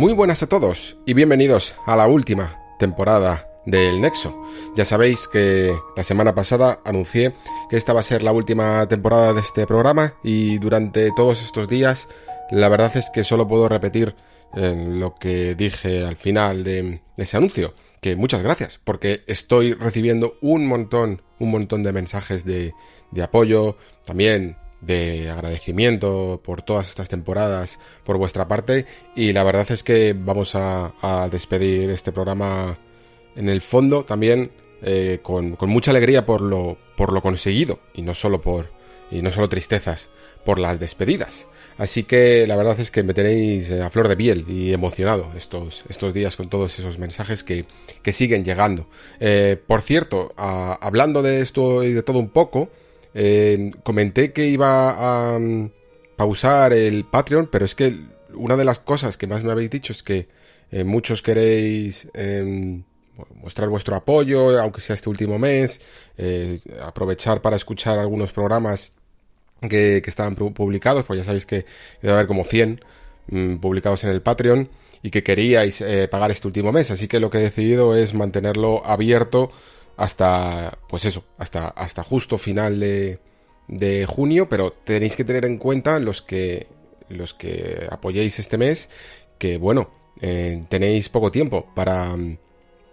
Muy buenas a todos y bienvenidos a la última temporada del Nexo. Ya sabéis que la semana pasada anuncié que esta va a ser la última temporada de este programa y durante todos estos días la verdad es que solo puedo repetir eh, lo que dije al final de ese anuncio. Que muchas gracias, porque estoy recibiendo un montón, un montón de mensajes de, de apoyo, también de agradecimiento por todas estas temporadas por vuestra parte y la verdad es que vamos a, despedir este programa en el fondo también eh, con, mucha alegría por lo, por lo conseguido y no solo por y no solo tristezas por las despedidas. Así que la verdad es que me tenéis a flor de piel y emocionado estos, estos días con todos esos mensajes que, que siguen llegando. Eh, por cierto, hablando de esto y de todo un poco, eh, comenté que iba a um, pausar el Patreon, pero es que una de las cosas que más me habéis dicho es que eh, muchos queréis em, mostrar vuestro apoyo, aunque sea este último mes, aprovechar para escuchar algunos programas que, estaban publicados, pues ya sabéis que debe haber como 100 mmm, publicados en el Patreon y que queríais eh, pagar este último mes, así que lo que he decidido es mantenerlo abierto hasta, pues eso, hasta, hasta justo final de, de junio, pero tenéis que tener en cuenta los que, los que apoyéis este mes, que bueno, eh, tenéis poco tiempo para,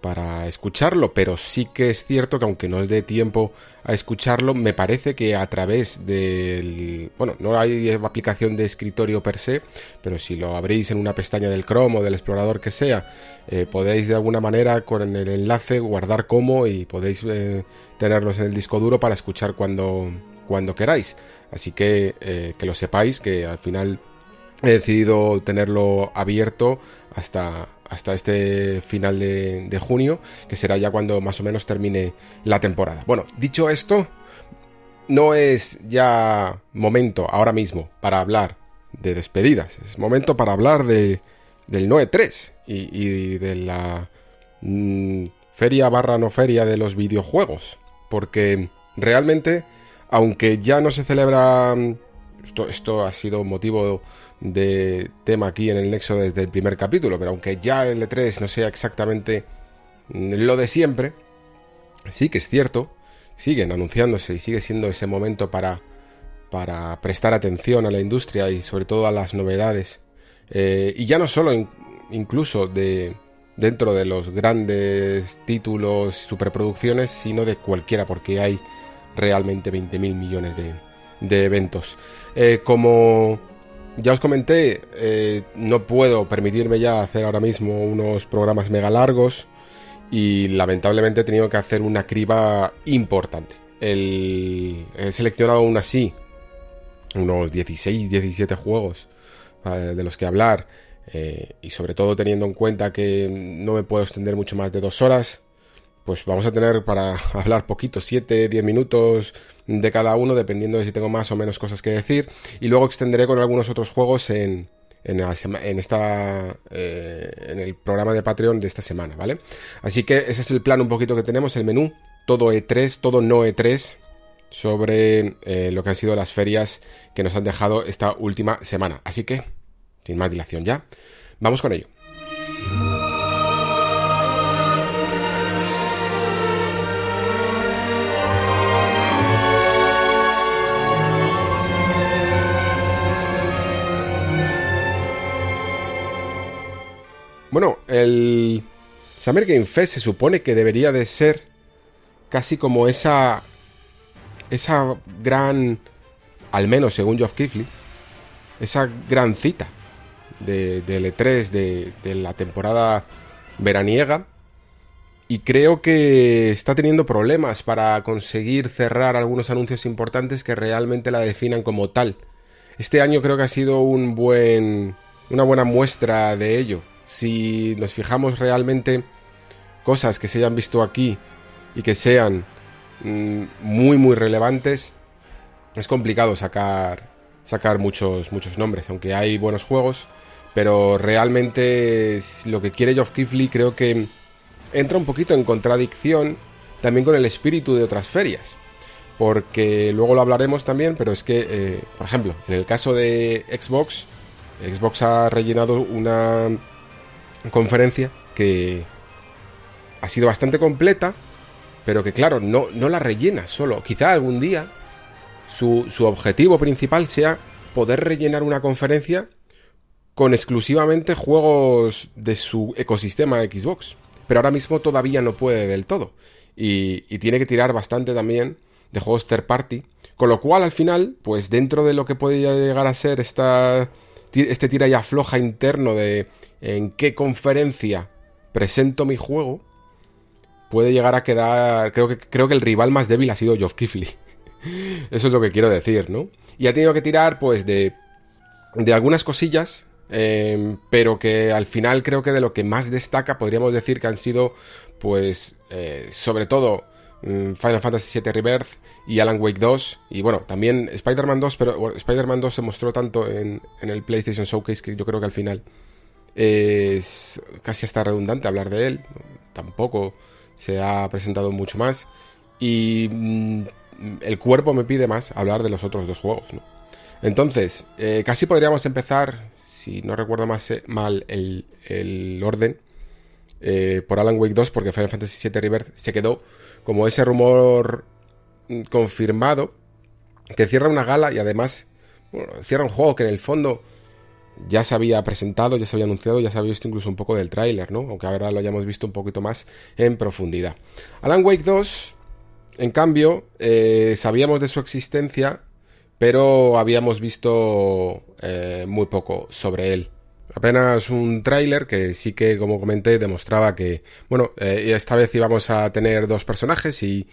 para escucharlo, pero sí que es cierto que aunque no os dé tiempo a escucharlo, me parece que a través del... Bueno, no hay aplicación de escritorio per se, pero si lo abrís en una pestaña del Chrome o del explorador que sea, eh, podéis de alguna manera con el enlace guardar como y podéis eh, tenerlos en el disco duro para escuchar cuando, cuando queráis. Así que eh, que lo sepáis, que al final he decidido tenerlo abierto hasta, hasta este final de, junio, que será ya cuando más o menos termine la temporada. Bueno, dicho esto, no es ya momento ahora mismo para hablar de despedidas, es momento para hablar de, del Noe 3 y, de la mmm, feria barra no feria de los videojuegos, porque realmente, aunque ya no se celebra, esto, esto ha sido motivo de tema aquí en el Nexo desde el primer capítulo, pero aunque ya el E3 no sea exactamente lo de siempre, sí que es cierto, siguen anunciándose y sigue siendo ese momento para, para prestar atención a la industria y sobre todo a las novedades. Eh, y ya no solo in, incluso de dentro de los grandes títulos, superproducciones, sino de cualquiera, porque hay realmente 20.000 millones de, de eventos. Eh, como ya os comenté, eh, no puedo permitirme ya hacer ahora mismo unos programas mega largos y lamentablemente he tenido que hacer una criba importante. He seleccionado aún así unos 16, 17 juegos eh, de los que hablar eh, y sobre todo teniendo en cuenta que no me puedo extender mucho más de dos horas, pues vamos a tener para hablar poquito, 7, 10 minutos de cada uno, dependiendo de si tengo más o menos cosas que decir. Y luego extenderé con algunos otros juegos en, en, esta eh, en el programa de Patreon de esta semana, ¿vale? Así que ese es el plan un poquito que tenemos, el menú, todo E3, todo no E3 sobre eh, lo que han sido las ferias que nos han dejado esta última semana. Así que, sin más dilación ya, vamos con ello. Bueno, el Summer Game Fest se supone que debería de ser casi como esa esa gran al menos según Geoff Keighley esa gran cita de, de E3 de, de la temporada veraniega y creo que está teniendo problemas para conseguir cerrar algunos anuncios importantes que realmente la definan como tal. Este año creo que ha sido un buen una buena muestra de ello si nos fijamos realmente cosas que se hayan visto aquí y que sean mmm, muy muy relevantes, es complicado sacar sacar muchos muchos nombres, aunque hay buenos juegos, pero realmente lo que quiere Geoff Keighley creo que entra un poquito en contradicción también con el espíritu de otras ferias. Porque luego lo hablaremos también, pero es que, eh, por ejemplo, en el caso de Xbox, Xbox ha rellenado una conferencia que ha sido bastante completa, pero que claro, no, no la rellena solo. Quizá algún día su, su objetivo principal sea poder rellenar una conferencia con exclusivamente juegos de su ecosistema Xbox. Pero ahora mismo todavía no puede del todo. Y, y, tiene que tirar bastante también de juegos third party. Con lo cual, al final, pues dentro de lo que puede llegar a ser esta, este tira y afloja interno de en qué conferencia presento mi juego, puede llegar a quedar. Creo que, creo que el rival más débil ha sido Geoff Kifley. Eso es lo que quiero decir, ¿no? Y ha tenido que tirar, pues, de, de algunas cosillas eh, pero que al final creo que de lo que más destaca podríamos decir que han sido, pues, eh, sobre todo Final Fantasy VII Rebirth y Alan Wake 2, y bueno, también Spider-Man 2, pero bueno, Spider-Man 2 se mostró tanto en, en, el PlayStation Showcase que yo creo que al final es casi hasta redundante hablar de él, tampoco se ha presentado mucho más, y mm, el cuerpo me pide más hablar de los otros dos juegos, ¿no? Entonces, eh, casi podríamos empezar si no recuerdo más, eh, mal el, orden, eh, por Alan Wake 2, porque Final Fantasy VII Rebirth se quedó como ese rumor mm, confirmado que cierra una gala y además cierra un juego que en el fondo ya se había presentado, ya se había anunciado, ya se había visto incluso un poco del tráiler, ¿no? Aunque ahora lo hayamos visto un poquito más en profundidad. Alan Wake 2, en cambio, eh, sabíamos de su existencia pero habíamos visto eh, muy poco sobre él. Apenas un tráiler que sí que, como comenté, demostraba que, bueno, eh, esta vez íbamos a tener dos personajes y,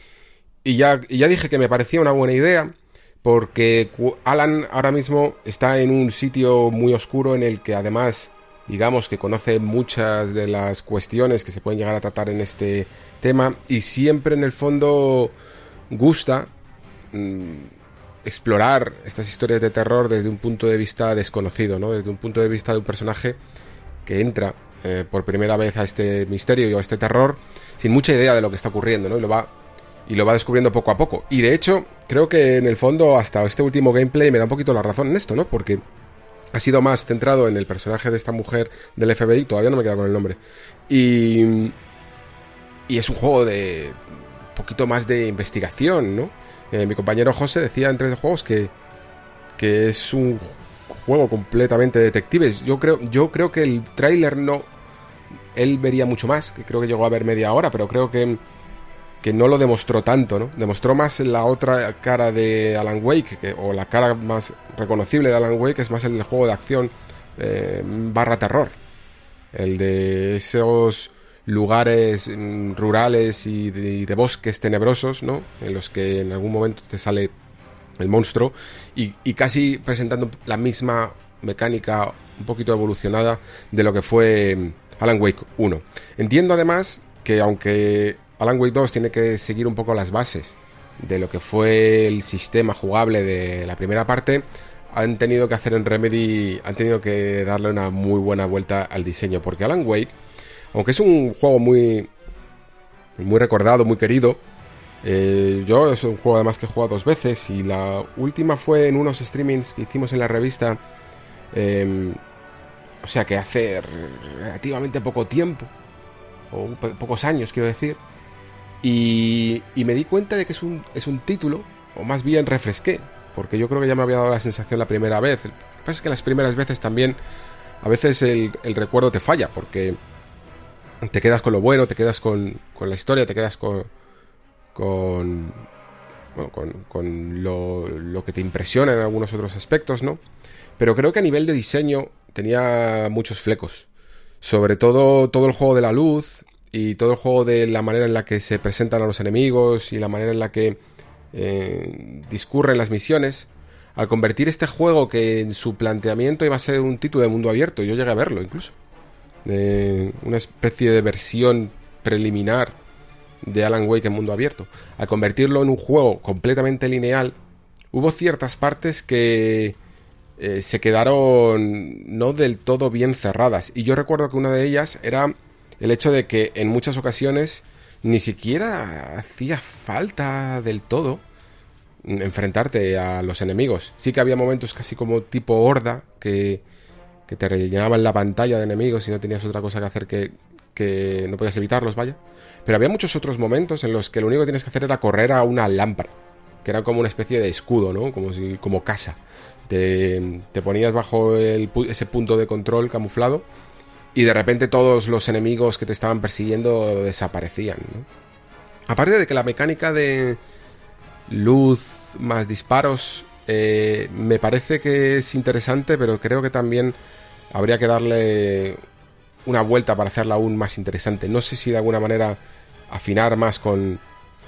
y, ya, dije que me parecía una buena idea porque Alan ahora mismo está en un sitio muy oscuro en el que además digamos que conoce muchas de las cuestiones que se pueden llegar a tratar en este tema y siempre en el fondo gusta mm, explorar estas historias de terror desde un punto de vista desconocido, ¿no? Desde un punto de vista de un personaje que entra eh, por primera vez a este misterio y a este terror sin mucha idea de lo que está ocurriendo, ¿no? Y lo va y lo va descubriendo poco a poco. Y de hecho, creo que en el fondo hasta este último gameplay me da un poquito la razón en esto, ¿no? Porque ha sido más centrado en el personaje de esta mujer del FBI, todavía no me queda con el nombre. Y y es un juego de un poquito más de investigación, ¿no? Eh, mi compañero José decía entre de juegos que, que es un juego completamente de detectives. Yo creo, yo creo que el tráiler no. Él vería mucho más, que creo que llegó a ver media hora, pero creo que, que no lo demostró tanto, ¿no? Demostró más la otra cara de Alan Wake, o la cara más reconocible de Alan Wake, es más el juego de acción eh, barra terror. El de esos lugares mm, rurales y de, bosques tenebrosos, ¿no? En los que en algún momento te sale el monstruo y, casi presentando la misma mecánica un poquito evolucionada de lo que fue mm, Alan Wake 1. Entiendo además que aunque Alan Wake 2 tiene que seguir un poco las bases de lo que fue el sistema jugable de la primera parte, han tenido que hacer en Remedy, han tenido que darle una muy buena vuelta al diseño, porque Alan Wake aunque es un juego muy, muy recordado, muy querido. Eh, yo es un juego además que he jugado dos veces y la última fue en unos streamings que hicimos en la revista. Em, o sea que hace relativamente poco tiempo, o pocos años quiero decir. Y, y, me di cuenta de que es un, es un título, o más bien refresqué, porque yo creo que ya me había dado la sensación la primera vez. Lo que pasa es que las primeras veces también, a veces el recuerdo te falla, porque te quedas con lo bueno, te quedas con, con la historia, te quedas con, con, con, con lo, lo, que te impresiona en algunos otros aspectos, ¿no? Pero creo que a nivel de diseño tenía muchos flecos. Sobre todo todo el juego de la luz y todo el juego de la manera en la que se presentan a los enemigos y la manera en la que eh, discurren las misiones. Al convertir este juego que en su planteamiento iba a ser un título de mundo abierto, yo llegué a verlo incluso una especie de versión preliminar de Alan Wake en mundo abierto. Al convertirlo en un juego completamente lineal, hubo ciertas partes que eh, se quedaron no del todo bien cerradas. Y yo recuerdo que una de ellas era el hecho de que en muchas ocasiones ni siquiera hacía falta del todo enfrentarte a los enemigos. Sí que había momentos casi como tipo horda que que te rellenaban la pantalla de enemigos y no tenías otra cosa que hacer que, que no podías evitarlos, vaya. Pero había muchos otros momentos en los que lo único que tienes que hacer era correr a una lámpara, que era como una especie de escudo, ¿no? Como, como casa. Te, te ponías bajo ese punto de control camuflado y de repente todos los enemigos que te estaban persiguiendo desaparecían, ¿no? Aparte de que la mecánica de luz más disparos eh, me parece que es interesante, pero creo que también habría que darle una vuelta para hacerla aún más interesante. No sé si de alguna manera afinar más con,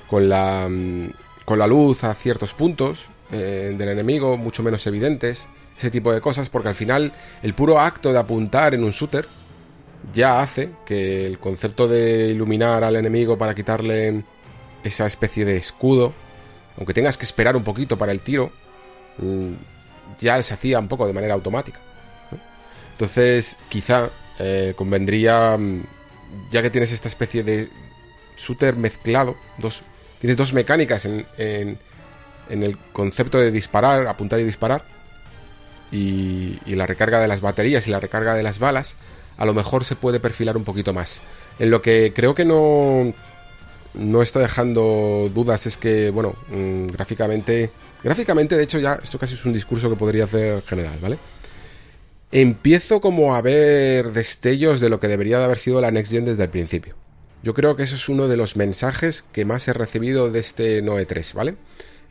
con, la, mm, con la luz a ciertos puntos eh, del enemigo, mucho menos evidentes, ese tipo de cosas, porque al final el puro acto de apuntar en un shooter ya hace que el concepto de iluminar al enemigo para quitarle esa especie de escudo, aunque tengas que esperar un poquito para el tiro, ya se hacía un poco de manera automática. Entonces, quizá eh, convendría, mm, ya que tienes esta especie de shooter mezclado, tienes dos mecánicas en, en, el concepto de disparar, apuntar y disparar, y, y la recarga de las baterías y la recarga de las balas, a lo mejor se puede perfilar un poquito más. En lo que creo que no, no está dejando dudas es que, bueno, mm, gráficamente, gráficamente de hecho ya, esto casi es un discurso que podría hacer general, ¿vale? Empiezo como a ver destellos de lo que debería de haber sido la Next Gen desde el principio. Yo creo que eso es uno de los mensajes que más he recibido de este Noe 3, ¿vale?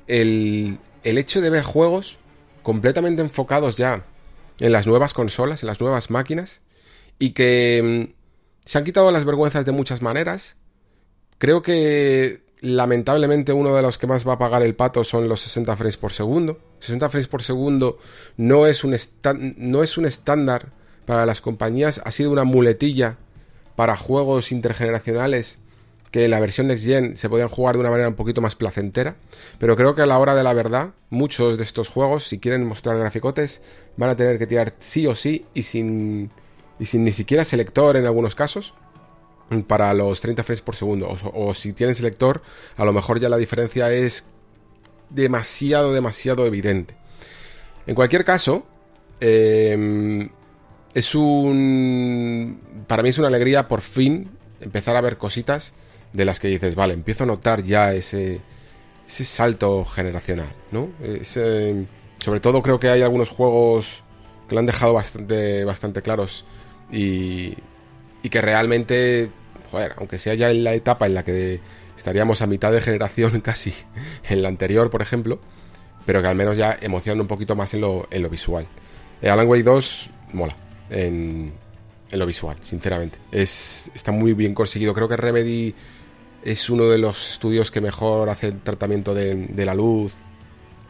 El, el hecho de ver juegos completamente enfocados ya en las nuevas consolas, en las nuevas máquinas, y que mm, se han quitado las vergüenzas de muchas maneras. Creo que lamentablemente uno de los que más va a pagar el pato son los 60 frames por segundo. 60 frames por segundo no es un, no es un estándar para las compañías, ha sido una muletilla para juegos intergeneracionales que en la versión Next Gen se podían jugar de una manera un poquito más placentera, pero creo que a la hora de la verdad, muchos de estos juegos, si quieren mostrar graficotes, van a tener que tirar sí o sí y sin y sin ni siquiera selector en algunos casos para los 30 frames por segundo. O, si tienes selector, a lo mejor ya la diferencia es demasiado, demasiado evidente. En cualquier caso, em, es un... Para mí es una alegría por fin empezar a ver cositas de las que dices, vale, empiezo a notar ya ese, ese salto generacional, ¿no? sobre todo creo que hay algunos juegos que lo han dejado bastante, bastante claros y, que realmente, joder, aunque sea ya en la etapa en la que estaríamos a mitad de generación casi en la anterior, por ejemplo, pero que al menos ya emociona un poquito más en lo, en lo visual. Eh, Alan Wake 2 mola en, en, lo visual, sinceramente. Es, está muy bien conseguido. Creo que Remedy es uno de los estudios que mejor hace el tratamiento de la luz,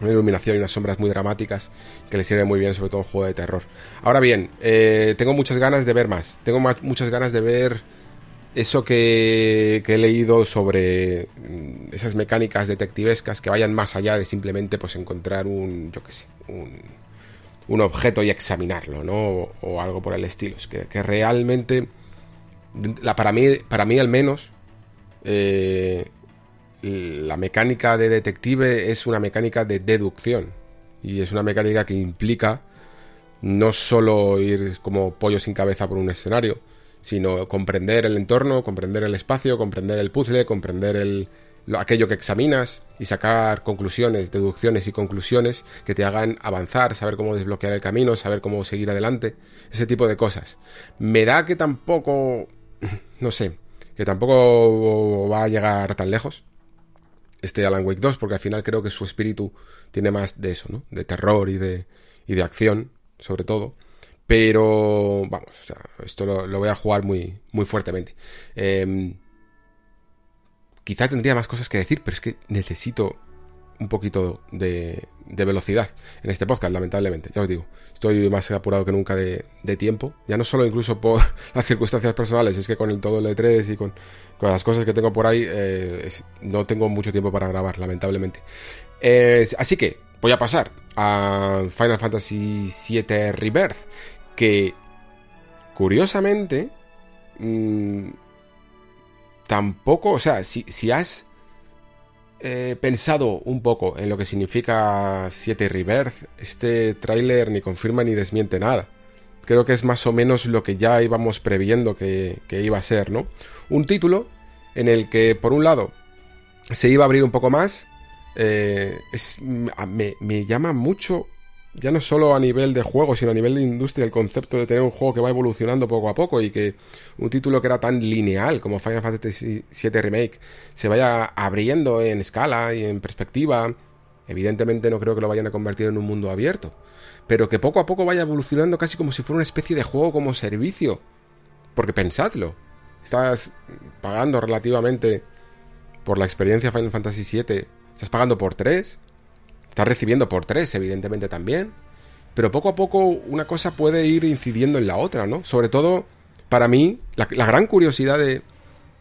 una iluminación y unas sombras muy dramáticas que le sirve muy bien, sobre todo en juego de terror. Ahora bien, eh, tengo muchas ganas de ver más. Tengo muchas ganas de ver eso que, he leído sobre mm, esas mecánicas detectivescas que vayan más allá de simplemente pues encontrar un, yo qué sé, un, un objeto y examinarlo, ¿no? O, algo por el estilo. Es que, realmente, para, mí, para mí al menos, eh, la mecánica de detective es una mecánica de deducción. Y es una mecánica que implica no solo ir como pollo sin cabeza por un escenario, sino comprender el entorno, comprender el espacio, comprender el puzzle, comprender el, aquello que examinas y sacar conclusiones, deducciones y conclusiones que te hagan avanzar, saber cómo desbloquear el camino, saber cómo seguir adelante, ese tipo de cosas. Me da que tampoco, no sé, que tampoco va a llegar tan lejos este Alan Wake 2, porque al final creo que su espíritu tiene más de eso, ¿no? De terror y de, y de acción, sobre todo. Pero, vamos, o sea, esto lo, voy a jugar muy, muy fuertemente. Em, quizá tendría más cosas que decir, pero es que necesito un poquito de, de, velocidad en este podcast, lamentablemente. Ya os digo, estoy más apurado que nunca de, tiempo. Ya no solo incluso por las circunstancias personales, es que con el todo el E3 y con, las cosas que tengo por ahí, eh, no tengo mucho tiempo para grabar, lamentablemente. así que voy a pasar a Final Fantasy VII Rebirth, que curiosamente mmm, tampoco, o sea, si, si has eh, pensado un poco en lo que significa 7 Rebirth, este tráiler ni confirma ni desmiente nada. creo que es más o menos lo que ya íbamos previendo que, iba a ser, ¿no? Un título en el que, por un lado, se iba a abrir un poco más. Eh, me, me, llama mucho, ya no solo a nivel de juego, sino a nivel de industria, el concepto de tener un juego que va evolucionando poco a poco y que un título que era tan lineal como Final Fantasy VII Remake se vaya abriendo en escala y en perspectiva. Evidentemente no creo que lo vayan a convertir en un mundo abierto pero que poco a poco vaya evolucionando casi como si fuera una especie de juego como servicio. Porque pensadlo, estás pagando relativamente por la experiencia Final Fantasy VII, estás pagando por 3, estás recibiendo por 3, evidentemente también, pero poco a poco una cosa puede ir incidiendo en la otra, ¿no? Sobre todo, para mí, la, gran curiosidad de,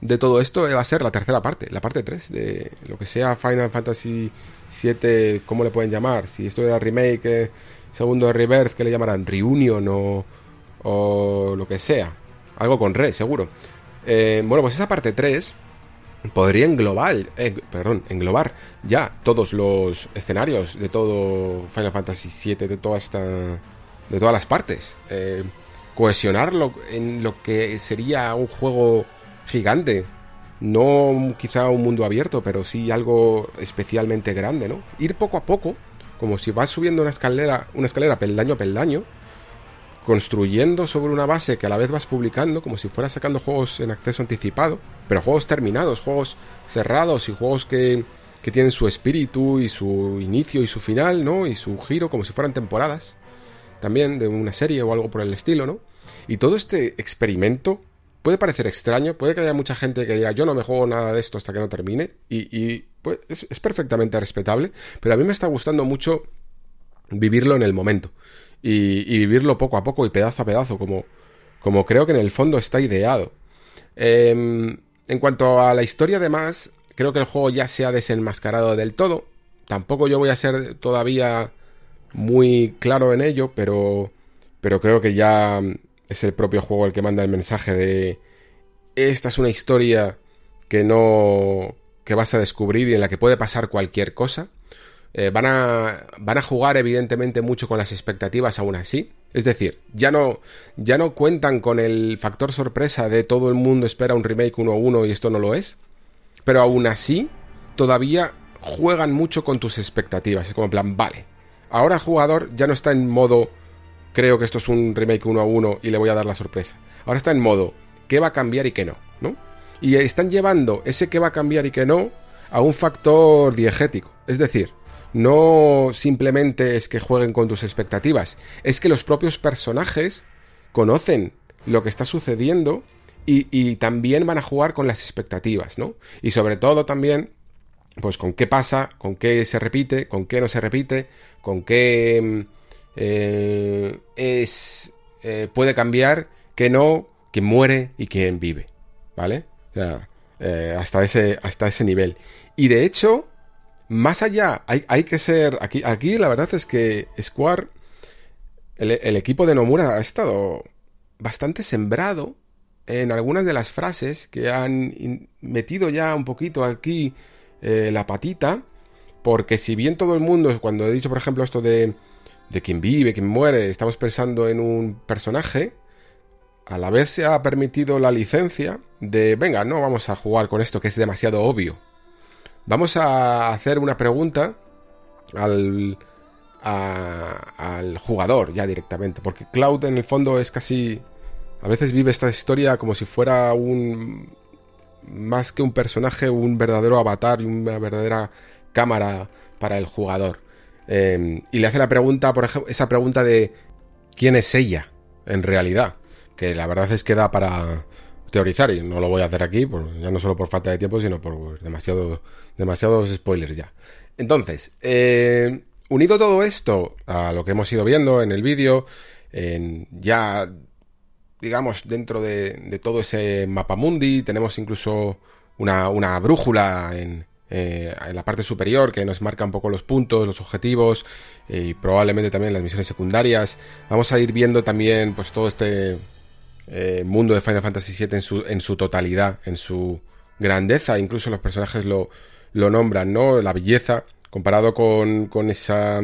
de todo esto va a ser la tercera parte, la parte 3, de lo que sea Final Fantasy VII, ¿cómo le pueden llamar? Si esto era remake segundo de Reverse que le llamarán Reunion o, o lo que sea. Algo con Re, seguro. Eh, bueno, pues esa parte 3 podría englobar, eh, perdón, englobar ya todos los escenarios de todo Final Fantasy VII, de toda esta, de todas las partes, eh, cohesionarlo en lo que sería un juego gigante, no quizá un mundo abierto, pero sí algo especialmente grande, ¿no? Ir poco a poco como si vas subiendo una escalera, una escalera peldaño a peldaño, construyendo sobre una base que a la vez vas publicando, como si fueras sacando juegos en acceso anticipado, pero juegos terminados, juegos cerrados y juegos que, que tienen su espíritu y su inicio y su final, ¿no? Y su giro, como si fueran temporadas, también de una serie o algo por el estilo, ¿no? Y todo este experimento puede parecer extraño, puede que haya mucha gente que diga yo no me juego nada de esto hasta que no termine, y, pues, es, perfectamente respetable, pero a mí me está gustando mucho vivirlo en el momento, y, vivirlo poco a poco y pedazo a pedazo, como, como creo que en el fondo está ideado. Em, en cuanto a la historia además, creo que el juego ya se ha desenmascarado del todo, tampoco yo voy a ser todavía muy claro en ello, pero, pero creo que ya es el propio juego el que manda el mensaje de esta es una historia que no que vas a descubrir y en la que puede pasar cualquier cosa. Eh, van, a, van a jugar evidentemente mucho con las expectativas aún así. Es decir, ya no, ya no cuentan con el factor sorpresa de todo el mundo espera un remake 1-1 y esto no lo es. Pero aún así, todavía juegan mucho con tus expectativas. Es como en plan, vale. Ahora el jugador ya no está en modo creo que esto es un remake uno a uno y le voy a dar la sorpresa. Ahora está en modo, ¿qué va a cambiar y qué no? ¿no? Y están llevando ese qué va a cambiar y qué no a un factor diegético. Es decir, no simplemente es que jueguen con tus expectativas, es que los propios personajes conocen lo que está sucediendo y, también van a jugar con las expectativas, ¿no? Y sobre todo también, pues con qué pasa, con qué se repite, con qué no se repite, con qué mm, eh, es eh, puede cambiar que no quien muere y quien vive, ¿vale? O sea, eh, hasta, ese, hasta ese nivel. Y de hecho, más allá, hay, que ser. Aquí, aquí la verdad es que Square, el, el, equipo de Nomura ha estado bastante sembrado en algunas de las frases que han metido ya un poquito aquí la patita. Porque si bien todo el mundo, cuando he dicho, por ejemplo, esto de de quien vive, quien muere, estamos pensando en un personaje, a la vez se ha permitido la licencia de, venga, no vamos a jugar con esto que es demasiado obvio. Vamos a hacer una pregunta al, al jugador ya directamente, porque Cloud en el fondo es casi... A veces vive esta historia como si fuera un... más que un personaje, un verdadero avatar y una verdadera cámara para el jugador. Em, y le hace la pregunta, por ejemplo, esa pregunta de ¿quién es ella en realidad? Que la verdad es que da para teorizar y no lo voy a hacer aquí, ya no solo por falta de tiempo, sino por demasiado, demasiados spoilers ya. Entonces, eh, unido todo esto a lo que hemos ido viendo en el vídeo, ya digamos dentro de, todo ese mapa mundi, tenemos incluso una, una brújula en, eh, en la parte superior que nos marca un poco los puntos, los objetivos eh, y probablemente también las misiones secundarias. Vamos a ir viendo también pues todo este eh, mundo de Final Fantasy VII en su, en su totalidad, en su grandeza, incluso los personajes lo, lo nombran, ¿no? La belleza, comparado con, con esa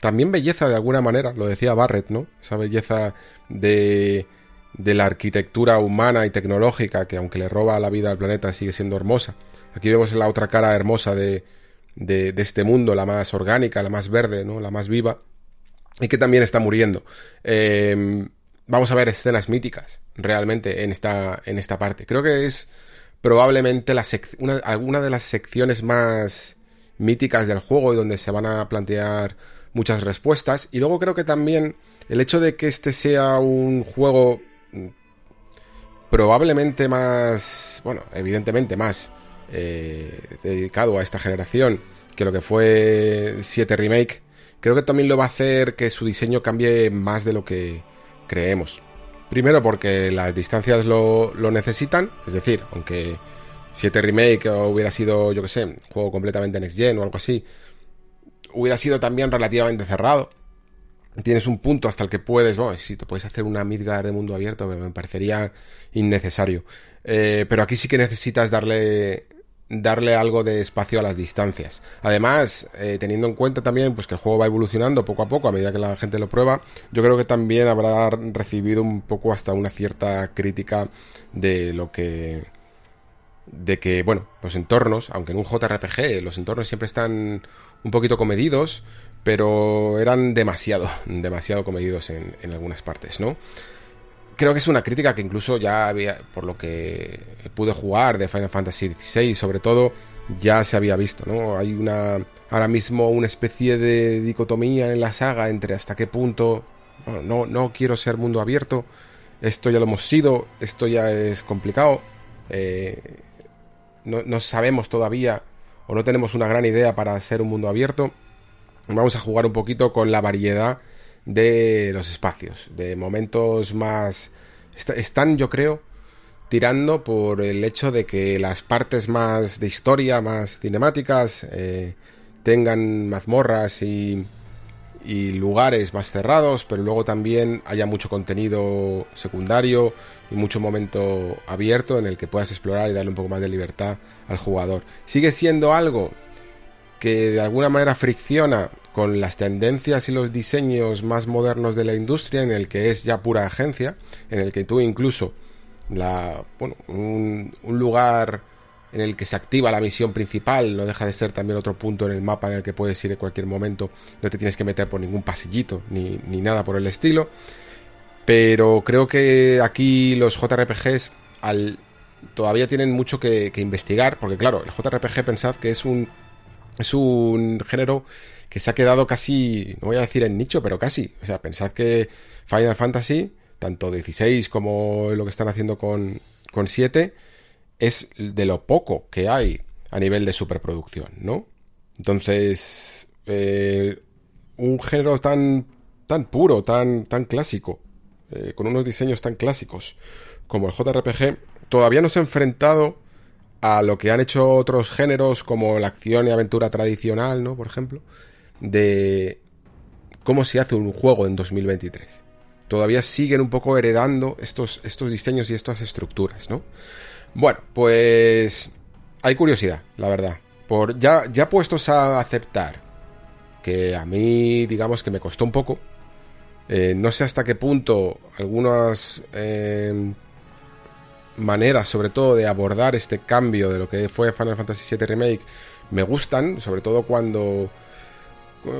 también belleza de alguna manera, lo decía Barrett, ¿no? Esa belleza de, de la arquitectura humana y tecnológica que aunque le roba la vida al planeta sigue siendo hermosa. Aquí vemos la otra cara hermosa de, de, de este mundo, la más orgánica, la más verde, ¿no? La más viva y que también está muriendo. Eh, vamos a ver escenas míticas realmente en esta, en esta parte. Creo que es probablemente una, alguna de las secciones más míticas del juego y donde se van a plantear muchas respuestas. Y luego creo que también el hecho de que este sea un juego mm, probablemente más, bueno, evidentemente más eh, dedicado a esta generación que lo que fue 7 Remake, creo que también lo va a hacer que su diseño cambie más de lo que creemos. Primero porque las distancias lo, necesitan, es decir, aunque 7 Remake hubiera sido, yo que sé, juego completamente next gen o algo así, hubiera sido también relativamente cerrado. Tienes un punto hasta el que puedes, bueno, si te puedes hacer una Midgar de mundo abierto, me parecería innecesario. Eh, pero aquí sí que necesitas darle darle algo de espacio a las distancias. Además, eh, teniendo en cuenta también pues que el juego va evolucionando poco a poco a medida que la gente lo prueba, yo creo que también habrá recibido un poco hasta una cierta crítica de lo que de que, bueno, los entornos, aunque en un JRPG los entornos siempre están un poquito comedidos, pero eran demasiado, demasiado comedidos en, en algunas partes, ¿no? Creo que es una crítica que incluso ya había, por lo que pude jugar de Final Fantasy XVI, sobre todo, ya se había visto, ¿no? Hay una, ahora mismo una especie de dicotomía en la saga entre hasta qué punto, no, no, quiero ser mundo abierto, esto ya lo hemos sido, esto ya es complicado, eh, no, no sabemos todavía o no tenemos una gran idea para ser un mundo abierto. Vamos a jugar un poquito con la variedad de los espacios, de momentos más... están, yo creo, tirando por el hecho de que las partes más de historia, más cinemáticas, eh, tengan mazmorras y, y lugares más cerrados, pero luego también haya mucho contenido secundario y mucho momento abierto en el que puedas explorar y darle un poco más de libertad al jugador. Sigue siendo algo que de alguna manera fricciona con las tendencias y los diseños más modernos de la industria, en el que es ya pura agencia, en el que tú incluso la, bueno, un, lugar en el que se activa la misión principal, no deja de ser también otro punto en el mapa en el que puedes ir en cualquier momento, no te tienes que meter por ningún pasillito ni, nada por el estilo. Pero creo que aquí los JRPGs al, todavía tienen mucho que, que investigar, porque claro, el JRPG pensad que es un, es un género que se ha quedado casi, no voy a decir en nicho, pero casi. O sea, pensad que Final Fantasy, tanto 16 como lo que están haciendo con, con 7, es de lo poco que hay a nivel de superproducción, ¿no? Entonces, eh, un género tan, tan puro, tan, tan clásico, eh, con unos diseños tan clásicos como el JRPG, todavía no se ha enfrentado a lo que han hecho otros géneros como la acción y aventura tradicional, ¿no? Por ejemplo, de cómo se hace un juego en 2023. Todavía siguen un poco heredando estos, estos diseños y estas estructuras, ¿no? Bueno, pues hay curiosidad, la verdad. Por, ya, ya puestos a aceptar que a mí, digamos que me costó un poco. Eh, no sé hasta qué punto algunas eh, maneras, sobre todo, de abordar este cambio de lo que fue Final Fantasy VII Remake me gustan, sobre todo cuando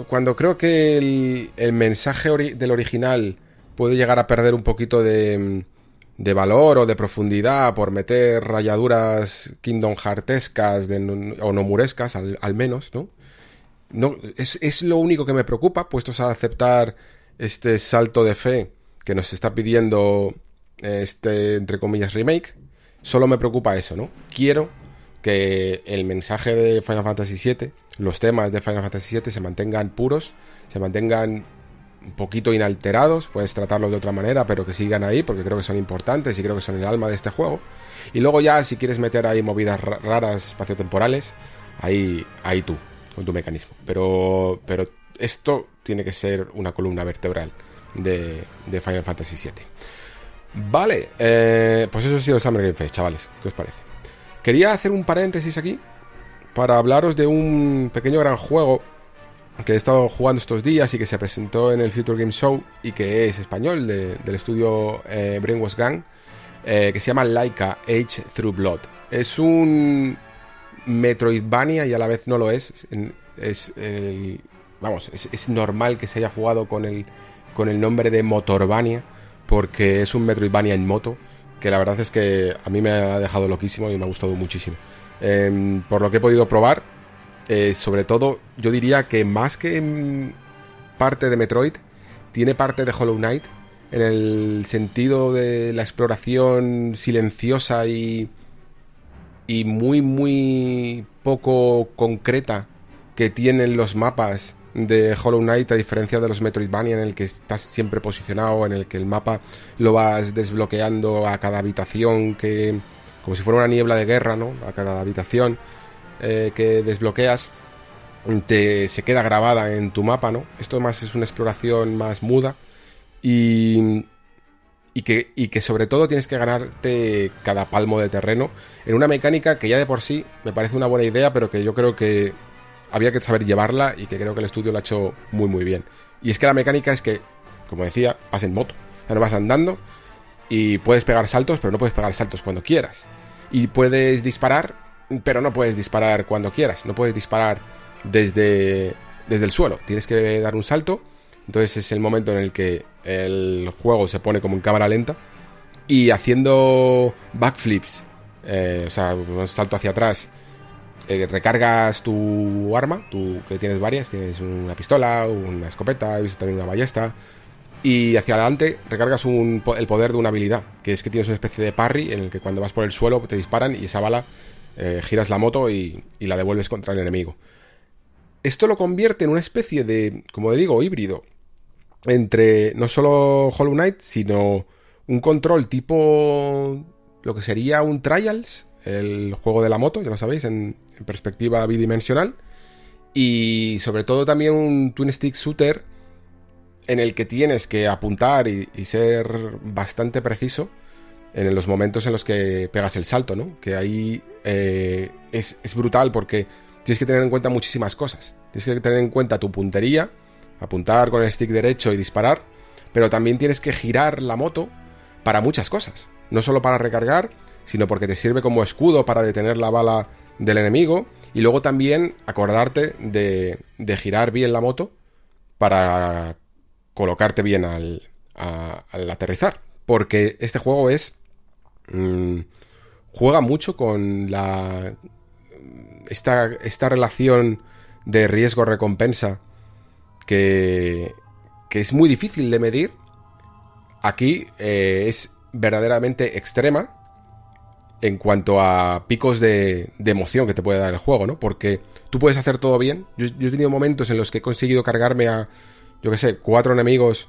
cuando creo que el, mensaje del original puede llegar a perder un poquito de, de, valor o de profundidad por meter rayaduras Kingdom Heartescas o nomurescas al, al menos, ¿no? no es, es, lo único que me preocupa, puestos a aceptar este salto de fe que nos está pidiendo este, entre comillas, remake. Solo me preocupa eso, ¿no? Quiero que el mensaje de Final Fantasy VII, los temas de Final Fantasy VII se mantengan puros, se mantengan un poquito inalterados, puedes tratarlos de otra manera, pero que sigan ahí porque creo que son importantes y creo que son el alma de este juego. Y luego ya si quieres meter ahí movidas raras espaciotemporales, ahí ahí tú con tu mecanismo. Pero pero esto tiene que ser una columna vertebral de, Final Fantasy VII. Vale, eh, pues eso ha sido Summer Game Fest, chavales. ¿Qué os parece? Quería hacer un paréntesis aquí para hablaros de un pequeño gran juego que he estado jugando estos días y que se presentó en el Future Game Show y que es español, del estudio eh, Brainwash Gang, eh, que se llama Laika Age Through Blood. Es un Metroidvania y a la vez no lo es. Es vamos, es, normal que se haya jugado con el, con el nombre de Motorvania, porque es un Metroidvania en moto, que la verdad es que a mí me ha dejado loquísimo y me ha gustado muchísimo. Em, por lo que he podido probar, eh, sobre todo, yo diría que más que parte de Metroid, tiene parte de Hollow Knight, en el sentido de la exploración silenciosa y, y muy, muy poco concreta que tienen los mapas de Hollow Knight, a diferencia de los Metroidvania en el que estás siempre posicionado, en el que el mapa lo vas desbloqueando a cada habitación, que como si fuera una niebla de guerra, ¿no? A cada habitación eh, que desbloqueas te, se queda grabada en tu mapa, ¿no? Esto más es una exploración más muda y, y, que, y que sobre todo tienes que ganarte cada palmo de terreno en una mecánica que ya de por sí me parece una buena idea, pero que yo creo que había que saber llevarla y que creo que el estudio lo ha hecho muy muy bien. Y es que la mecánica es que, como decía, vas en moto, ya no vas andando y puedes pegar saltos, pero no puedes pegar saltos cuando quieras. Y puedes disparar, pero no puedes disparar cuando quieras, no puedes disparar desde, desde el suelo, tienes que dar un salto, entonces es el momento en el que el juego se pone como en cámara lenta y haciendo backflips, eh, o sea, un salto hacia atrás eh, recargas tu arma, tú que tienes varias, tienes una pistola, una escopeta, he también una ballesta, y hacia adelante recargas el poder de una habilidad, que es que tienes una especie de parry en el que cuando vas por el suelo te disparan y esa bala eh, giras la moto y, la devuelves contra el enemigo. Esto lo convierte en una especie de, como digo, híbrido entre no solo Hollow Knight, sino un control tipo lo que sería un Trials, el juego de la moto, ya lo sabéis, en, perspectiva bidimensional. Y sobre todo también un twin stick shooter en el que tienes que apuntar y, ser bastante preciso en los momentos en los que pegas el salto, ¿no? Que ahí eh, es, es, brutal porque tienes que tener en cuenta muchísimas cosas. Tienes que tener en cuenta tu puntería, apuntar con el stick derecho y disparar, pero también tienes que girar la moto para muchas cosas. No solo para recargar, sino porque te sirve como escudo para detener la bala del enemigo y luego también acordarte de, de girar bien la moto para colocarte bien al, al aterrizar. Porque este juego es... Mm, juega mucho con la... Esta, esta relación de riesgo-recompensa que, que es muy difícil de medir. Aquí eh, es verdaderamente extrema en cuanto a picos de, emoción que te puede dar el juego, ¿no? Porque tú puedes hacer todo bien. Yo, he tenido momentos en los que he conseguido cargarme a, yo qué sé, cuatro enemigos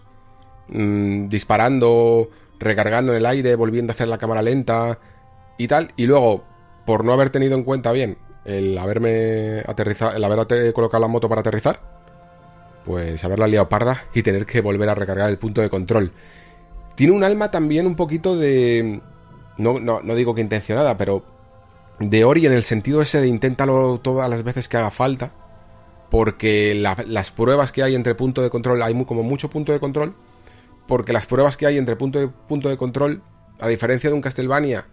mm, disparando, recargando en el aire, volviendo a hacer la cámara lenta y tal. Y luego, por no haber tenido en cuenta bien el haberme aterrizado, el haber colocado la moto para aterrizar, pues haberla liado parda y tener que volver a recargar el punto de control. Tiene un alma también un poquito de no, no, no digo que intencionada, pero de Ori en el sentido ese de inténtalo todas las veces que haga falta, porque las pruebas que hay entre punto de control, hay como mucho punto de control, porque las pruebas que hay entre punto de, punto de control, a diferencia de un Castlevania,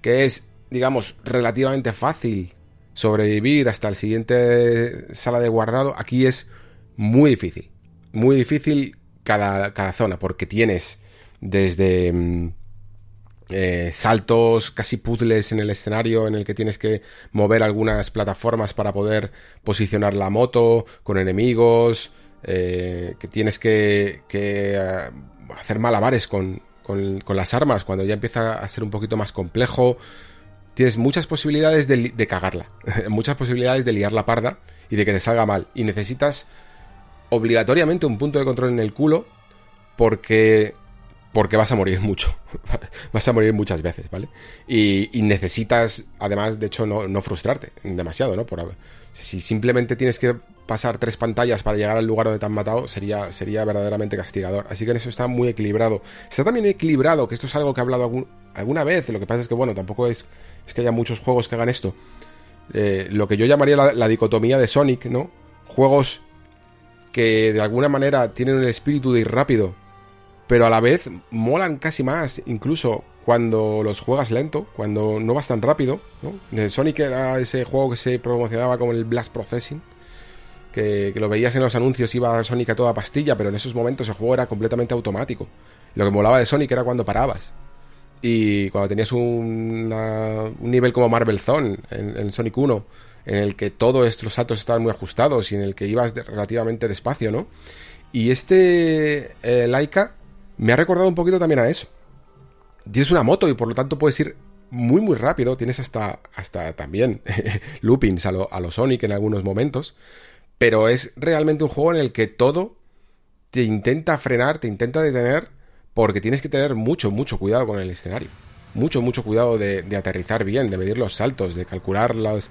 que es, digamos, relativamente fácil sobrevivir hasta el siguiente sala de guardado, aquí es muy difícil, muy difícil cada, cada zona, porque tienes desde mm, eh, saltos, casi puzzles en el escenario en el que tienes que mover algunas plataformas para poder posicionar la moto con enemigos, eh, que tienes que, eh, hacer malabares con, las armas cuando ya empieza a ser un poquito más complejo. Tienes muchas posibilidades de, de cagarla, muchas posibilidades de liar la parda y de que te salga mal. Y necesitas obligatoriamente un punto de control en el culo porque porque vas a morir mucho. vas a morir muchas veces, ¿vale? Y, necesitas, además, de hecho, no, frustrarte demasiado, ¿no? Por, si simplemente tienes que pasar tres pantallas para llegar al lugar donde te han matado, sería, sería verdaderamente castigador. Así que en eso está muy equilibrado. Está también equilibrado, que esto es algo que he hablado alguna vez. Lo que pasa es que, bueno, tampoco es, es que haya muchos juegos que hagan esto. Eh, lo que yo llamaría la, la dicotomía de Sonic, ¿no? Juegos que de alguna manera tienen el espíritu de ir rápido, pero a la vez molan casi más, incluso cuando los juegas lento, cuando no vas tan rápido. ¿no? Sonic era ese juego que se promocionaba como el Blast Processing, que, lo veías en los anuncios, iba Sonic a toda pastilla, pero en esos momentos el juego era completamente automático. Lo que molaba de Sonic era cuando parabas. Y cuando tenías un nivel como Marvel Zone en, Sonic 1, en el que todos estos saltos estaban muy ajustados y en el que ibas relativamente despacio, ¿no? Y este eh, Laika me ha recordado un poquito también a eso. Tienes una moto y por lo tanto puedes ir muy muy rápido, tienes hasta, hasta también loopings a lo, a Sonic en algunos momentos, pero es realmente un juego en el que todo te intenta frenar, te intenta detener, porque tienes que tener mucho, mucho cuidado con el escenario. Mucho, mucho cuidado de, aterrizar bien, de medir los saltos, de calcular las,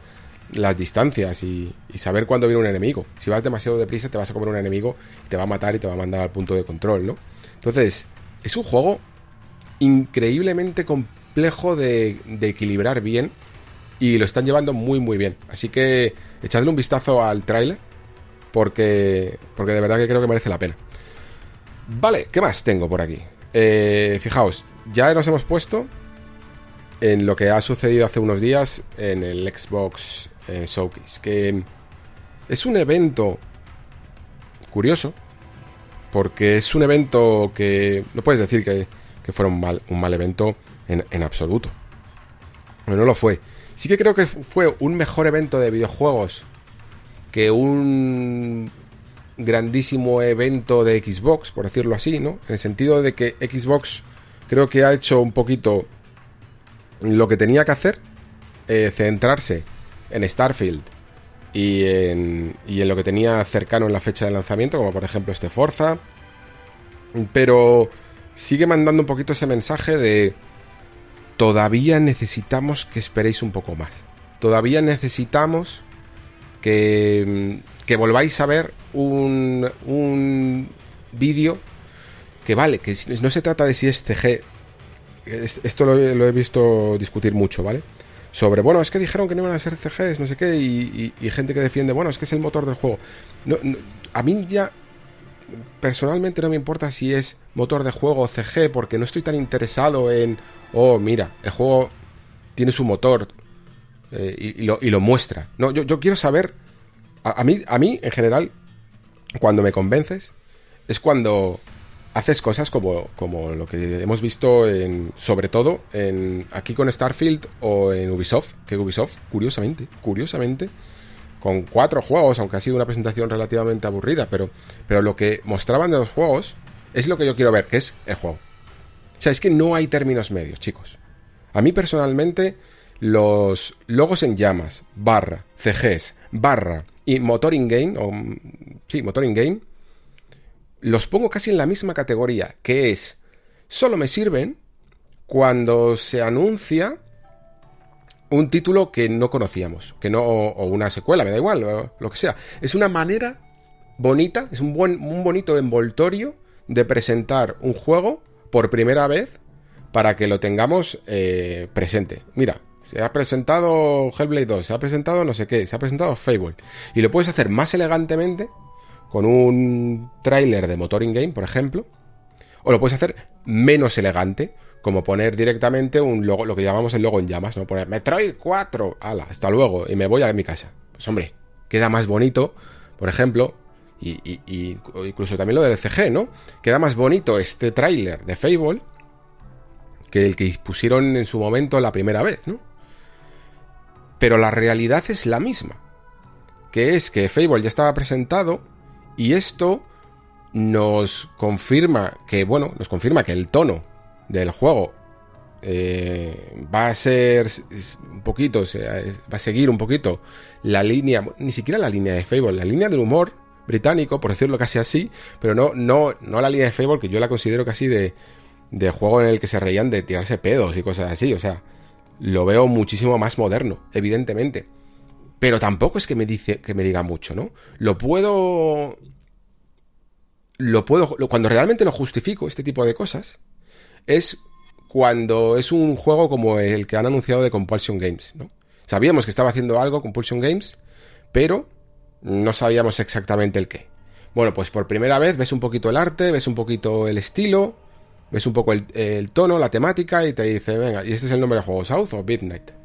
las distancias y, y, saber cuándo viene un enemigo. Si vas demasiado deprisa te vas a comer un enemigo te va a matar y te va a mandar al punto de control, ¿no? Entonces, es un juego increíblemente complejo de, equilibrar bien y lo están llevando muy muy bien. Así que echadle un vistazo al tráiler porque, porque de verdad que creo que merece la pena. Vale, ¿qué más tengo por aquí? Eh, fijaos, ya nos hemos puesto en lo que ha sucedido hace unos días en el Xbox eh, Showcase, que es un evento curioso, porque es un evento que no puedes decir que, que fuera un mal, un mal evento en, absoluto. Pero no lo fue. Sí que creo que fue un mejor evento de videojuegos que un grandísimo evento de Xbox, por decirlo así, ¿no? En el sentido de que Xbox creo que ha hecho un poquito lo que tenía que hacer, eh, centrarse en Starfield y en, y en lo que tenía cercano en la fecha de lanzamiento, como por ejemplo este Forza. Pero sigue mandando un poquito ese mensaje de todavía necesitamos que esperéis un poco más. Todavía necesitamos que, que volváis a ver un, un vídeo que vale, que no se trata de si es CG. Esto lo, he visto discutir mucho, ¿vale? Sobre, bueno, es que dijeron que no iban a ser CGs, no sé qué, y, gente que defiende, bueno, es que es el motor del juego. a mí ya, personalmente no me importa si es motor de juego o CG, porque no estoy tan interesado en, oh, mira, el juego tiene su motor eh, y, lo, muestra. No, yo, yo quiero saber, a, mí, a mí, en general, cuando me convences, es cuando haces cosas como, como lo que hemos visto en, sobre todo en, aquí con Starfield o en Ubisoft, que Ubisoft, curiosamente, curiosamente, con cuatro juegos, aunque ha sido una presentación relativamente aburrida, pero, pero lo que mostraban de los juegos es lo que yo quiero ver, que es el juego. O sea, es que no hay términos medios, chicos. A mí personalmente, los logos en llamas, barra, CGs, barra y motor in-game, o sí, motor in-game, los pongo casi en la misma categoría, que es, solo me sirven cuando se anuncia un título que no conocíamos, que no, o una secuela, me da igual, lo que sea. Es una manera bonita, es un, buen, un bonito envoltorio de presentar un juego por primera vez para que lo tengamos eh, presente. Mira, se ha presentado Hellblade 2, se ha presentado no sé qué, se ha presentado Fable. Y lo puedes hacer más elegantemente con un tráiler de motor in-game, por ejemplo, o lo puedes hacer menos elegante, como poner directamente un logo, lo que llamamos el logo en llamas, ¿no? Poner Metroid 4, ala, hasta luego, y me voy a mi casa. Pues hombre, queda más bonito, por ejemplo, y, y, incluso también lo del CG, ¿no? Queda más bonito este tráiler de Fable que el que pusieron en su momento la primera vez, ¿no? Pero la realidad es la misma, que es que Fable ya estaba presentado, y esto nos confirma que, bueno, nos confirma que el tono del juego eh, va a ser un poquito, va a seguir un poquito la línea, ni siquiera la línea de Fable, la línea del humor británico, por decirlo casi así, pero no, no, no la línea de Fable, que yo la considero casi de, de juego en el que se reían de tirarse pedos y cosas así, o sea, lo veo muchísimo más moderno, evidentemente. Pero tampoco es que me dice que me diga mucho, ¿no? Lo puedo lo puedo cuando realmente lo justifico este tipo de cosas es cuando es un juego como el que han anunciado de Compulsion Games, ¿no? Sabíamos que estaba haciendo algo Compulsion Games, pero no sabíamos exactamente el qué. Bueno, pues por primera vez ves un poquito el arte, ves un poquito el estilo, ves un poco el, tono, la temática y te dice, venga, y este es el nombre del juego, South o Midnight.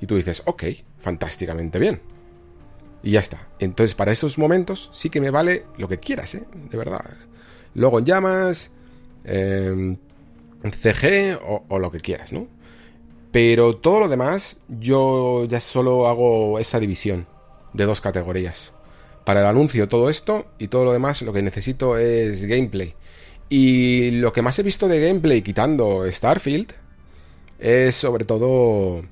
Y tú dices, ok, fantásticamente bien. Y ya está. Entonces, para esos momentos sí que me vale lo que quieras, ¿eh? De verdad. Luego en llamas, eh, CG o, o, lo que quieras, ¿no? Pero todo lo demás, yo ya solo hago esa división de dos categorías. Para el anuncio todo esto y todo lo demás lo que necesito es gameplay. Y lo que más he visto de gameplay quitando Starfield es sobre todo...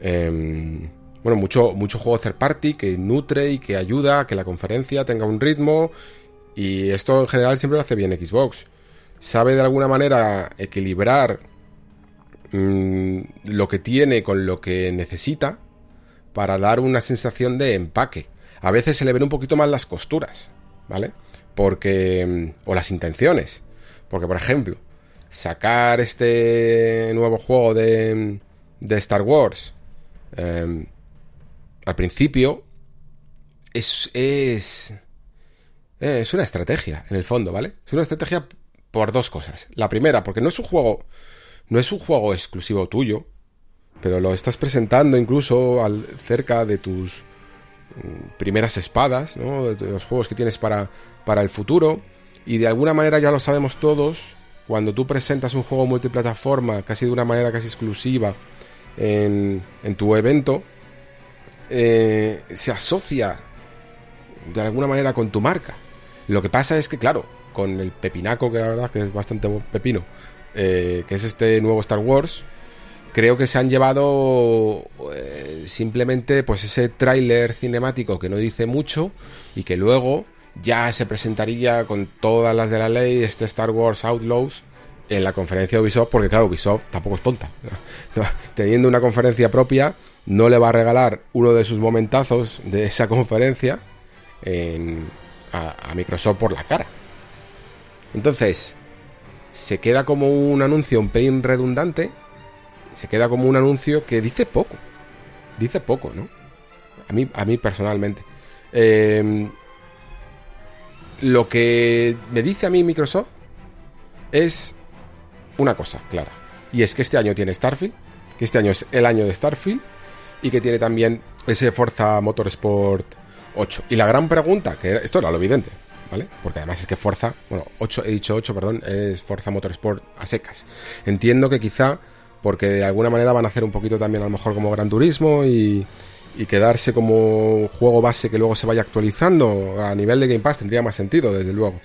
Eh, bueno, mucho, juego third party que nutre y que ayuda a que la conferencia tenga un ritmo. Y esto en general siempre lo hace bien Xbox. Sabe de alguna manera equilibrar mmm, lo que tiene con lo que necesita para dar una sensación de empaque. A veces se le ven un poquito más las costuras, ¿vale? Porque... o las intenciones. Porque, por ejemplo, sacar este nuevo juego de, de Star Wars eh, al principio es, es, es una estrategia, en el fondo, ¿vale? Es una estrategia por dos cosas. La primera, porque no es un juego, no es un juego exclusivo tuyo, pero lo estás presentando incluso al, cerca de tus mm, primeras espadas, ¿no? De los juegos que tienes para, para el futuro. Y de alguna manera ya lo sabemos todos, cuando tú presentas un juego multiplataforma, casi de una manera casi exclusiva, en, tu evento, eh, se asocia de alguna manera con tu marca. Lo que pasa es que, claro, con el pepinaco, que la verdad que es bastante pepino, eh, que es este nuevo Star Wars, creo que se han llevado eh, simplemente pues ese tráiler cinemático que no dice mucho y que luego ya se presentaría con todas las de la ley este Star Wars Outlaws en la conferencia de Ubisoft, porque claro, Ubisoft tampoco es tonta. Teniendo una conferencia propia, no le va a regalar uno de sus momentazos de esa conferencia a, Microsoft por la cara. Entonces, se queda como un anuncio un pelín redundante, se queda como un anuncio que dice poco. Dice poco, ¿no? A mí, a mí personalmente. Em, lo que me dice a mí Microsoft es una cosa clara. Y es que este año tiene Starfield, que este año es el año de Starfield, y que tiene también ese Forza Motorsport 8. Y la gran pregunta, que esto era lo evidente, ¿vale? Porque además es que Forza, bueno, 8, he dicho 8, perdón, es Forza Motorsport a secas. Entiendo que quizá, porque de alguna manera van a hacer un poquito también a lo mejor como Gran Turismo y, y quedarse como juego base que luego se vaya actualizando a nivel de Game Pass tendría más sentido, desde luego.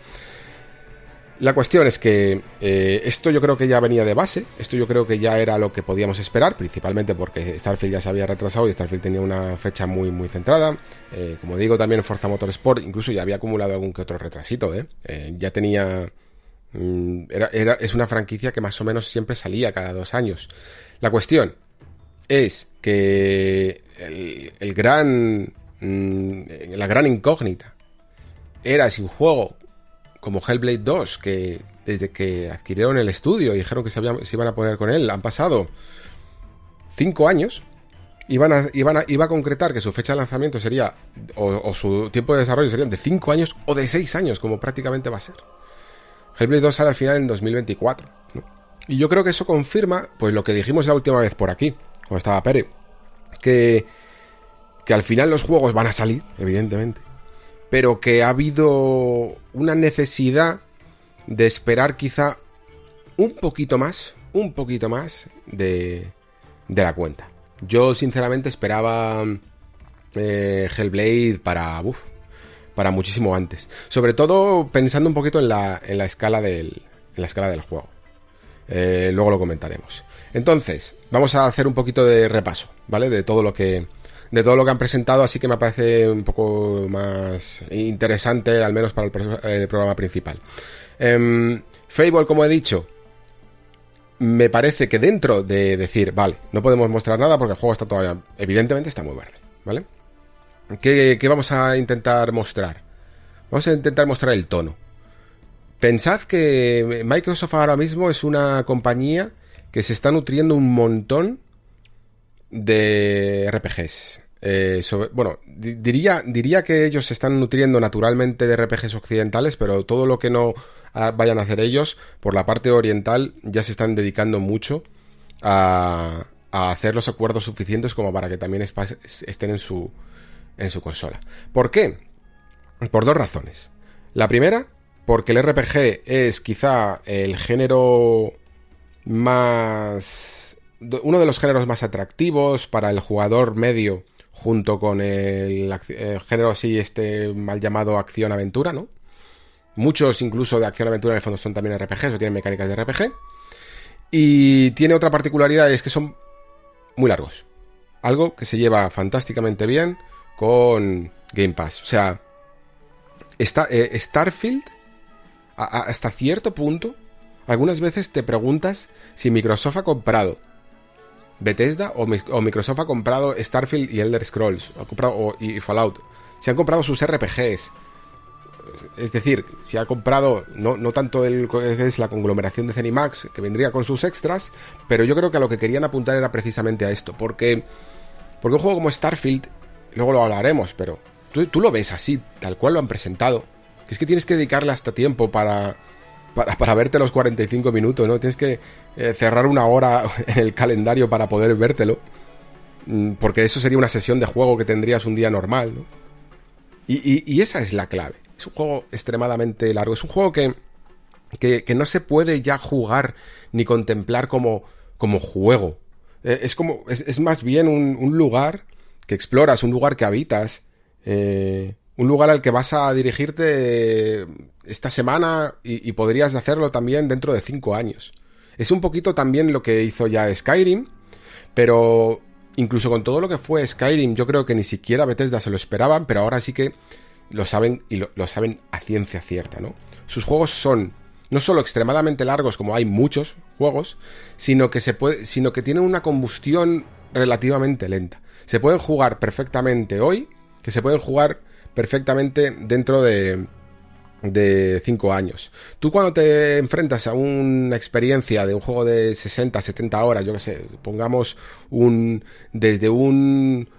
La cuestión es que eh, esto yo creo que ya venía de base, esto yo creo que ya era lo que podíamos esperar, principalmente porque Starfield ya se había retrasado y Starfield tenía una fecha muy muy centrada. Eh, como digo, también Forza Motorsport incluso ya había acumulado algún que otro retrasito, ¿eh? ya tenía... Mm, era, es una franquicia que más o menos siempre salía cada dos años. La cuestión es que el, el gran... Mm, la gran incógnita era si un juego como Hellblade 2, que desde que adquirieron el estudio y dijeron que se, iban a poner con él, han pasado 5 años. Iban a, iban a, iba a concretar que su fecha de lanzamiento sería, o, su tiempo de desarrollo serían de 5 años o de 6 años, como prácticamente va a ser. Hellblade 2 sale al final en 2024. Y yo creo que eso confirma, pues lo que dijimos la última vez por aquí, cuando estaba Pere, que, que al final los juegos van a salir, evidentemente pero que ha habido una necesidad de esperar quizá un poquito más, un poquito más de, de la cuenta. Yo sinceramente esperaba eh, Hellblade para, para muchísimo antes. Sobre todo pensando un poquito en la, en la, escala, del, en la escala del juego. Eh, luego lo comentaremos. Entonces, vamos a hacer un poquito de repaso, ¿vale? De todo lo que, de todo lo que han presentado, así que me parece un poco más interesante, al menos para el, programa principal. Eh, Fable, como he dicho, me parece que dentro de decir, vale, no podemos mostrar nada porque el juego está todavía, evidentemente está muy verde, ¿vale? ¿Qué, ¿Qué, vamos a intentar mostrar? Vamos a intentar mostrar el tono. Pensad que Microsoft ahora mismo es una compañía que se está nutriendo un montón de RPGs. Eh, bueno, diría, diría que ellos se están nutriendo naturalmente de RPGs occidentales, pero todo lo que no ah, vayan a hacer ellos, por la parte oriental, ya se están dedicando mucho a, a hacer los acuerdos suficientes como para que también estén en su, en su consola. ¿Por qué? Por dos razones. La primera, porque el RPG es quizá el género más... uno de los géneros más atractivos para el jugador medio junto con el, género así, este mal llamado acción-aventura, ¿no? Muchos incluso de acción-aventura en el fondo son también RPGs o tienen mecánicas de RPG. Y tiene otra particularidad, es que son muy largos. Algo que se lleva fantásticamente bien con Game Pass. O sea, está, eh, Starfield, hasta cierto punto, algunas veces te preguntas si Microsoft ha comprado Bethesda o, Microsoft ha comprado Starfield y Elder Scrolls ha comprado, y Fallout. Si han comprado sus RPGs. Es decir, si ha comprado no, no tanto el, es la conglomeración de Zenimax, que vendría con sus extras, pero yo creo que a lo que querían apuntar era precisamente a esto. Porque, porque un juego como Starfield, luego lo hablaremos, pero tú, tú lo ves así, tal cual lo han presentado. Que es que tienes que dedicarle hasta tiempo para, para, para verte los 45 minutos, ¿no? Tienes que eh, cerrar una hora en el calendario para poder vértelo. Mm, porque eso sería una sesión de juego que tendrías un día normal, ¿no? Y, y, esa es la clave. Es un juego extremadamente largo. Es un juego que, que, no se puede ya jugar ni contemplar como, como juego. Eh, es como. Es, más bien un, un, lugar que exploras, un lugar que habitas. Eh, un lugar al que vas a dirigirte esta semana y, podrías hacerlo también dentro de cinco años. Es un poquito también lo que hizo ya Skyrim, pero incluso con todo lo que fue Skyrim, yo creo que ni siquiera Bethesda se lo esperaban, pero ahora sí que lo saben y lo, saben a ciencia cierta, ¿no? Sus juegos son no solo extremadamente largos, como hay muchos juegos, sino que se puede, sino que tienen una combustión relativamente lenta. Se pueden jugar perfectamente hoy, que se pueden jugar perfectamente dentro de, de 5 años. Tú cuando te enfrentas a una experiencia de un juego de 60, 70 horas, yo que sé, pongamos un desde un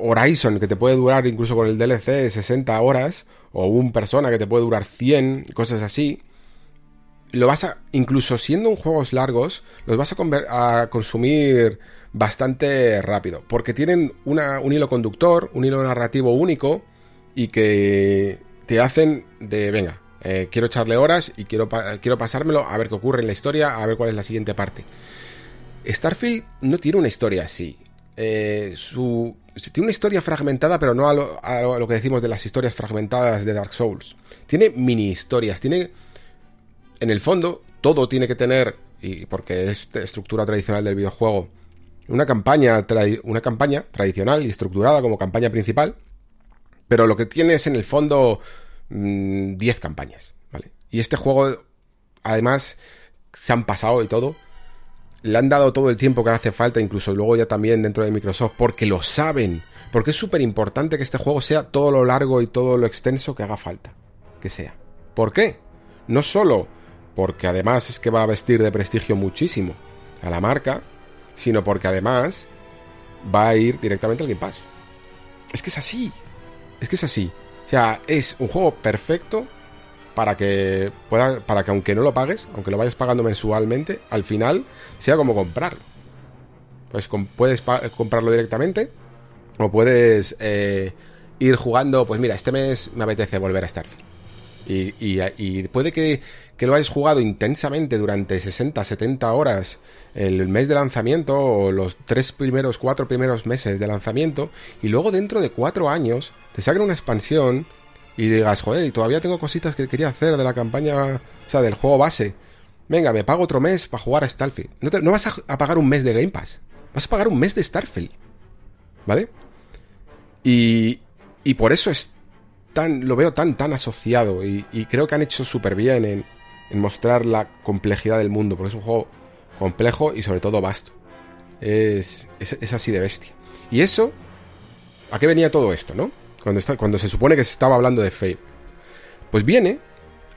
Horizon que te puede durar incluso con el DLC 60 horas o un persona que te puede durar 100, cosas así. Lo vas a incluso siendo un juegos largos, los vas a, a consumir bastante rápido, porque tienen una, un hilo conductor, un hilo narrativo único y que te hacen de, venga, eh, quiero echarle horas y quiero, quiero pasármelo a ver qué ocurre en la historia, a ver cuál es la siguiente parte. Starfield no tiene una historia así. Eh, su, tiene una historia fragmentada, pero no a lo, que decimos de las historias fragmentadas de Dark Souls. Tiene mini historias, tiene... En el fondo, todo tiene que tener, y porque es estructura tradicional del videojuego, una campaña, una campaña tradicional y estructurada como campaña principal, pero lo que tiene es en el fondo 10 mm, campañas, ¿vale? Y este juego, además, se han pasado y todo. Le han dado todo el tiempo que hace falta, incluso luego ya también dentro de Microsoft, porque lo saben. Porque es súper importante que este juego sea todo lo largo y todo lo extenso que haga falta. Que sea. ¿Por qué? No solo porque además es que va a vestir de prestigio muchísimo a la marca, sino porque además va a ir directamente al Game Pass. Es que es así. Es que es así. O sea, es un juego perfecto para que pueda, para que aunque no lo pagues, aunque lo vayas pagando mensualmente, al final sea como comprarlo. Pues puedes comprarlo directamente o puedes eh, ir jugando, pues mira, este mes me apetece volver a Starfield. Y, puede que, que, lo hayas jugado intensamente durante 60, 70 horas el mes de lanzamiento o los tres primeros, cuatro primeros meses de lanzamiento y luego dentro de cuatro años te saquen una expansión y digas, joder, y todavía tengo cositas que quería hacer de la campaña, o sea, del juego base. Venga, me pago otro mes para jugar a Starfield. No, vas a, pagar un mes de Game Pass, vas a pagar un mes de Starfield. ¿Vale? Y, y por eso es tan, lo veo tan, tan asociado y, creo que han hecho súper bien en, mostrar la complejidad del mundo, porque es un juego complejo y sobre todo vasto. Es, es, así de bestia. Y eso, ¿a qué venía todo esto, no? Cuando, se supone que se estaba hablando de Fable. Pues viene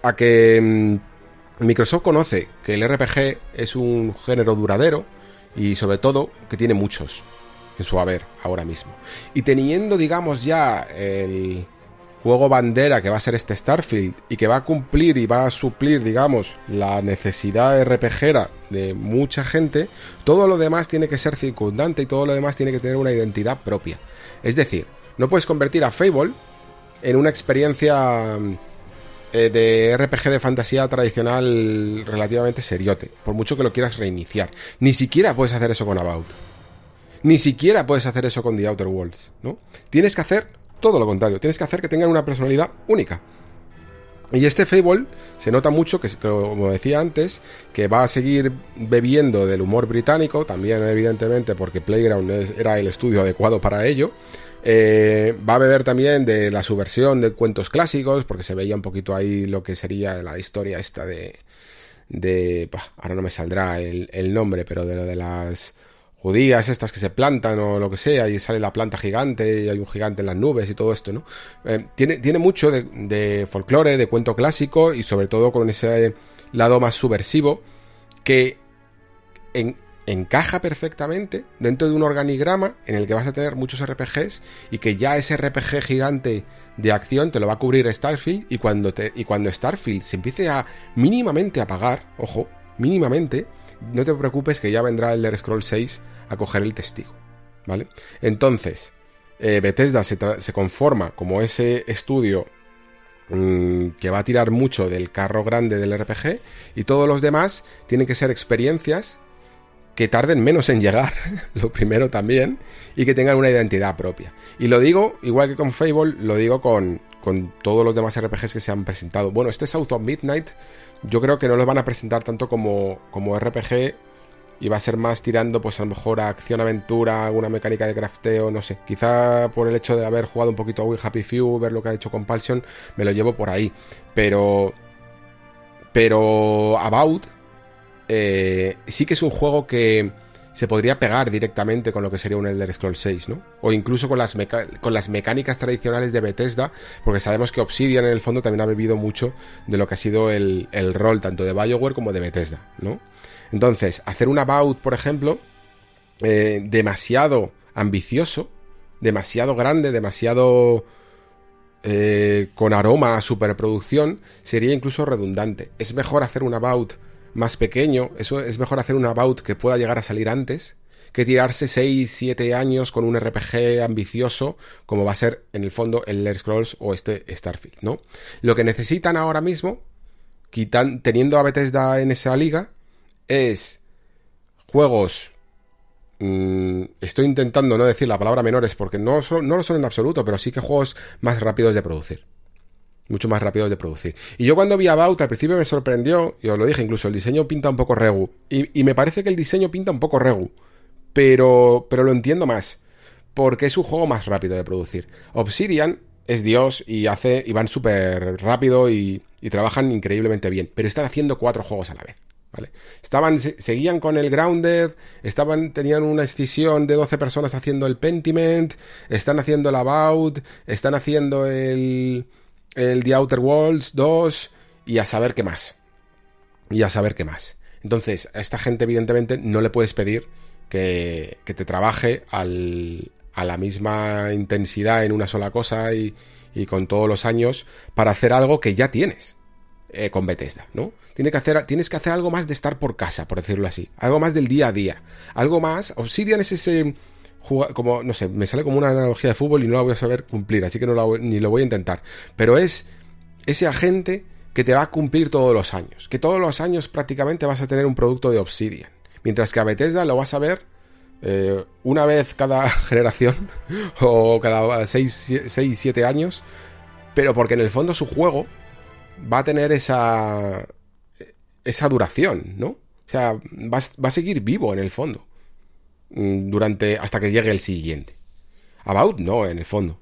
a que mm, Microsoft conoce que el RPG es un género duradero y sobre todo que tiene muchos. en su haber ahora mismo. Y teniendo, digamos, ya el juego bandera que va a ser este Starfield y que va a cumplir y va a suplir, digamos, la necesidad RPGera de mucha gente, todo lo demás tiene que ser circundante y todo lo demás tiene que tener una identidad propia. Es decir, no puedes convertir a Fable en una experiencia eh, de RPG de fantasía tradicional relativamente seriote, por mucho que lo quieras reiniciar. Ni siquiera puedes hacer eso con About. Ni siquiera puedes hacer eso con The Outer Worlds, ¿no? Tienes que hacer todo lo contrario, tienes que hacer que tengan una personalidad única. Y este Fable se nota mucho que, como decía antes, que va a seguir bebiendo del humor británico, también evidentemente porque Playground era el estudio adecuado para ello. Eh, va a beber también de la subversión de cuentos clásicos, porque se veía un poquito ahí lo que sería la historia esta de... de ahora no me saldrá el, nombre, pero de lo de las judías estas que se plantan o lo que sea y sale la planta gigante y hay un gigante en las nubes y todo esto, ¿no? Eh, tiene, tiene mucho de, de folclore, de cuento clásico y sobre todo con ese lado más subversivo que encaja perfectamente dentro de un organigrama en el que vas a tener muchos RPGs y que ya ese RPG gigante de acción te lo va a cubrir Starfield y cuando, te, y cuando Starfield se empiece a mínimamente apagar, ojo, mínimamente, no te preocupes que ya vendrá el Scroll 6 a coger el testigo. ¿Vale? Entonces, eh, Bethesda se, se, conforma como ese estudio mmm, que va a tirar mucho del carro grande del RPG y todos los demás tienen que ser experiencias que tarden menos en llegar, lo primero también, y que tengan una identidad propia. Y lo digo, igual que con Fable, lo digo con, con todos los demás RPGs que se han presentado. Bueno, este South of Midnight yo creo que no lo van a presentar tanto como, como RPG y va a ser más tirando pues a lo mejor a acción-aventura, alguna mecánica de crafteo, no sé. Quizá por el hecho de haber jugado un poquito a We Happy Few, ver lo que ha hecho Compulsion, me lo llevo por ahí. Pero... Pero About eh, sí que es un juego que se podría pegar directamente con lo que sería un Elder Scrolls 6, ¿no? O incluso con las, con las mecánicas tradicionales de Bethesda, porque sabemos que Obsidian en el fondo también ha bebido mucho de lo que ha sido el, el rol tanto de BioWare como de Bethesda, ¿no? Entonces, hacer un About, por ejemplo, eh, demasiado ambicioso, demasiado grande, demasiado eh, con aroma a superproducción, sería incluso redundante. Es mejor hacer un About más pequeño, eso es mejor hacer un about que pueda llegar a salir antes, que tirarse 6, 7 años con un RPG ambicioso, como va a ser en el fondo el Elder Scrolls o este Starfield, ¿no? Lo que necesitan ahora mismo, quitan, teniendo a Bethesda en esa liga, es juegos mm, estoy intentando no decir la palabra menores porque no, no lo son en absoluto, pero sí que juegos más rápidos de producir mucho más rápido de producir. Y yo cuando vi About al principio me sorprendió, y os lo dije, incluso el diseño pinta un poco regu. Y, me parece que el diseño pinta un poco regu. Pero, pero lo entiendo más. Porque es un juego más rápido de producir. Obsidian es Dios y hace y van súper rápido y, y, trabajan increíblemente bien. Pero están haciendo cuatro juegos a la vez. ¿Vale? Estaban, seguían con el Grounded, estaban, tenían una escisión de 12 personas haciendo el Pentiment, están haciendo el About, están haciendo el, el The Outer Worlds 2 y a saber qué más. Y a saber qué más. Entonces, a esta gente evidentemente no le puedes pedir que, que te trabaje al, a la misma intensidad en una sola cosa y, y, con todos los años para hacer algo que ya tienes eh, con Bethesda, ¿no? Tiene que hacer, tienes que hacer algo más de estar por casa, por decirlo así. Algo más del día a día. Algo más... Obsidian es ese como, no sé, me sale como una analogía de fútbol y no la voy a saber cumplir, así que no la ni lo voy a intentar. Pero es ese agente que te va a cumplir todos los años, que todos los años prácticamente vas a tener un producto de Obsidian, mientras que a Bethesda lo vas a ver eh, una vez cada generación o cada 6, 7 años, pero porque en el fondo su juego va a tener esa, esa duración, ¿no? O sea, va, va a seguir vivo en el fondo. Mm, durante hasta que llegue el siguiente. About no, en el fondo.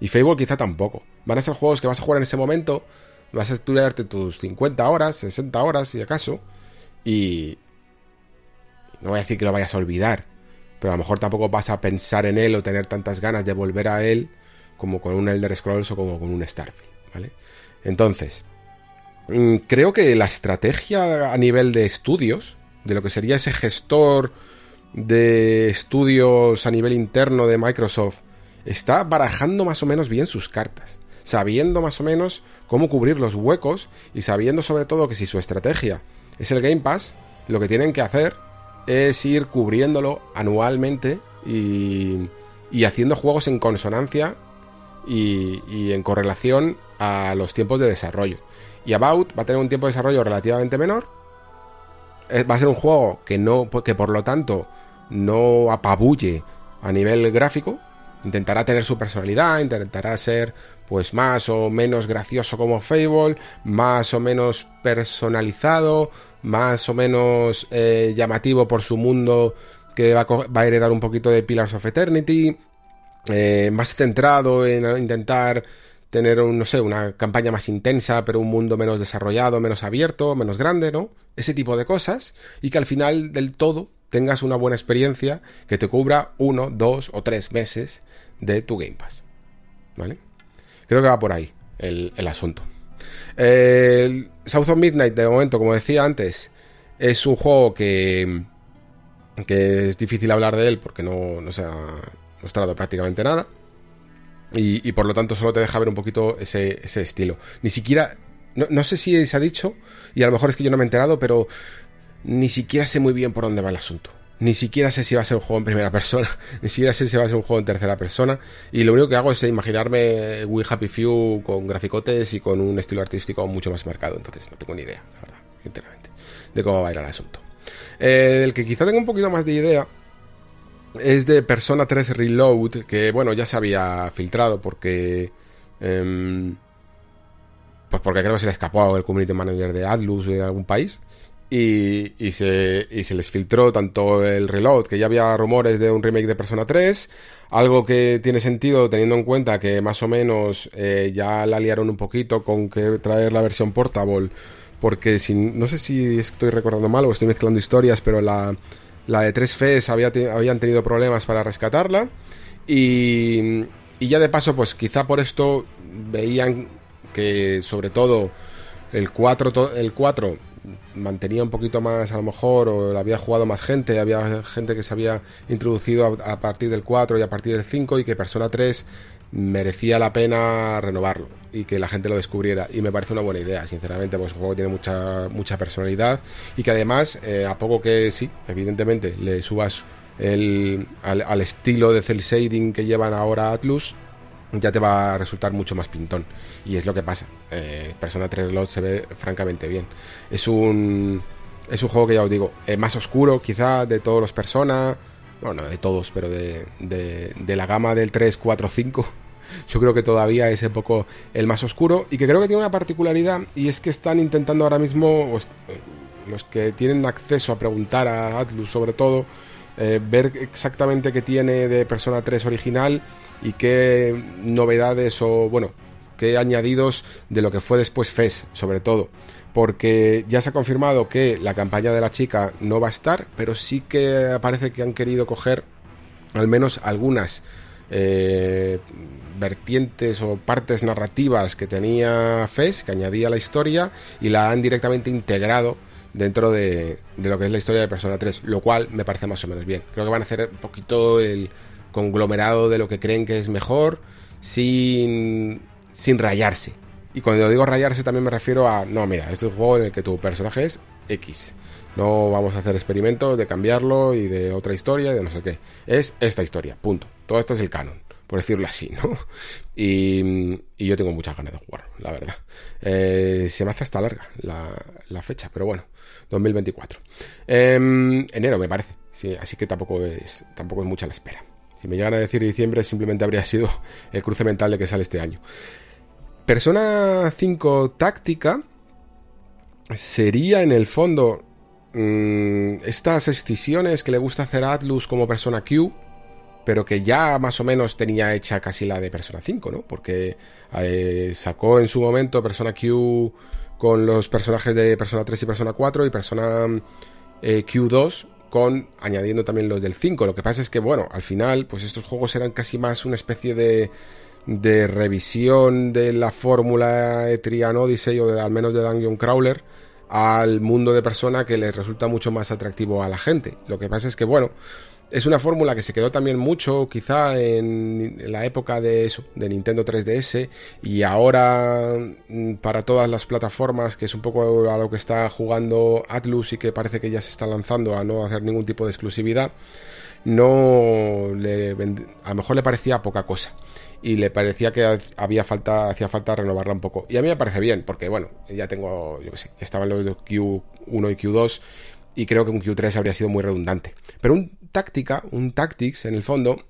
Y Fable quizá tampoco. Van a ser juegos que vas a jugar en ese momento, vas a estudiarte tus 50 horas, 60 horas si acaso, y no voy a decir que lo vayas a olvidar, pero a lo mejor tampoco vas a pensar en él o tener tantas ganas de volver a él como con un Elder Scrolls o como con un Starfield, ¿vale? Entonces, mm, creo que la estrategia a nivel de estudios, de lo que sería ese gestor de estudios a nivel interno de Microsoft está barajando más o menos bien sus cartas, sabiendo más o menos cómo cubrir los huecos y sabiendo sobre todo que si su estrategia es el Game Pass, lo que tienen que hacer es ir cubriéndolo anualmente y, y haciendo juegos en consonancia y, y, en correlación a los tiempos de desarrollo. Y About va a tener un tiempo de desarrollo relativamente menor. Eh, va a ser un juego que no, que por lo tanto no apabulle a nivel gráfico. Intentará tener su personalidad, intentará ser pues más o menos gracioso como Fable, más o menos personalizado, más o menos eh, llamativo por su mundo que va a, heredar un poquito de Pillars of Eternity, eh, más centrado en intentar tener, un, no sé, una campaña más intensa, pero un mundo menos desarrollado, menos abierto, menos grande, ¿no? Ese tipo de cosas, y que al final del todo tengas una buena experiencia que te cubra uno, dos o tres meses de tu Game Pass. ¿Vale? Creo que va por ahí el, asunto. South of Midnight, de momento, como decía antes, es un juego que, que es difícil hablar de él porque no, no se ha mostrado prácticamente nada. Y, por lo tanto solo te deja ver un poquito ese, ese estilo. Ni siquiera, no, no, sé si se ha dicho, y a lo mejor es que yo no me he enterado, pero ni siquiera sé muy bien por dónde va el asunto. Ni siquiera sé si va a ser un juego en primera persona, ni siquiera sé si va a ser un juego en tercera persona. Y lo único que hago es imaginarme We Happy Few con graficotes y con un estilo artístico mucho más marcado. Entonces no tengo ni idea, la verdad, sinceramente, de cómo va a ir el asunto. Eh, el que quizá tenga un poquito más de idea es de Persona 3 Reload, que bueno, ya se había filtrado porque... Eh, pues porque creo que se le escapó el community manager de Atlus de algún país. Y, y, se, y se les filtró tanto el reload, que ya había rumores de un remake de Persona 3, algo que tiene sentido teniendo en cuenta que más o menos eh, ya la liaron un poquito con que traer la versión portable, porque si, no sé si estoy recordando mal o estoy mezclando historias, pero la, la de 3 Fes había, habían tenido problemas para rescatarla. Y, y ya de paso, pues quizá por esto veían que sobre todo el 4, el 4 mantenía un poquito más a lo mejor o había jugado más gente, había gente que se había introducido a, partir del 4 y a partir del 5 y que Persona 3 merecía la pena renovarlo y que la gente lo descubriera. Y me parece una buena idea sinceramente pues el juego tiene mucha mucha personalidad y que además eh, a poco que sí evidentemente le subas el, al, estilo de cel shading que llevan ahora Atlus ya te va a resultar mucho más pintón. Y es lo que pasa. Eh, Persona 3 Lot se ve francamente bien. Es un es un juego que ya os digo es más oscuro quizá de todos los Persona bueno, de todos, pero de, de, la gama del 3, 4, 5, yo creo que todavía es un poco el más oscuro y que creo que tiene una particularidad y es que están intentando ahora mismo, pues, los que tienen acceso a preguntar a Atlus sobre todo, eh, ver exactamente qué tiene de Persona 3 original y qué novedades o, bueno, qué añadidos de lo que fue después FES, sobre todo. Porque ya se ha confirmado que la campaña de la chica no va a estar, pero sí que parece que han querido coger al menos algunas eh, vertientes o partes narrativas que tenía FES, que añadía la historia, y la han directamente integrado dentro de, lo que es la historia de Persona 3, lo cual me parece más o menos bien. Creo que van a hacer un poquito el conglomerado de lo que creen que es mejor, sin, sin rayarse. Y cuando digo rayarse también me refiero a, no, mira, este es un juego en el que tu personaje es X. No vamos a hacer experimentos de cambiarlo y de otra historia y de no sé qué. Es esta historia, punto. Todo esto es el canon, por decirlo así, ¿no? Y, y yo tengo muchas ganas de jugar, la verdad. Eh, se me hace hasta larga la, fecha, pero bueno, 2024. Em, enero me parece, sí, así que tampoco es, tampoco es mucha la espera. Si me llegan a decir diciembre, simplemente habría sido el cruce mental de que sale este año. Persona 5 táctica sería en el fondo mmm, estas excisiones que le gusta hacer a Atlus como Persona Q, pero que ya más o menos tenía hecha casi la de Persona 5, ¿no? Porque eh, sacó en su momento Persona Q con los personajes de Persona 3 y Persona 4 y Persona eh, Q2 con añadiendo también los del 5. Lo que pasa es que, bueno, al final, pues estos juegos eran casi más una especie de de revisión de la fórmula Etrian Odyssey o de, al menos de Dungeon Crawler al mundo de persona que les resulta mucho más atractivo a la gente. Lo que pasa es que, bueno, es una fórmula que se quedó también mucho, quizá en, la época de eso, de Nintendo 3DS, y ahora mm, para todas las plataformas, que es un poco a lo que está jugando Atlus y que parece que ya se está lanzando a no hacer ningún tipo de exclusividad, no le a lo mejor le parecía poca cosa y le parecía que había falta, hacía falta renovarla un poco. Y a mí me parece bien, porque bueno, ya tengo, yo que sé, estaban los de Q1 y Q2 y creo que un Q3 habría sido muy redundante. Pero un táctica, un tactics en el fondo,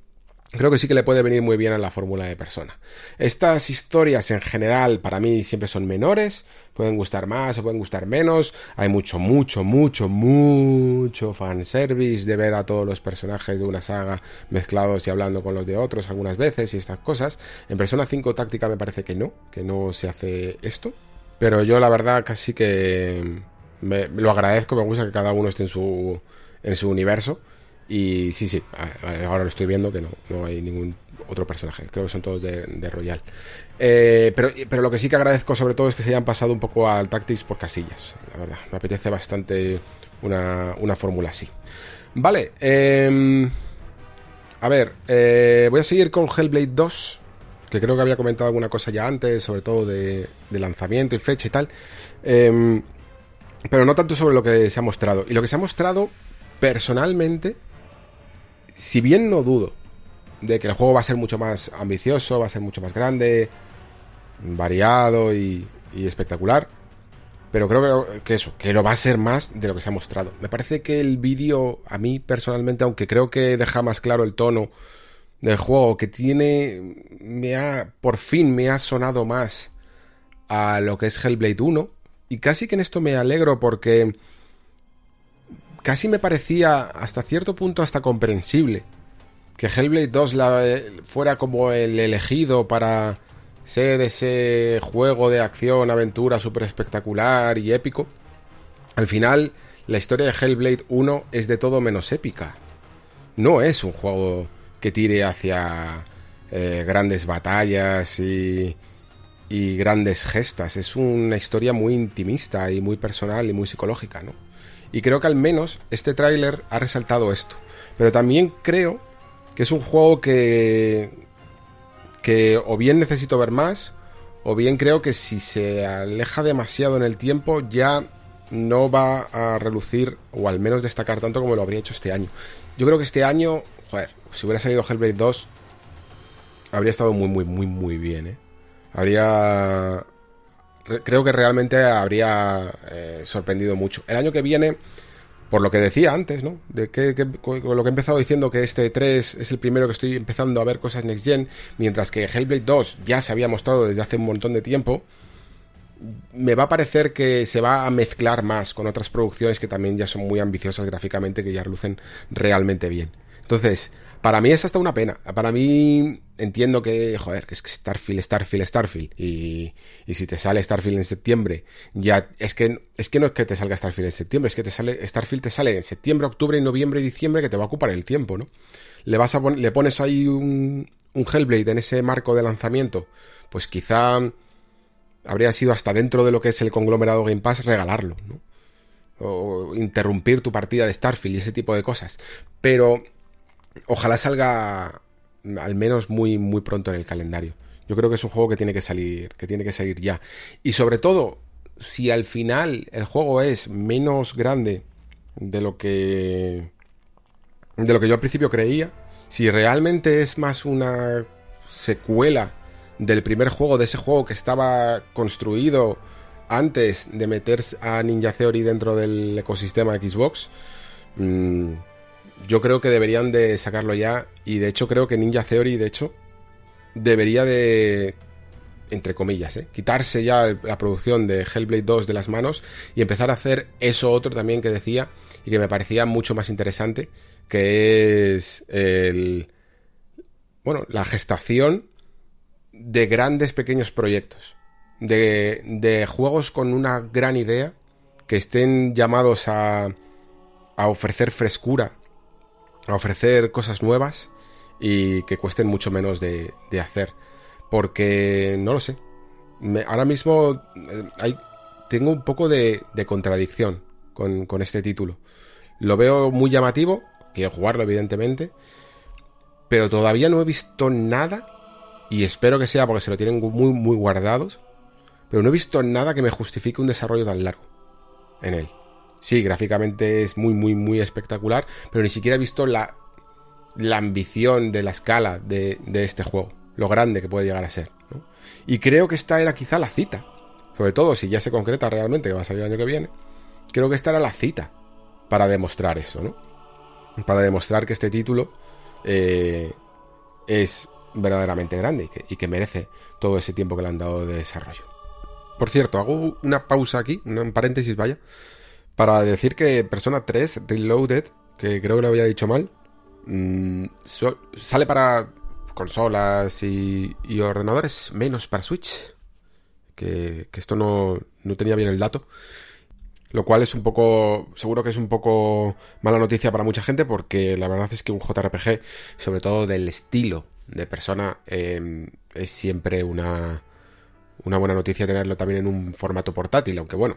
creo que sí que le puede venir muy bien a la fórmula de persona. Estas historias en general para mí siempre son menores, pueden gustar más o pueden gustar menos. Hay mucho, mucho, mucho, mucho fanservice de ver a todos los personajes de una saga mezclados y hablando con los de otros algunas veces y estas cosas. En Persona 5 táctica me parece que no, que no se hace esto. Pero yo la verdad casi que me, lo agradezco, me gusta que cada uno esté en su, en su universo y sí, sí, ahora lo estoy viendo que no, no hay ningún otro personaje. Creo que son todos de, Royal. Eh, pero, pero lo que sí que agradezco sobre todo es que se hayan pasado un poco al Tactics por casillas. La verdad, me apetece bastante una, fórmula así. Vale, em, a ver, eh, voy a seguir con Hellblade 2, que creo que había comentado alguna cosa ya antes, sobre todo de, lanzamiento y fecha y tal. Em, pero no tanto sobre lo que se ha mostrado. Y lo que se ha mostrado, personalmente, si bien no dudo de que el juego va a ser mucho más ambicioso, va a ser mucho más grande, variado y, espectacular, pero creo que, eso, que lo va a ser más de lo que se ha mostrado. Me parece que el vídeo, a mí personalmente, aunque creo que deja más claro el tono del juego, que tiene, me ha, por fin me ha sonado más a lo que es Hellblade 1, y casi que en esto me alegro porque casi me parecía hasta cierto punto hasta comprensible que Hellblade 2 la, eh, fuera como el elegido para ser ese juego de acción, aventura súper espectacular y épico. Al final, la historia de Hellblade 1 es de todo menos épica. No es un juego que tire hacia eh, grandes batallas y, y grandes gestas. Es una historia muy intimista y muy personal y muy psicológica, ¿no? Y creo que al menos este tráiler ha resaltado esto. Pero también creo que es un juego que, que o bien necesito ver más, o bien creo que si se aleja demasiado en el tiempo ya no va a relucir o al menos destacar tanto como lo habría hecho este año. Yo creo que este año, joder, si hubiera salido Hellblade 2, habría estado muy, muy, muy, muy bien, ¿eh? Habría creo que realmente habría eh, sorprendido mucho. El año que viene, por lo que decía antes, ¿no? De que, con lo que he empezado diciendo que este 3 es el primero que estoy empezando a ver cosas Next Gen, mientras que Hellblade 2 ya se había mostrado desde hace un montón de tiempo, me va a parecer que se va a mezclar más con otras producciones que también ya son muy ambiciosas gráficamente, que ya lucen realmente bien. Entonces, para mí es hasta una pena. Para mí entiendo que, joder, que es Starfield, Starfield, Starfield. Y, y si te sale Starfield en septiembre, ya es que, es que no es que te salga Starfield en septiembre, es que te sale, Starfield te sale en septiembre, octubre, noviembre y diciembre que te va a ocupar el tiempo, ¿no? Le vas a le pones ahí un, un Hellblade en ese marco de lanzamiento, pues quizá habría sido hasta dentro de lo que es el conglomerado Game Pass regalarlo, ¿no? O interrumpir tu partida de Starfield y ese tipo de cosas. Pero ojalá salga al menos muy, muy pronto en el calendario. Yo creo que es un juego que tiene que salir, que tiene que salir ya. Y sobre todo, si al final el juego es menos grande de lo que de lo que yo al principio creía, si realmente es más una secuela del primer juego, de ese juego que estaba construido antes de meter a Ninja Theory dentro del ecosistema Xbox, mmm, yo creo que deberían de sacarlo ya. Y de hecho creo que Ninja Theory, de hecho, debería de, entre comillas, ¿eh? quitarse ya la producción de Hellblade 2 de las manos y empezar a hacer eso otro también que decía y que me parecía mucho más interesante, que es el... Bueno, la gestación de grandes pequeños proyectos, de, de juegos con una gran idea, que estén llamados a, a ofrecer frescura a ofrecer cosas nuevas y que cuesten mucho menos de, hacer. Porque, no lo sé. ahora mismo eh, hay tengo un poco de, contradicción con, con este título. Lo veo muy llamativo, quiero jugarlo evidentemente, pero todavía no he visto nada, y espero que sea porque se lo tienen muy, muy guardados, pero no he visto nada que me justifique un desarrollo tan largo en él. Sí, gráficamente es muy, muy, muy espectacular, pero ni siquiera he visto la, la ambición de la escala de, de este juego, lo grande que puede llegar a ser. Y creo que esta era quizá la cita, sobre todo si ya se concreta realmente que va a salir el año que viene, creo que esta era la cita para demostrar eso, ¿no? Para demostrar que este título eh, es verdaderamente grande y que, merece todo ese tiempo que le han dado de desarrollo. Por cierto, hago una pausa aquí, un paréntesis, vaya, para decir que Persona 3 Reloaded, que creo que lo había dicho mal, mm, sale para consolas y, ordenadores, menos para Switch. Que, esto no, no tenía bien el dato. Lo cual es un poco, seguro que es un poco mala noticia para mucha gente porque la verdad es que un JRPG, sobre todo del estilo de persona, em, es siempre una, una buena noticia tenerlo también en un formato portátil, aunque bueno,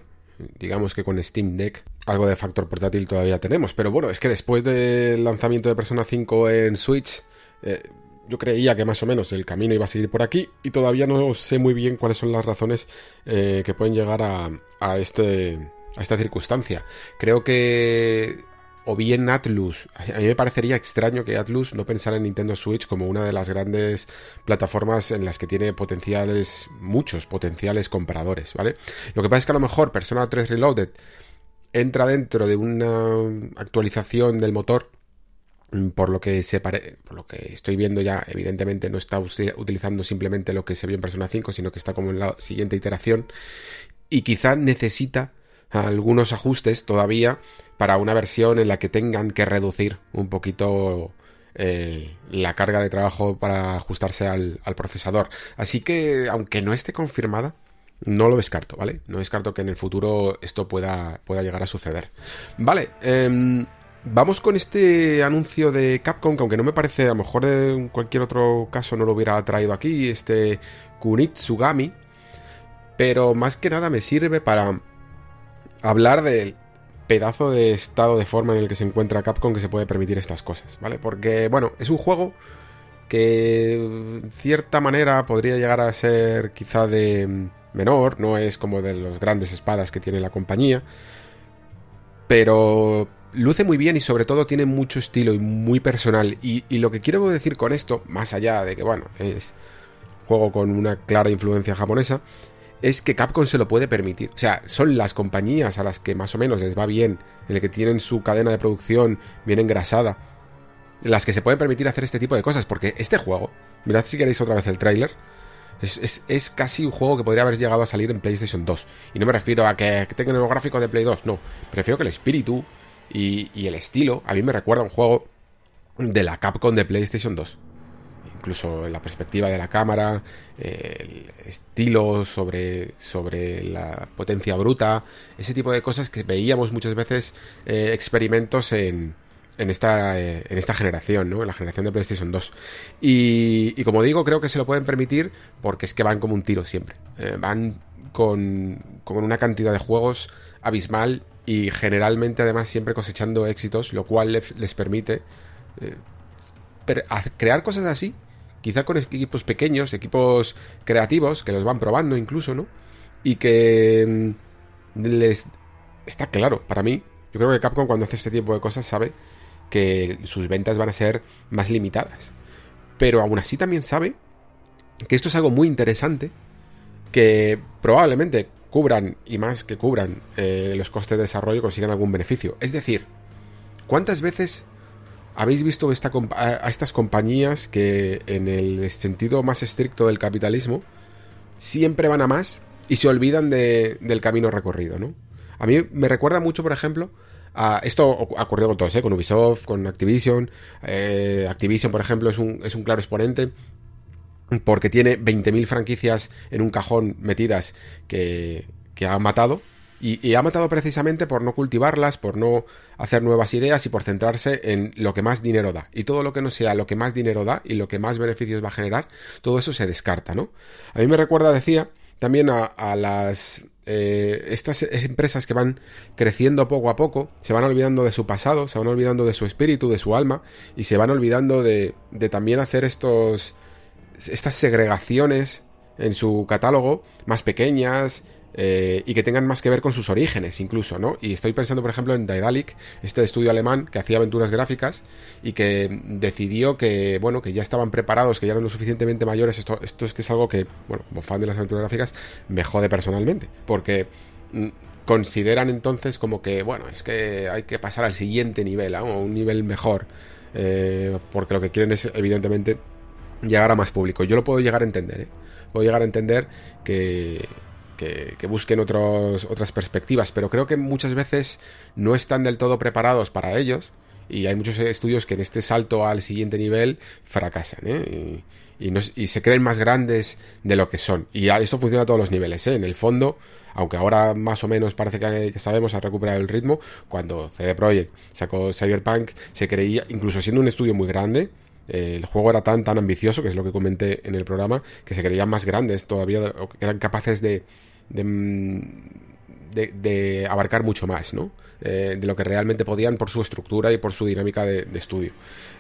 digamos que con Steam Deck algo de factor portátil todavía tenemos. Pero bueno, es que después del lanzamiento de Persona 5 en Switch, eh, yo creía que más o menos el camino iba a seguir por aquí y todavía no sé muy bien cuáles son las razones eh, que pueden llegar a, a este a esta circunstancia. Creo que o bien Atlus, a mí me parecería extraño que Atlus no pensara en Nintendo Switch como una de las grandes plataformas en las que tiene potenciales, muchos potenciales compradores, ¿vale? Lo que pasa es que a lo mejor Persona 3 Reloaded entra dentro de una actualización del motor por lo que se pare... por lo que estoy viendo ya, evidentemente no está utilizando simplemente lo que se vio en Persona 5, sino que está como en la siguiente iteración y quizá necesita algunos ajustes todavía para una versión en la que tengan que reducir un poquito eh, la carga de trabajo para ajustarse al, procesador. Así que, aunque no esté confirmada, no lo descarto, ¿vale? No descarto que en el futuro esto pueda, pueda llegar a suceder. Vale, em, vamos con este anuncio de Capcom, que aunque no me parece, a lo mejor en cualquier otro caso no lo hubiera traído aquí, este Kunitsugami, pero más que nada me sirve para hablar del pedazo de estado de forma en el que se encuentra Capcom que se puede permitir estas cosas, ¿vale? Porque, bueno, es un juego que en cierta manera podría llegar a ser quizá de menor, no es como de los grandes espadas que tiene la compañía, pero luce muy bien y sobre todo tiene mucho estilo y muy personal. Y, lo que quiero decir con esto, más allá de que, bueno, es juego con una clara influencia japonesa, es que Capcom se lo puede permitir. O sea, son las compañías a las que más o menos les va bien, en el que tienen su cadena de producción bien engrasada, las que se pueden permitir hacer este tipo de cosas, porque este juego, mirad si queréis otra vez el tráiler, es, casi un juego que podría haber llegado a salir en PlayStation 2. Y no me refiero a que, tengan los gráficos de Play 2, no. Prefiero que el espíritu y, y el estilo a mí me recuerda a un juego de la Capcom de PlayStation 2 incluso la perspectiva de la cámara, el estilo sobre, sobre la potencia bruta, ese tipo de cosas que veíamos muchas veces eh, experimentos en, en esta, eh, en esta generación, ¿no? En la generación de PlayStation 2. Y, y, como digo, creo que se lo pueden permitir porque es que van como un tiro siempre. Eh, van con, con una cantidad de juegos abismal y generalmente además siempre cosechando éxitos, lo cual les, les permite crear cosas así quizá con equipos pequeños, equipos creativos, que los van probando incluso, ¿no? Y que mm, les... Está claro, para mí, yo creo que Capcom cuando hace este tipo de cosas sabe que sus ventas van a ser más limitadas. Pero aún así también sabe que esto es algo muy interesante, que probablemente cubran, y más que cubran, eh, los costes de desarrollo consigan algún beneficio. Es decir, ¿cuántas veces habéis visto a, estas compañías que en el sentido más estricto del capitalismo siempre van a más y se olvidan del camino recorrido, ¿no? A mí me recuerda mucho, por ejemplo, a, esto ha con todos, ¿eh? con Ubisoft, con Activision. Eh, Activision, por ejemplo, es un, es un claro exponente porque tiene 20.000 franquicias en un cajón metidas que, que ha matado y, ha matado precisamente por no cultivarlas, por no hacer nuevas ideas y por centrarse en lo que más dinero da. Y todo lo que no sea lo que más dinero da y lo que más beneficios va a generar, todo eso se descarta, ¿no? A mí me recuerda, decía, también a, las eh, estas empresas que van creciendo poco a poco, se van olvidando de su pasado, se van olvidando de su espíritu, de su alma, y se van olvidando de, de también hacer estos estas segregaciones en su catálogo más pequeñas, eh, y que tengan más que ver con sus orígenes incluso, ¿no? Y estoy pensando, por ejemplo, en Daedalic, este estudio alemán que hacía aventuras gráficas y que decidió que, bueno, que ya estaban preparados, que ya eran lo suficientemente mayores. Esto, esto es que es algo que, bueno, como fan de las aventuras gráficas, me jode personalmente, porque mm, consideran entonces como que, bueno, es que hay que pasar al siguiente nivel, a un nivel mejor, eh, porque lo que quieren es, evidentemente, llegar a más público. Yo lo puedo llegar a entender, ¿eh? Puedo llegar a entender que, que, busquen otras perspectivas, pero creo que muchas veces no están del todo preparados para ellos y hay muchos estudios que en este salto al siguiente nivel fracasan ¿eh? y, se creen más grandes de lo que son. Y esto funciona a todos los niveles. ¿eh? En el fondo, aunque ahora más o menos parece que sabemos a recuperar el ritmo, cuando CD Projekt sacó Cyberpunk, se creía, incluso siendo un estudio muy grande, eh, el juego era tan tan ambicioso, que es lo que comenté en el programa, que se creían más grandes todavía, eran capaces de, de, abarcar mucho más, ¿no? Eh, de lo que realmente podían por su estructura y por su dinámica de, estudio.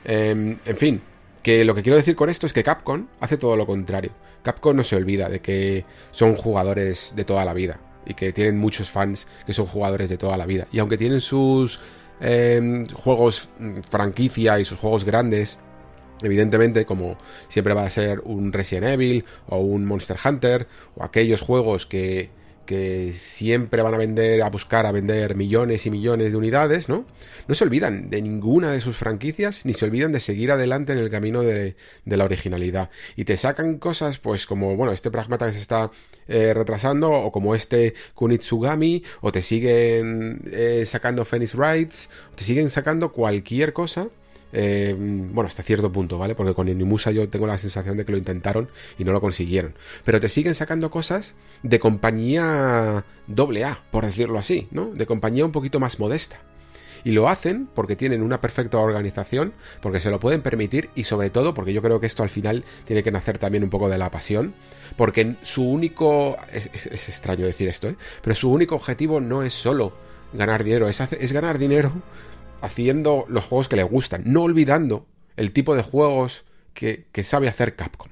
Em, en fin, que lo que quiero decir con esto es que Capcom hace todo lo contrario. Capcom no se olvida de que son jugadores de toda la vida y que tienen muchos fans que son jugadores de toda la vida. Y aunque tienen sus em, juegos mm, franquicia y sus juegos grandes, Evidentemente, como siempre va a ser un Resident Evil o un Monster Hunter o aquellos juegos que, que siempre van a vender, a buscar a vender millones y millones de unidades, ¿no? No se olvidan de ninguna de sus franquicias, ni se olvidan de seguir adelante en el camino de, de la originalidad. Y te sacan cosas, pues como, bueno, este Pragmata que se está eh, retrasando, o como este Kunitsugami, o te siguen eh, sacando Phoenix Rights, te siguen sacando cualquier cosa eh, bueno, hasta cierto punto, ¿vale? Porque con Inimusa yo tengo la sensación de que lo intentaron y no lo consiguieron. Pero te siguen sacando cosas de compañía doble A, por decirlo así, ¿no? De compañía un poquito más modesta. Y lo hacen porque tienen una perfecta organización, porque se lo pueden permitir y sobre todo porque yo creo que esto al final tiene que nacer también un poco de la pasión, porque su único... Es, extraño decir esto, ¿eh? Pero su único objetivo no es solo ganar dinero, es ganar dinero haciendo los juegos que le gustan, no olvidando el tipo de juegos que, sabe hacer Capcom.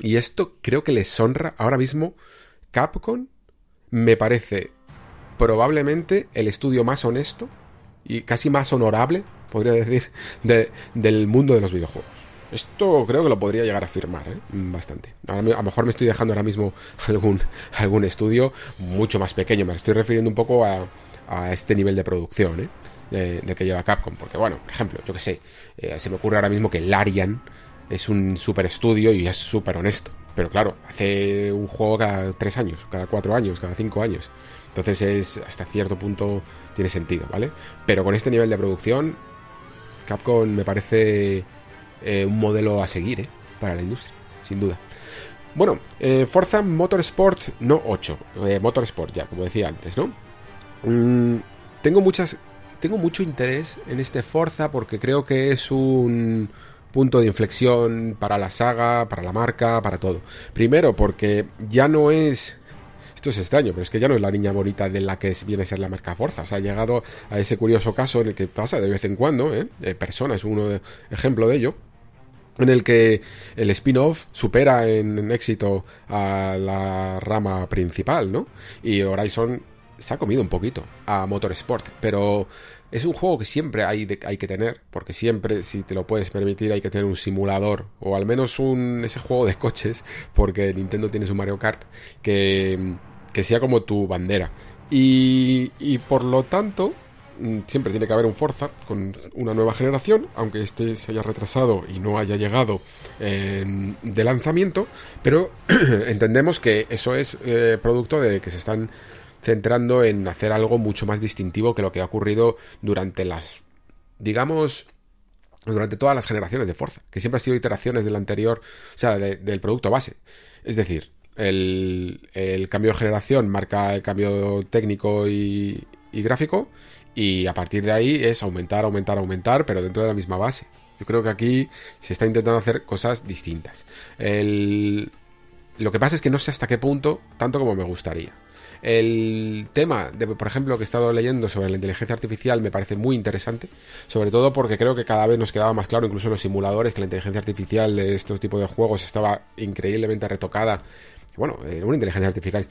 Y esto creo que les honra ahora mismo Capcom. Me parece probablemente el estudio más honesto y casi más honorable, podría decir, del mundo de los videojuegos. Esto creo que lo podría llegar a afirmar ¿eh? bastante. a lo mejor me estoy dejando ahora mismo algún, algún estudio mucho más pequeño. Me estoy refiriendo un poco a, a este nivel de producción. ¿eh? De, que lleva Capcom. Porque, bueno, por ejemplo, yo que sé, eh, se me ocurre ahora mismo que Larian es un super estudio y es súper honesto. Pero claro, hace un juego cada tres años, cada cuatro años, cada cinco años. Entonces es hasta cierto punto tiene sentido, ¿vale? Pero con este nivel de producción, Capcom me parece eh, un modelo a seguir, ¿eh? Para la industria, sin duda. Bueno, eh, Forza Motorsport, no 8, Motorsport ya, como decía antes, ¿no? Mm, tengo muchas tengo mucho interés en este Forza porque creo que es un punto de inflexión para la saga, para la marca, para todo. Primero porque ya no es esto es extraño, pero es que ya no es la niña bonita de la que viene a ser la marca Forza. O sea, ha llegado a ese curioso caso en el que pasa de vez en cuando, ¿eh? Persona es un ejemplo de ello, en el que el spin-off supera en, éxito a la rama principal, ¿no? Y Horizon se ha comido un poquito a Motorsport, pero es un juego que siempre hay, hay que tener, porque siempre, si te lo puedes permitir, hay que tener un simulador, o al menos un ese juego de coches, porque Nintendo tiene su Mario Kart, que, que sea como tu bandera. Y, y por lo tanto, mm, siempre tiene que haber un Forza con una nueva generación, aunque este se haya retrasado y no haya llegado de lanzamiento, pero entendemos que eso es eh, producto de que se están centrando en hacer algo mucho más distintivo que lo que ha ocurrido durante las, digamos, durante todas las generaciones de Forza, que siempre han sido iteraciones del anterior, o sea, del producto base. Es decir, el, cambio de generación marca el cambio técnico y, y, gráfico, y a partir de ahí es aumentar, aumentar, aumentar, pero dentro de la misma base. Yo creo que aquí se está intentando hacer cosas distintas. Lo que pasa es que no sé hasta qué punto, tanto como me gustaría. El tema, de, por ejemplo, que he estado leyendo sobre la inteligencia artificial me parece muy interesante, sobre todo porque creo que cada vez nos quedaba más claro, incluso en los simuladores, que la inteligencia artificial de estos tipos de juegos estaba increíblemente retocada. Bueno, una inteligencia artificial,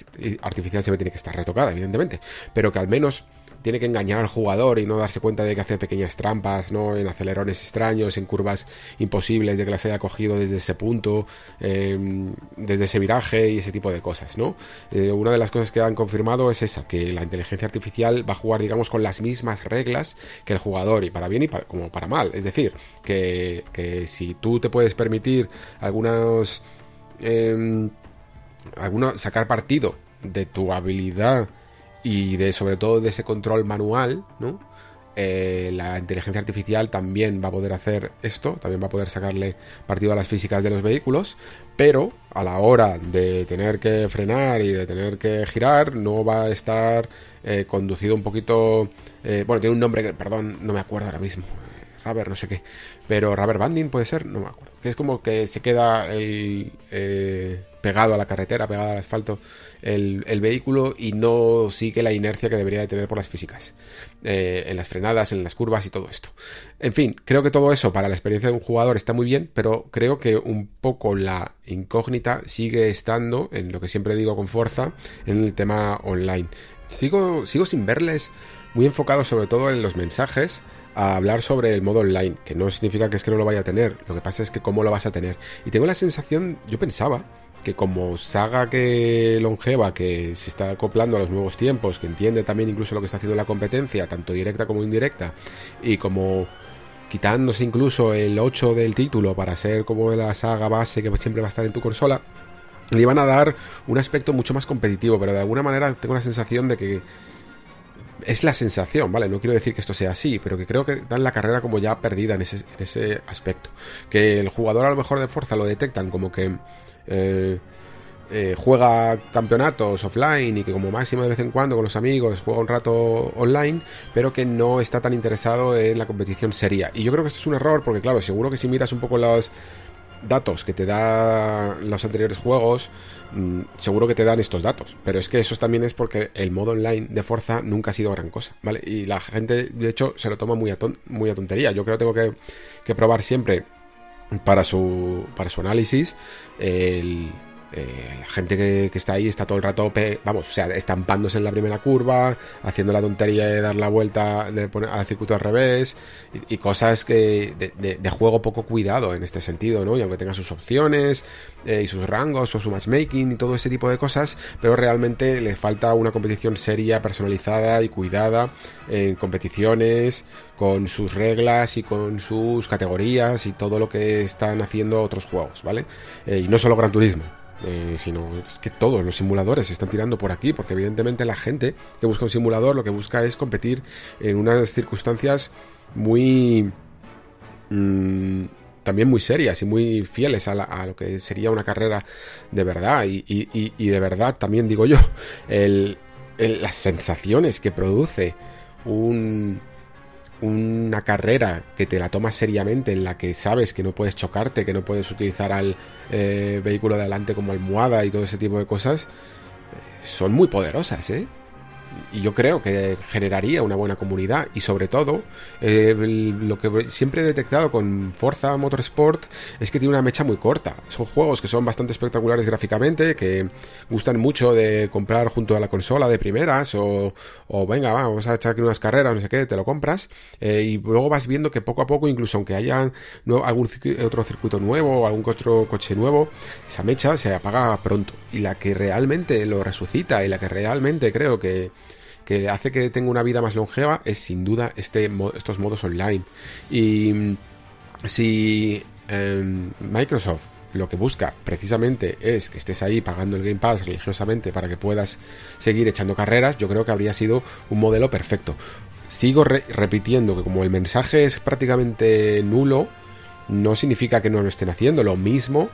artificial siempre tiene que estar retocada, evidentemente, pero que al menos tiene que engañar al jugador y no darse cuenta de que hace pequeñas trampas, ¿no? En acelerones extraños, en curvas imposibles, de que las haya cogido desde ese punto, em, desde ese viraje y ese tipo de cosas, ¿no? Eh, una de las cosas que han confirmado es esa, que la inteligencia artificial va a jugar, digamos, con las mismas reglas que el jugador, y para bien y para, como para mal. Es decir, que, que si tú te puedes permitir algunos... Eh, alguno, sacar partido de tu habilidad y de sobre todo de ese control manual, ¿no? Eh, la inteligencia artificial también va a poder hacer esto, también va a poder sacarle partido a las físicas de los vehículos, pero a la hora de tener que frenar y de tener que girar, no va a estar eh, conducido un poquito. Eh, bueno, tiene un nombre que, perdón, no me acuerdo ahora mismo. Rubber, no sé qué. Pero Rubber Banding puede ser, no me acuerdo. Que es como que se queda el pegado a la carretera, pegado al asfalto el, vehículo y no sigue la inercia que debería de tener por las físicas, eh, en las frenadas, en las curvas y todo esto. En fin, creo que todo eso para la experiencia de un jugador está muy bien, pero creo que un poco la incógnita sigue estando, en lo que siempre digo con fuerza, en el tema online. Sigo, sigo sin verles muy enfocados sobre todo en los mensajes, a hablar sobre el modo online, que no significa que es que no lo vaya a tener, lo que pasa es que cómo lo vas a tener. Y tengo la sensación, yo pensaba, que como saga que longeva, que se está acoplando a los nuevos tiempos, que entiende también incluso lo que está haciendo la competencia, tanto directa como indirecta, y como quitándose incluso el 8 del título para ser como la saga base que siempre va a estar en tu consola, le iban a dar un aspecto mucho más competitivo, pero de alguna manera tengo la sensación de que es la sensación, ¿vale? No quiero decir que esto sea así, pero que creo que dan la carrera como ya perdida en ese, en ese aspecto. Que el jugador a lo mejor de fuerza lo detectan como que eh, eh, juega campeonatos offline y que como máximo de vez en cuando con los amigos juega un rato online, pero que no está tan interesado en la competición seria. Y yo creo que esto es un error porque claro, seguro que si miras un poco los datos que te da los anteriores juegos, mm, seguro que te dan estos datos. Pero es que eso también es porque el modo online de Forza nunca ha sido gran cosa, ¿vale? Y la gente, de hecho, se lo toma muy a, muy a tontería. Yo creo que tengo que, que probar siempre para su, para su análisis. El, eh, la gente que, está ahí está todo el rato, vamos, o sea, estampándose en la primera curva, haciendo la tontería de dar la vuelta de al circuito al revés, y, cosas que de, juego poco cuidado en este sentido, ¿no? Y aunque tenga sus opciones eh, y sus rangos o su matchmaking y todo ese tipo de cosas, pero realmente le falta una competición seria, personalizada y cuidada en competiciones, con sus reglas y con sus categorías y todo lo que están haciendo otros juegos, ¿vale? Eh, y no solo Gran Turismo. Eh, sino es que todos los simuladores se están tirando por aquí, porque evidentemente la gente que busca un simulador lo que busca es competir en unas circunstancias muy... Mm, también muy serias y muy fieles a, lo que sería una carrera de verdad. Y, de verdad, también digo yo, las sensaciones que produce un, una carrera que te la tomas seriamente, en la que sabes que no puedes chocarte, que no puedes utilizar al eh, vehículo de adelante como almohada y todo ese tipo de cosas, eh, son muy poderosas, ¿eh? Y yo creo que generaría una buena comunidad y sobre todo eh, lo que siempre he detectado con Forza Motorsport es que tiene una mecha muy corta. Son juegos que son bastante espectaculares gráficamente que gustan mucho de comprar junto a la consola de primeras o, o venga vamos a echar aquí unas carreras no sé qué te lo compras eh, y luego vas viendo que poco a poco incluso aunque haya no, algún otro circuito nuevo o algún otro coche nuevo esa mecha se apaga pronto. Y la que realmente lo resucita y la que realmente creo que que hace que tenga una vida más longeva es sin duda este, estos modos online. Y mm, si em, Microsoft lo que busca precisamente es que estés ahí pagando el Game Pass religiosamente para que puedas seguir echando carreras, yo creo que habría sido un modelo perfecto. Sigo repitiendo que como el mensaje es prácticamente nulo, no significa que no lo estén haciendo, lo mismo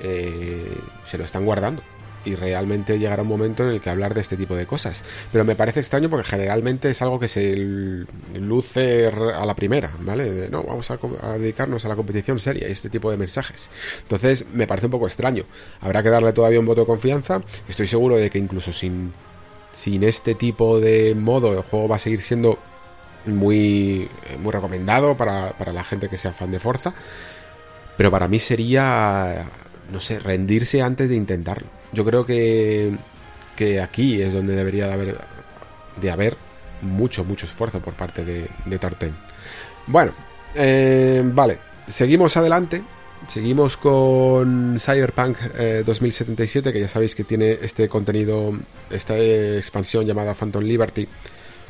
eh, se lo están guardando y realmente llegará un momento en el que hablar de este tipo de cosas. Pero me parece extraño porque generalmente es algo que se luce a la primera, ¿vale? no, vamos a, dedicarnos a la competición seria y este tipo de mensajes. Entonces me parece un poco extraño. Habrá que darle todavía un voto de confianza. Estoy seguro de que incluso sin, sin este tipo de modo el juego va a seguir siendo muy, muy recomendado para, para la gente que sea fan de Forza. Pero para mí sería, no sé, rendirse antes de intentarlo. Yo creo que, que aquí es donde debería de haber, de haber mucho, mucho esfuerzo por parte de, de Tarten. Bueno, eh, vale, seguimos adelante. Seguimos con Cyberpunk 2077, eh, que ya sabéis que tiene este contenido, esta expansión llamada Phantom Liberty.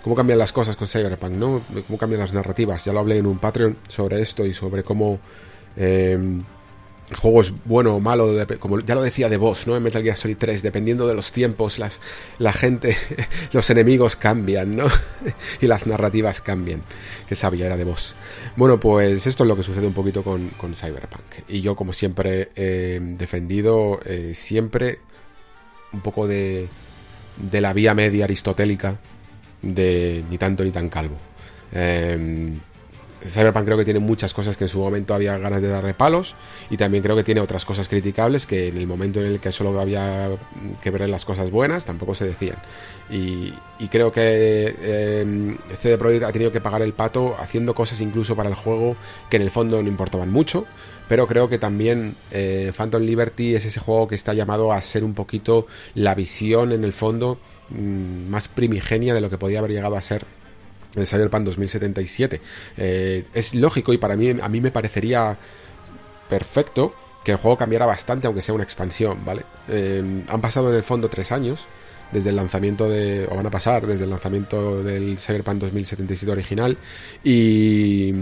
Cómo cambian las cosas con Cyberpunk, ¿no? Cómo cambian las narrativas. Ya lo hablé en un Patreon sobre esto y sobre cómo eh, el juego es bueno o malo, como ya lo decía de Boss, ¿no? En Metal Gear Solid 3, dependiendo de los tiempos, las, la gente, los enemigos cambian, ¿no? y las narrativas cambian. Que sabía, era de Boss. Bueno, pues esto es lo que sucede un poquito con, con Cyberpunk. Y yo, como siempre, he defendido eh, siempre un poco de, de la vía media aristotélica de ni tanto ni tan calvo. Eh, Cyberpunk creo que tiene muchas cosas que en su momento había ganas de darle palos y también creo que tiene otras cosas criticables que en el momento en el que solo había que ver las cosas buenas tampoco se decían. Y, creo que eh, CD Projekt ha tenido que pagar el pato haciendo cosas incluso para el juego que en el fondo no importaban mucho, pero creo que también eh, Phantom Liberty es ese juego que está llamado a ser un poquito la visión en el fondo mm, más primigenia de lo que podía haber llegado a ser Cyberpunk 2077. Eh, es lógico y para mí, a mí me parecería perfecto que el juego cambiara bastante, aunque sea una expansión, ¿vale? Eh, han pasado en el fondo tres años desde el lanzamiento de, o van a pasar desde el lanzamiento del Cyberpunk 2077 original y,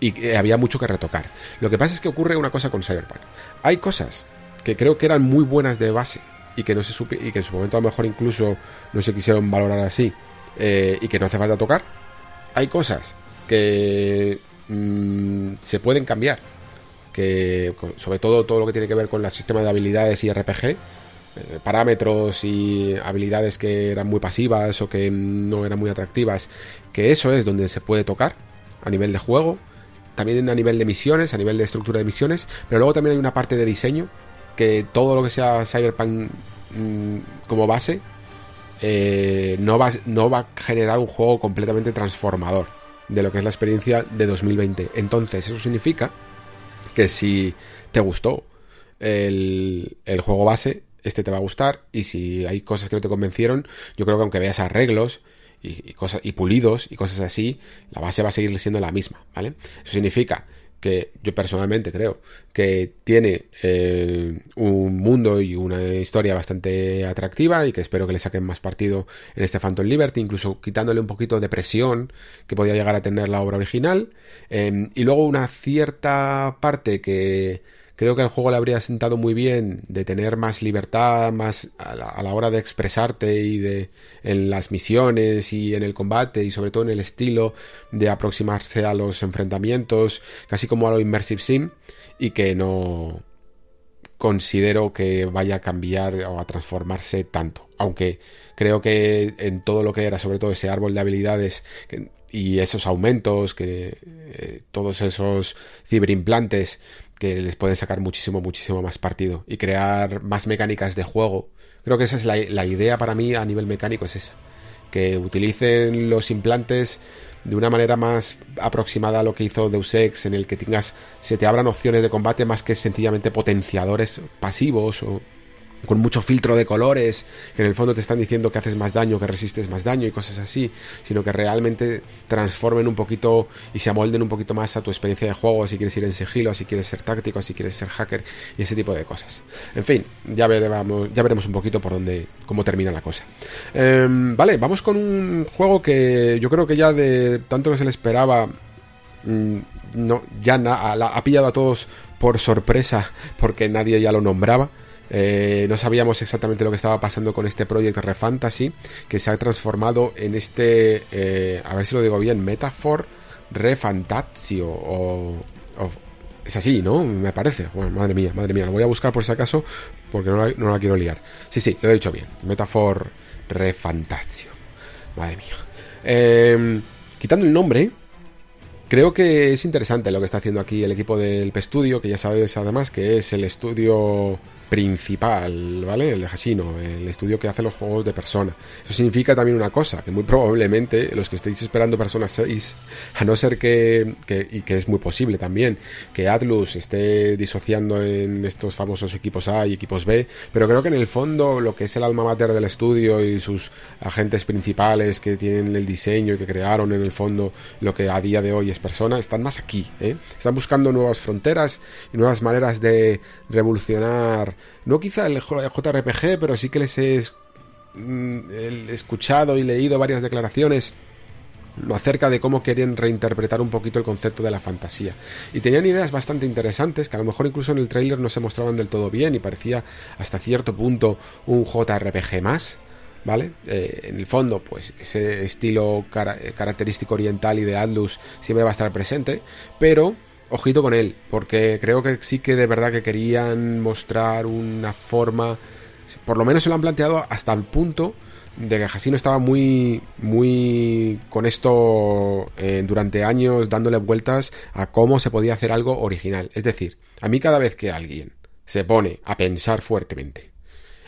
y había mucho que retocar. Lo que pasa es que ocurre una cosa con Cyberpunk. Hay cosas que creo que eran muy buenas de base y que no se supe, y que en su momento a lo mejor incluso no se quisieron valorar así eh, y que no hace falta tocar hay cosas que mm, se pueden cambiar. Que sobre todo todo lo que tiene que ver con el sistema de habilidades y RPG, eh, parámetros y habilidades que eran muy pasivas o que no eran muy atractivas, que eso es donde se puede tocar a nivel de juego, también a nivel de misiones, a nivel de estructura de misiones, pero luego también hay una parte de diseño que todo lo que sea Cyberpunk mm, como base eh, no, va, no va a generar un juego completamente transformador de lo que es la experiencia de 2020. Entonces, eso significa que si te gustó el, juego base, este te va a gustar. Y si hay cosas que no te convencieron, yo creo que aunque veas arreglos y, cosas, y pulidos y cosas así, la base va a seguir siendo la misma, ¿vale? Eso significa que yo personalmente creo que tiene eh, un mundo y una historia bastante atractiva y que espero que le saquen más partido en este Phantom Liberty, incluso quitándole un poquito de presión que podía llegar a tener la obra original. Eh, y luego una cierta parte que Creo que el juego le habría sentado muy bien de tener más libertad, más a la, hora de expresarte y de en las misiones y en el combate y sobre todo en el estilo de aproximarse a los enfrentamientos, casi como a lo Immersive Sim y que no considero que vaya a cambiar o a transformarse tanto. Aunque creo que en todo lo que era, sobre todo ese árbol de habilidades y esos aumentos, que eh, todos esos ciberimplantes que les pueden sacar muchísimo, muchísimo más partido y crear más mecánicas de juego. Creo que esa es la, idea para mí a nivel mecánico, es esa. Que utilicen los implantes de una manera más aproximada a lo que hizo Deus Ex, en el que tengas, se te abran opciones de combate más que sencillamente potenciadores pasivos o con mucho filtro de colores, que en el fondo te están diciendo que haces más daño, que resistes más daño y cosas así, sino que realmente transformen un poquito y se amolden un poquito más a tu experiencia de juego, si quieres ir en sigilo, si quieres ser táctico, si quieres ser hacker y ese tipo de cosas. En fin, ya veremos, ya veremos un poquito por dónde, cómo termina la cosa. Em, vale, vamos con un juego que yo creo que ya de tanto que se le esperaba, mm, no, ya ha pillado a todos por sorpresa porque nadie ya lo nombraba. Eh, no sabíamos exactamente lo que estaba pasando con este proyecto Refantasy, que se ha transformado en este, eh, a ver si lo digo bien, Metafor Refantasio, o, es así, ¿no? Me parece. Madre mía, madre mía, lo voy a buscar por si acaso, porque no la, quiero liar. Sí, sí, lo he dicho bien. Metafor Refantasio. Madre mía. Em, quitando el nombre, creo que es interesante lo que está haciendo aquí el equipo del P-Studio, que ya sabes además que es el estudio principal, ¿vale? El de Hashino, el estudio que hace los juegos de persona. Eso significa también una cosa, que muy probablemente los que estéis esperando Persona 6, a no ser que, y que es muy posible también, que Atlus esté disociando en estos famosos equipos A y equipos B, pero creo que en el fondo lo que es el alma mater del estudio y sus agentes principales que tienen el diseño y que crearon en el fondo lo que a día de hoy es persona, están más aquí, ¿eh? Están buscando nuevas fronteras y nuevas maneras de revolucionar no quizá el JRPG, pero sí que les he mm, escuchado y leído varias declaraciones acerca de cómo querían reinterpretar un poquito el concepto de la fantasía. Y tenían ideas bastante interesantes que a lo mejor incluso en el tráiler no se mostraban del todo bien y parecía hasta cierto punto un JRPG más. ¿Vale? Eh, en el fondo, pues ese estilo característico oriental y de Atlus siempre va a estar presente, pero ojito con él, porque creo que sí que de verdad que querían mostrar una forma, por lo menos se lo han planteado hasta el punto de que Hasino estaba muy, muy con esto eh, durante años dándole vueltas a cómo se podía hacer algo original. Es decir, a mí cada vez que alguien se pone a pensar fuertemente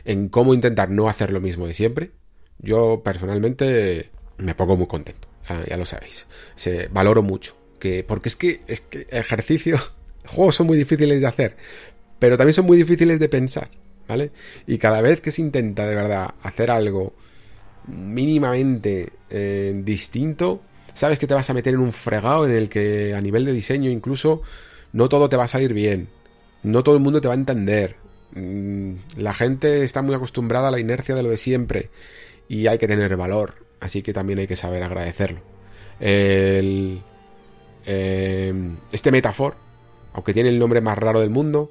en cómo intentar no hacer lo mismo de siempre, yo personalmente me pongo muy contento. ya lo sabéis. Se, valoro mucho porque es que, es que juegos son muy difíciles de hacer, pero también son muy difíciles de pensar, ¿vale? Y cada vez que se intenta de verdad hacer algo mínimamente eh, distinto, sabes que te vas a meter en un fregado en el que a nivel de diseño incluso no todo te va a salir bien, no todo el mundo te va a entender, mm, la gente está muy acostumbrada a la inercia de lo de siempre y hay que tener valor, así que también hay que saber agradecerlo. El, eh, este Metafor, aunque tiene el nombre más raro del mundo,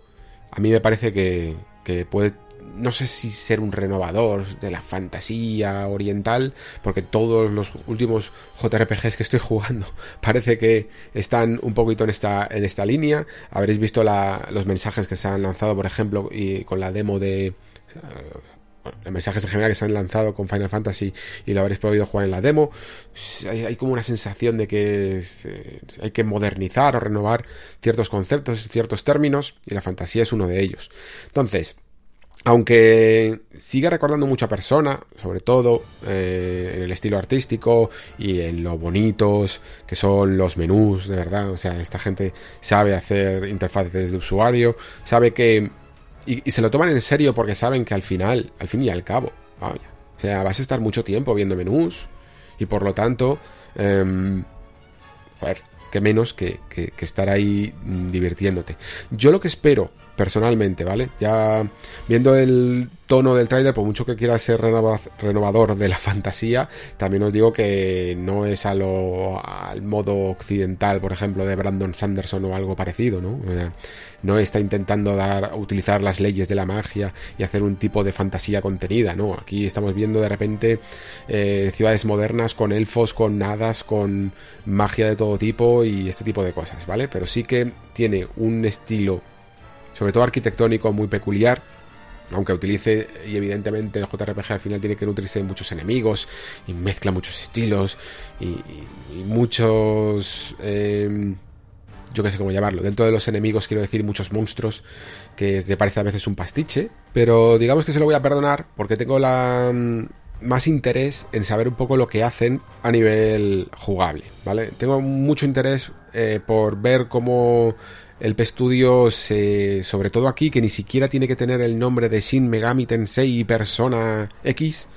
a mí me parece que, que puede no sé si ser un renovador de la fantasía oriental, porque todos los últimos JRPGs que estoy jugando parece que están un poquito en esta, en esta línea. Habréis visto los mensajes que se han lanzado, por ejemplo, y con la demo de los mensajes en general que se han lanzado con Final Fantasy y lo habréis podido jugar en la demo, hay, como una sensación de que hay que modernizar o renovar ciertos conceptos, ciertos términos, y la fantasía es uno de ellos. Entonces, aunque siga recordando mucha persona, sobre todo eh, en el estilo artístico y en lo bonitos que son los menús, de verdad, o sea, esta gente sabe hacer interfaces de usuario, sabe que y, se lo toman en serio porque saben que al final, al fin y al cabo, o sea, vas a estar mucho tiempo viendo menús y por lo tanto, eh, joder, que menos que, que, estar ahí mm, divirtiéndote. Yo lo que espero, personalmente, ¿vale? Ya viendo el tono del tráiler, por mucho que quiera ser renovador de la fantasía, también os digo que no es a lo, al modo occidental, por ejemplo, de Brandon Sanderson o algo parecido, ¿no? no está intentando dar, utilizar las leyes de la magia y hacer un tipo de fantasía contenida, ¿no? Aquí estamos viendo de repente eh, ciudades modernas con elfos, con hadas, con magia de todo tipo y este tipo de cosas, ¿vale? Pero sí que tiene un estilo, sobre todo arquitectónico, muy peculiar aunque utilice, y evidentemente el JRPG al final tiene que nutrirse de muchos enemigos, y mezcla muchos estilos, y, muchos... Em, yo qué sé cómo llamarlo. Dentro de los enemigos quiero decir muchos monstruos que, parece a veces un pastiche. Pero digamos que se lo voy a perdonar porque tengo la mm, más interés en saber un poco lo que hacen a nivel jugable, ¿vale? Tengo mucho interés eh, por ver cómo el P-Studio, sobre todo aquí, que ni siquiera tiene que tener el nombre de Shin Megami Tensei Persona X,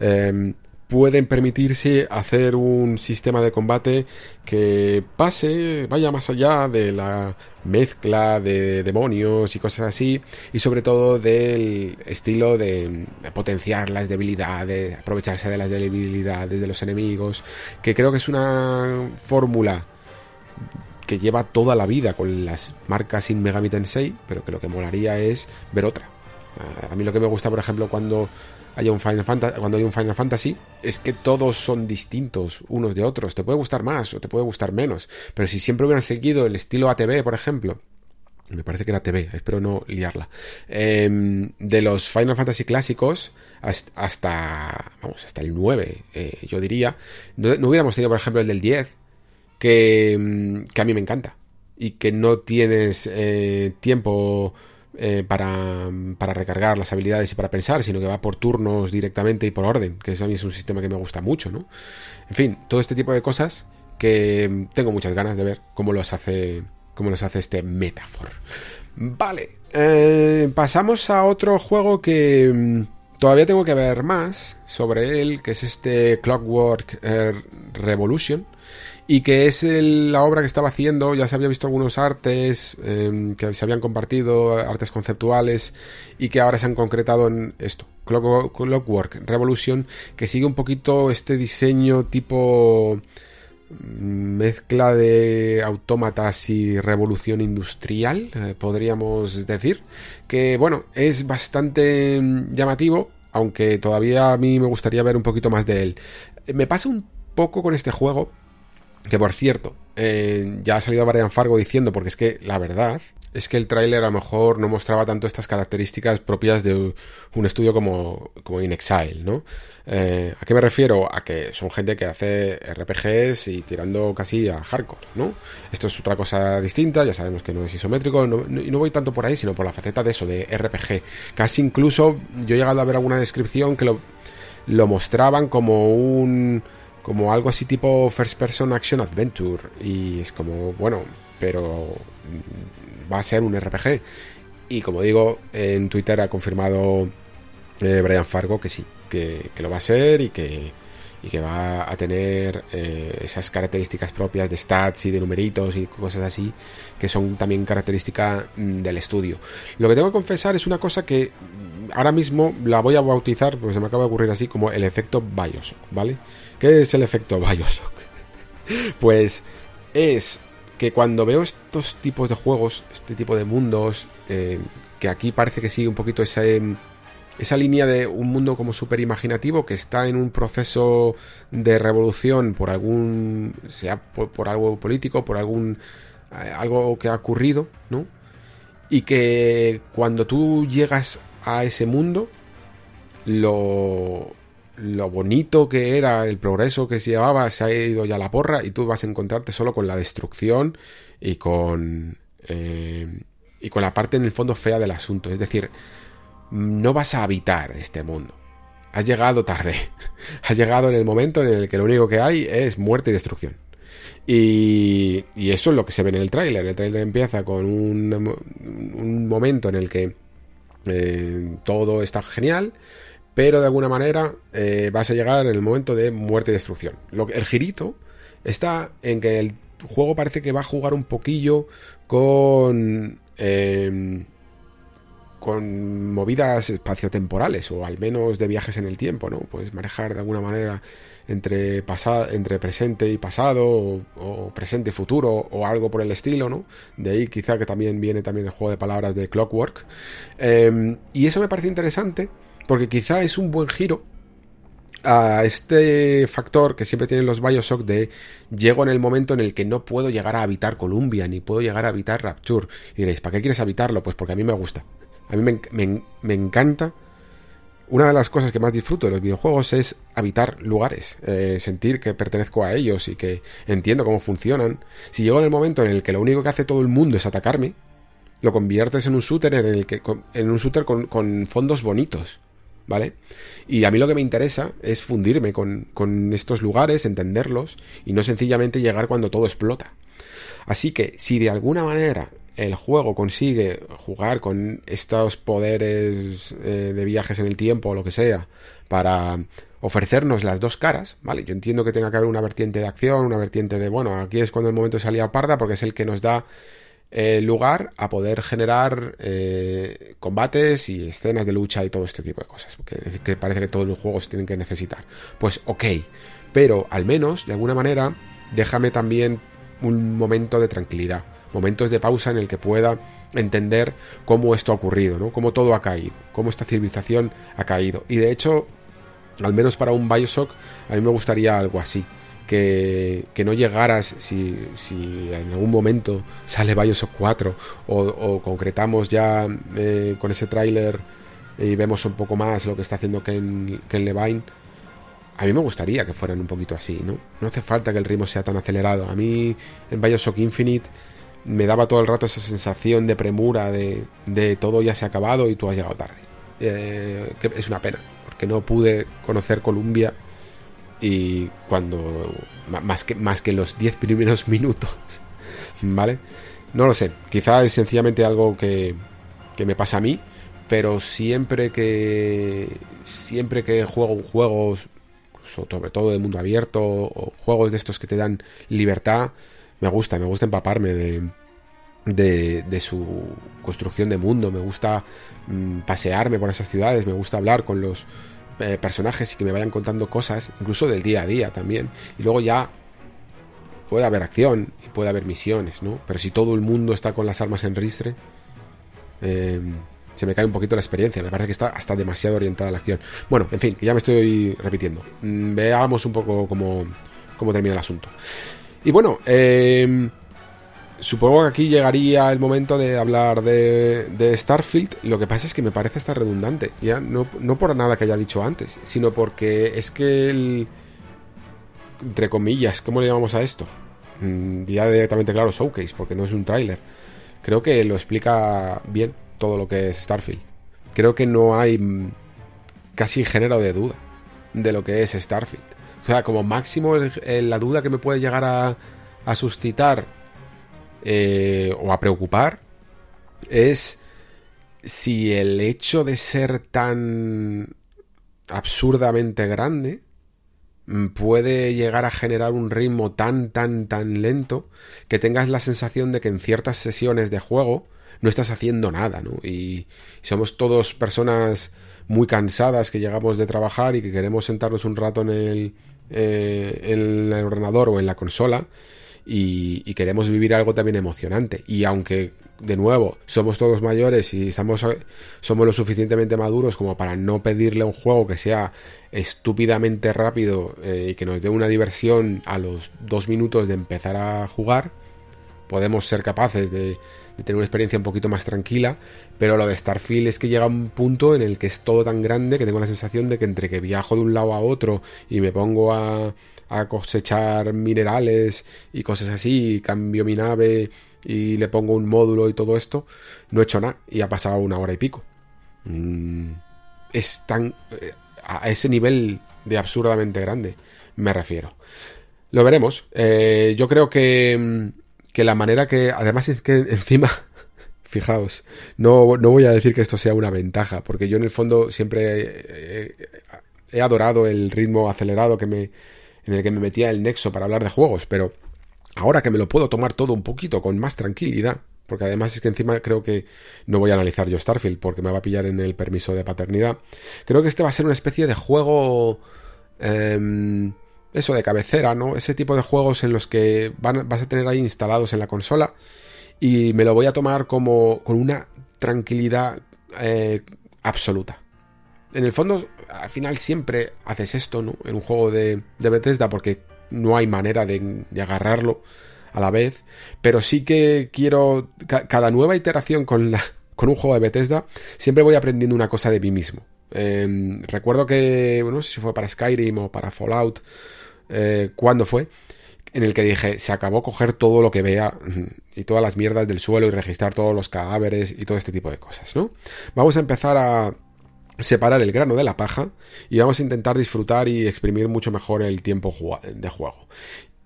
eh, pueden permitirse hacer un sistema de combate que pase, vaya más allá de la mezcla de demonios y cosas así, y sobre todo del estilo de, potenciar las debilidades, aprovecharse de las debilidades de los enemigos, que creo que es una fórmula que lleva toda la vida con las marcas Sin Megami Tensei, pero que lo que molaría es ver otra. A mí lo que me gusta, por ejemplo, cuando haya un Final Fantasy, cuando hay un Final Fantasy, es que todos son distintos unos de otros. Te puede gustar más o te puede gustar menos. Pero si siempre hubieran seguido el estilo ATB, por ejemplo, me parece que era TV, espero no liarla, em, de los Final Fantasy clásicos hasta, vamos, hasta el 9, eh, yo diría, no, hubiéramos tenido, por ejemplo, el del 10, que, que a mí me encanta, y que no tienes eh, tiempo eh, para, para, recargar las habilidades y para pensar, sino que va por turnos directamente y por orden, que eso a mí es un sistema que me gusta mucho, ¿no? En fin, todo este tipo de cosas que tengo muchas ganas de ver cómo los hace como nos hace este metáforo. Vale, eh, pasamos a otro juego que mm, todavía tengo que ver más sobre él, que es este Clockwork Revolution. Y que es la obra que estaba haciendo, ya se había visto algunos artes em, que se habían compartido, artes conceptuales, y que ahora se han concretado en esto, Clockwork Revolution, que sigue un poquito este diseño tipo mezcla de autómatas y revolución industrial, eh, podríamos decir, que bueno, es bastante llamativo, aunque todavía a mí me gustaría ver un poquito más de él. Me pasa un poco con este juego, que por cierto, eh, ya ha salido Brian Fargo diciendo, porque es que la verdad es que el tráiler a lo mejor no mostraba tanto estas características propias de un estudio como, como In Exile, ¿no? Eh, ¿A qué me refiero? A que son gente que hace RPGs y tirando casi a hardcore, ¿no? Esto es otra cosa distinta, ya sabemos que no es isométrico, y no voy tanto por ahí, sino por la faceta de eso, de RPG. Casi incluso yo he llegado a ver alguna descripción que lo, lo mostraban como un como algo así tipo First Person Action Adventure. Y es como, bueno, pero va a ser un RPG. Y como digo, en Twitter ha confirmado eh, Brian Fargo que sí, que, lo va a ser y que, y que va a tener eh, esas características propias de stats y de numeritos y cosas así, que son también características mm, del estudio. Lo que tengo que confesar es una cosa que mm, ahora mismo la voy a bautizar, porque se me acaba de ocurrir así, como el efecto Bioshock, ¿vale? ¿Qué es el efecto Bioshock? pues es que cuando veo estos tipos de juegos, este tipo de mundos, eh, que aquí parece que sigue un poquito esa, esa línea de un mundo como súper imaginativo que está en un proceso de revolución por algún, sea por, algo político, por algún, eh, algo que ha ocurrido, ¿no? Y que cuando tú llegas a ese mundo, lo, lo bonito que era el progreso que se llevaba se ha ido ya la porra y tú vas a encontrarte solo con la destrucción y con eh, y con la parte en el fondo fea del asunto. Es decir no vas a habitar este mundo. Has llegado tarde. Has llegado en el momento en el que lo único que hay es muerte y destrucción. Y, y eso es lo que se ve en el tráiler. El tráiler empieza con un, un momento en el que eh, todo está genial pero de alguna manera eh, vas a llegar en el momento de muerte y destrucción. Lo, el girito está en que el juego parece que va a jugar un poquillo con... Em, con movidas espaciotemporales o al menos de viajes en el tiempo, ¿no? Puedes manejar de alguna manera entre, entre presente y pasado o, presente y futuro o algo por el estilo, ¿no? De ahí quizá que también viene también el juego de palabras de Clockwork. Em, y eso me parece interesante porque quizá es un buen giro a este factor que siempre tienen los Bioshock de llego en el momento en el que no puedo llegar a habitar Columbia ni puedo llegar a habitar Rapture. Y diréis, ¿para qué quieres habitarlo? Pues porque a mí me gusta. A mí me, encanta. Una de las cosas que más disfruto de los videojuegos es habitar lugares, eh, sentir que pertenezco a ellos y que entiendo cómo funcionan. Si llego en el momento en el que lo único que hace todo el mundo es atacarme, lo conviertes en un shooter en el que en un shooter con fondos bonitos ¿vale? Y a mí lo que me interesa es fundirme con, con, estos lugares, entenderlos y no sencillamente llegar cuando todo explota. Así que si de alguna manera el juego consigue jugar con estos poderes eh, de viajes en el tiempo o lo que sea para ofrecernos las dos caras, ¿vale? Yo entiendo que tenga que haber una vertiente de acción, una vertiente de, bueno, aquí es cuando el momento de salida parda porque es el que nos da lugar a poder generar eh, combates y escenas de lucha y todo este tipo de cosas. Que, que parece que todos los juegos tienen que necesitar. Pues ok, pero al menos, de alguna manera, déjame también un momento de tranquilidad, momentos de pausa en el que pueda entender cómo esto ha ocurrido, ¿no? Cómo todo ha caído, cómo esta civilización ha caído. Y de hecho, al menos para un Bioshock, a mí me gustaría algo así que, no llegaras si, si, en algún momento sale Bioshock 4 o, o concretamos ya eh, con ese tráiler y vemos un poco más lo que está haciendo Ken, Ken Levine a mí me gustaría que fueran un poquito así, ¿no? No hace falta que el ritmo sea tan acelerado. A mí en Bioshock Infinite me daba todo el rato esa sensación de premura, de, de todo ya se ha acabado y tú has llegado tarde. Eh, es una pena, porque no pude conocer Columbia y cuando más que, más que los 10 primeros minutos, ¿vale? No lo sé, quizá es sencillamente algo que, que me pasa a mí, pero siempre que siempre que juego juegos sobre todo de mundo abierto o juegos de estos que te dan libertad, me gusta, me gusta empaparme de, de, su construcción de mundo, me gusta mm, pasearme por esas ciudades, me gusta hablar con los eh, personajes y que me vayan contando cosas, incluso del día a día también. Y luego ya puede haber acción y puede haber misiones, ¿no? Pero si todo el mundo está con las armas en ristre, eh, se me cae un poquito la experiencia. Me parece que está hasta demasiado orientada a la acción. Bueno, en fin, ya me estoy repitiendo. Mm, veamos un poco cómo, cómo termina el asunto. Y bueno, eh, supongo que aquí llegaría el momento de hablar de, de, Starfield. Lo que pasa es que me parece estar redundante. Ya no, por nada que haya dicho antes, sino porque es que el. Entre comillas, ¿cómo le llamamos a esto? Mm, ya directamente claro, showcase, porque no es un tráiler. Creo que lo explica bien todo lo que es Starfield. Creo que no hay casi género de duda de lo que es Starfield. O sea, como máximo la duda que me puede llegar a, a suscitar eh, o a preocupar es si el hecho de ser tan absurdamente grande mm, puede llegar a generar un ritmo tan, tan, tan lento que tengas la sensación de que en ciertas sesiones de juego no estás haciendo nada, ¿no? Y somos todos personas muy cansadas que llegamos de trabajar y que queremos sentarnos un rato en el, eh, en el ordenador o en la consola y, queremos vivir algo también emocionante. Y aunque, de nuevo, somos todos mayores y estamos, somos lo suficientemente maduros como para no pedirle un juego que sea estúpidamente rápido eh, y que nos dé una diversión a los dos minutos de empezar a jugar, podemos ser capaces de, de tener una experiencia un poquito más tranquila, pero lo de Starfield es que llega un punto en el que es todo tan grande que tengo la sensación de que entre que viajo de un lado a otro y me pongo a, a cosechar minerales y cosas así, cambio mi nave y le pongo un módulo y todo esto, no he hecho nada y ha pasado una hora y pico. Mm, es tan... Eh, a ese nivel de absurdamente grande, me refiero. Lo veremos. Eh, yo creo que mm, que la manera que, además es que encima, fijaos, no, no voy a decir que esto sea una ventaja, porque yo en el fondo siempre he, adorado el ritmo acelerado que me, en el que me metía el nexo para hablar de juegos, pero ahora que me lo puedo tomar todo un poquito con más tranquilidad, porque además es que encima creo que no voy a analizar yo Starfield porque me va a pillar en el permiso de paternidad, creo que este va a ser una especie de juego... Eh, eso de cabecera, ¿no? Ese tipo de juegos en los que van, vas a tener ahí instalados en la consola y me lo voy a tomar como con una tranquilidad eh, absoluta. En el fondo, al final siempre haces esto, ¿no? En un juego de, de Bethesda porque no hay manera de, de, agarrarlo a la vez, pero sí que quiero cada nueva iteración con, la, con un juego de Bethesda, siempre voy aprendiendo una cosa de mí mismo. Eh, recuerdo que, bueno, no sé si fue para Skyrim o para Fallout, eh, cuándo fue, en el que dije, se acabó coger todo lo que vea y todas las mierdas del suelo y registrar todos los cadáveres y todo este tipo de cosas, ¿no? Vamos a empezar a separar el grano de la paja y vamos a intentar disfrutar y exprimir mucho mejor el tiempo de juego.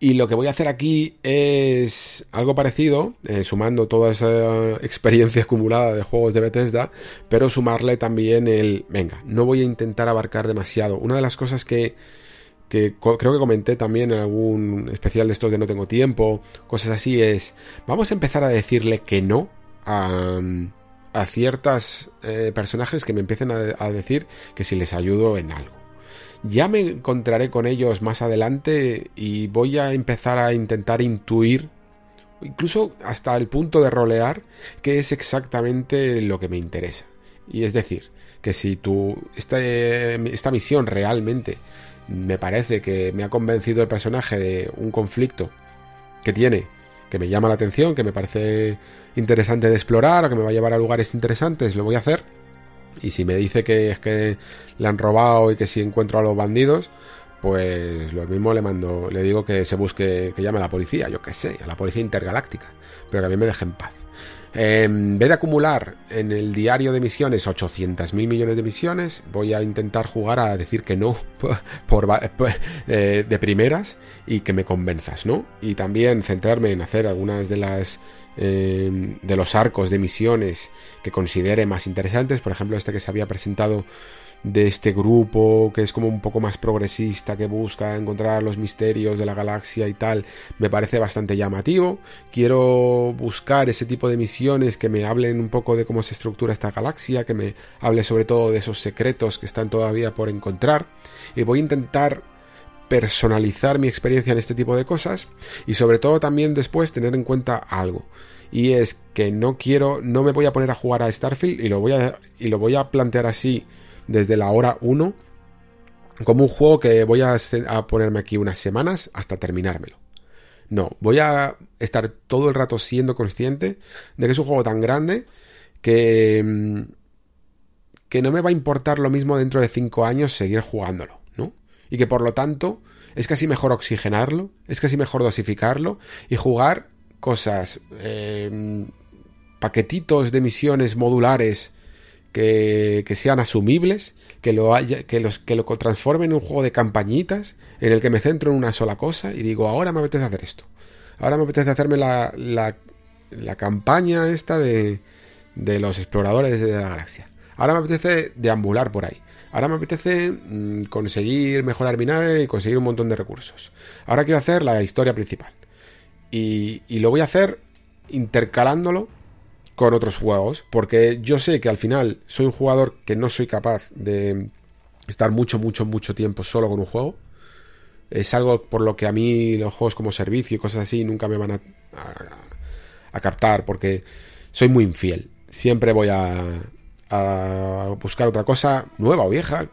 Y lo que voy a hacer aquí es algo parecido, eh, sumando toda esa experiencia acumulada de juegos de Bethesda, pero sumarle también el, venga, no voy a intentar abarcar demasiado. Una de las cosas que que creo que comenté también en algún especial de estos de no tengo tiempo, cosas así, es vamos a empezar a decirle que no a, a ciertas eh, personajes que me empiecen a, decir que si les ayudo en algo. Ya me encontraré con ellos más adelante y voy a empezar a intentar intuir, incluso hasta el punto de rolear, qué es exactamente lo que me interesa. Y es decir, que si tú, esta, esta misión realmente me parece que me ha convencido el personaje de un conflicto que tiene, que me llama la atención, que me parece interesante de explorar o que me va a llevar a lugares interesantes, lo voy a hacer. Y si me dice que es que le han robado y que si encuentro a los bandidos, pues lo mismo le mando, le digo que se busque, que llame a la policía, yo qué sé, a la policía intergaláctica, pero que a mí me deje en paz. En vez de acumular en el diario de misiones 800 mil millones de misiones, voy a intentar jugar a decir que no por, eh, de primeras y que me convenzas, ¿no? Y también centrarme en hacer algunas de las eh, de los arcos de misiones que considere más interesantes, por ejemplo este que se había presentado de este grupo que es como un poco más progresista, que busca encontrar los misterios de la galaxia y tal, me parece bastante llamativo. Quiero buscar ese tipo de misiones que me hablen un poco de cómo se estructura esta galaxia, que me hable sobre todo de esos secretos que están todavía por encontrar. Y voy a intentar personalizar mi experiencia en este tipo de cosas y sobre todo también después tener en cuenta algo y es que no quiero no me voy a poner a jugar a Starfield y lo voy a y lo voy a plantear así desde la hora 1 como un juego que voy a, ponerme aquí unas semanas hasta terminármelo. No, voy a estar todo el rato siendo consciente de que es un juego tan grande que, mm, que no me va a importar lo mismo dentro de 5 años seguir jugándolo, ¿no? Y que por lo tanto es casi mejor oxigenarlo, es casi mejor dosificarlo y jugar cosas, eh, paquetitos de misiones modulares que, sean asumibles, que lo, haya, que, lo transformen en un juego de campañitas en el que me centro en una sola cosa y digo, ahora me apetece hacer esto. Ahora me apetece hacerme la, la, campaña esta de, de los exploradores de la galaxia. Ahora me apetece deambular por ahí. Ahora me apetece mm, conseguir mejorar mi nave y conseguir un montón de recursos. Ahora quiero hacer la historia principal. Y lo voy a hacer intercalándolo con otros juegos, porque yo sé que al final soy un jugador que no soy capaz de estar mucho, mucho, mucho tiempo solo con un juego. Es algo por lo que a mí los juegos como servicio y cosas así nunca me van a, captar, porque soy muy infiel. Siempre voy a, buscar otra cosa nueva o vieja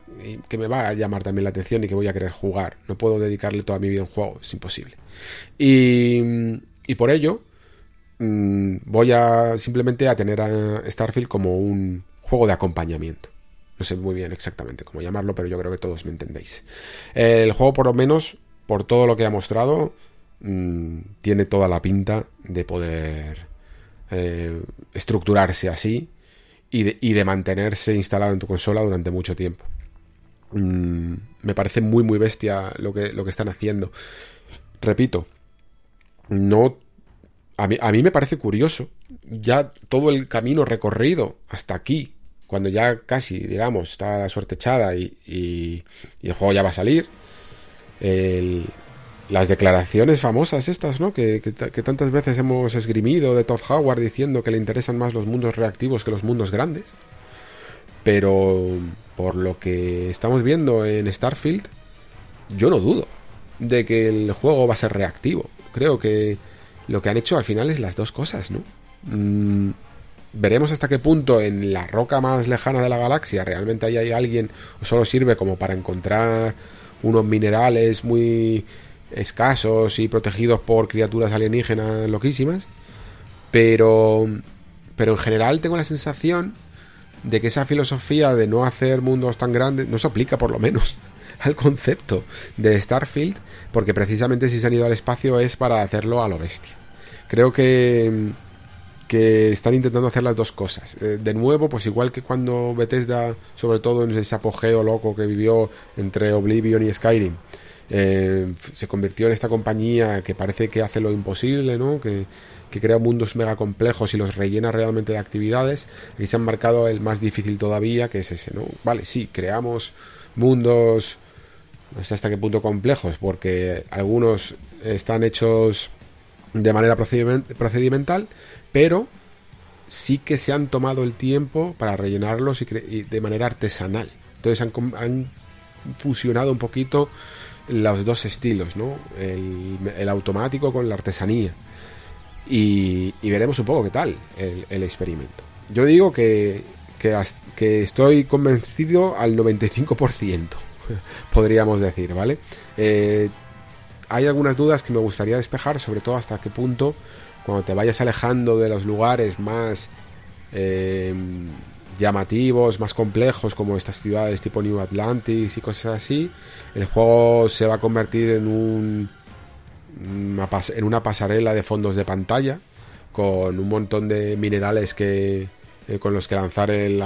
que me va a llamar también la atención y que voy a querer jugar. No puedo dedicarle toda mi vida a un juego, es imposible. Y por ello, Mm, voy a simplemente a tener a Starfield como un juego de acompañamiento. No sé muy bien exactamente cómo llamarlo, pero yo creo que todos me entendéis. El juego, por lo menos, por todo lo que ha mostrado, mm, tiene toda la pinta de poder eh, estructurarse así y de, mantenerse instalado en tu consola durante mucho tiempo. Mm, me parece muy, muy bestia lo que, lo que están haciendo. Repito, no a mí, a mí me parece curioso, ya todo el camino recorrido hasta aquí, cuando ya casi, digamos, está la suerte echada y, y, el juego ya va a salir, las declaraciones famosas estas, ¿no? Que, que, tantas veces hemos esgrimido de Todd Howard diciendo que le interesan más los mundos reactivos que los mundos grandes. Pero por lo que estamos viendo en Starfield, yo no dudo de que el juego va a ser reactivo. Creo que lo que han hecho al final es las dos cosas, ¿no? Mm, veremos hasta qué punto en la roca más lejana de la galaxia realmente hay alguien o solo sirve como para encontrar unos minerales muy escasos y protegidos por criaturas alienígenas loquísimas. Pero, pero en general tengo la sensación de que esa filosofía de no hacer mundos tan grandes no se aplica por lo menos al concepto de Starfield, porque precisamente si se han ido al espacio es para hacerlo a lo bestia. Creo que, que están intentando hacer las dos cosas. Eh, de nuevo, pues igual que cuando Bethesda, sobre todo en ese apogeo loco que vivió entre Oblivion y Skyrim, eh, se convirtió en esta compañía que parece que hace lo imposible, ¿no? Que, que crea mundos mega complejos y los rellena realmente de actividades. Aquí se han marcado el más difícil todavía, que es ese, ¿no? Vale, sí, creamos mundos no sé hasta qué punto complejos, porque algunos están hechos de manera procedimental, pero sí que se han tomado el tiempo para rellenarlos y, de manera artesanal. Entonces han, fusionado un poquito los dos estilos, ¿no? El, automático con la artesanía. Y, veremos un poco qué tal el, experimento. Yo digo que, que, que estoy convencido al 95%. podríamos decir, ¿vale? Eh, hay algunas dudas que me gustaría despejar, sobre todo hasta qué punto, cuando te vayas alejando de los lugares más eh, llamativos, más complejos, como estas ciudades tipo New Atlantis y cosas así, el juego se va a convertir en un en una pasarela de fondos de pantalla con un montón de minerales que eh, con los que lanzar el,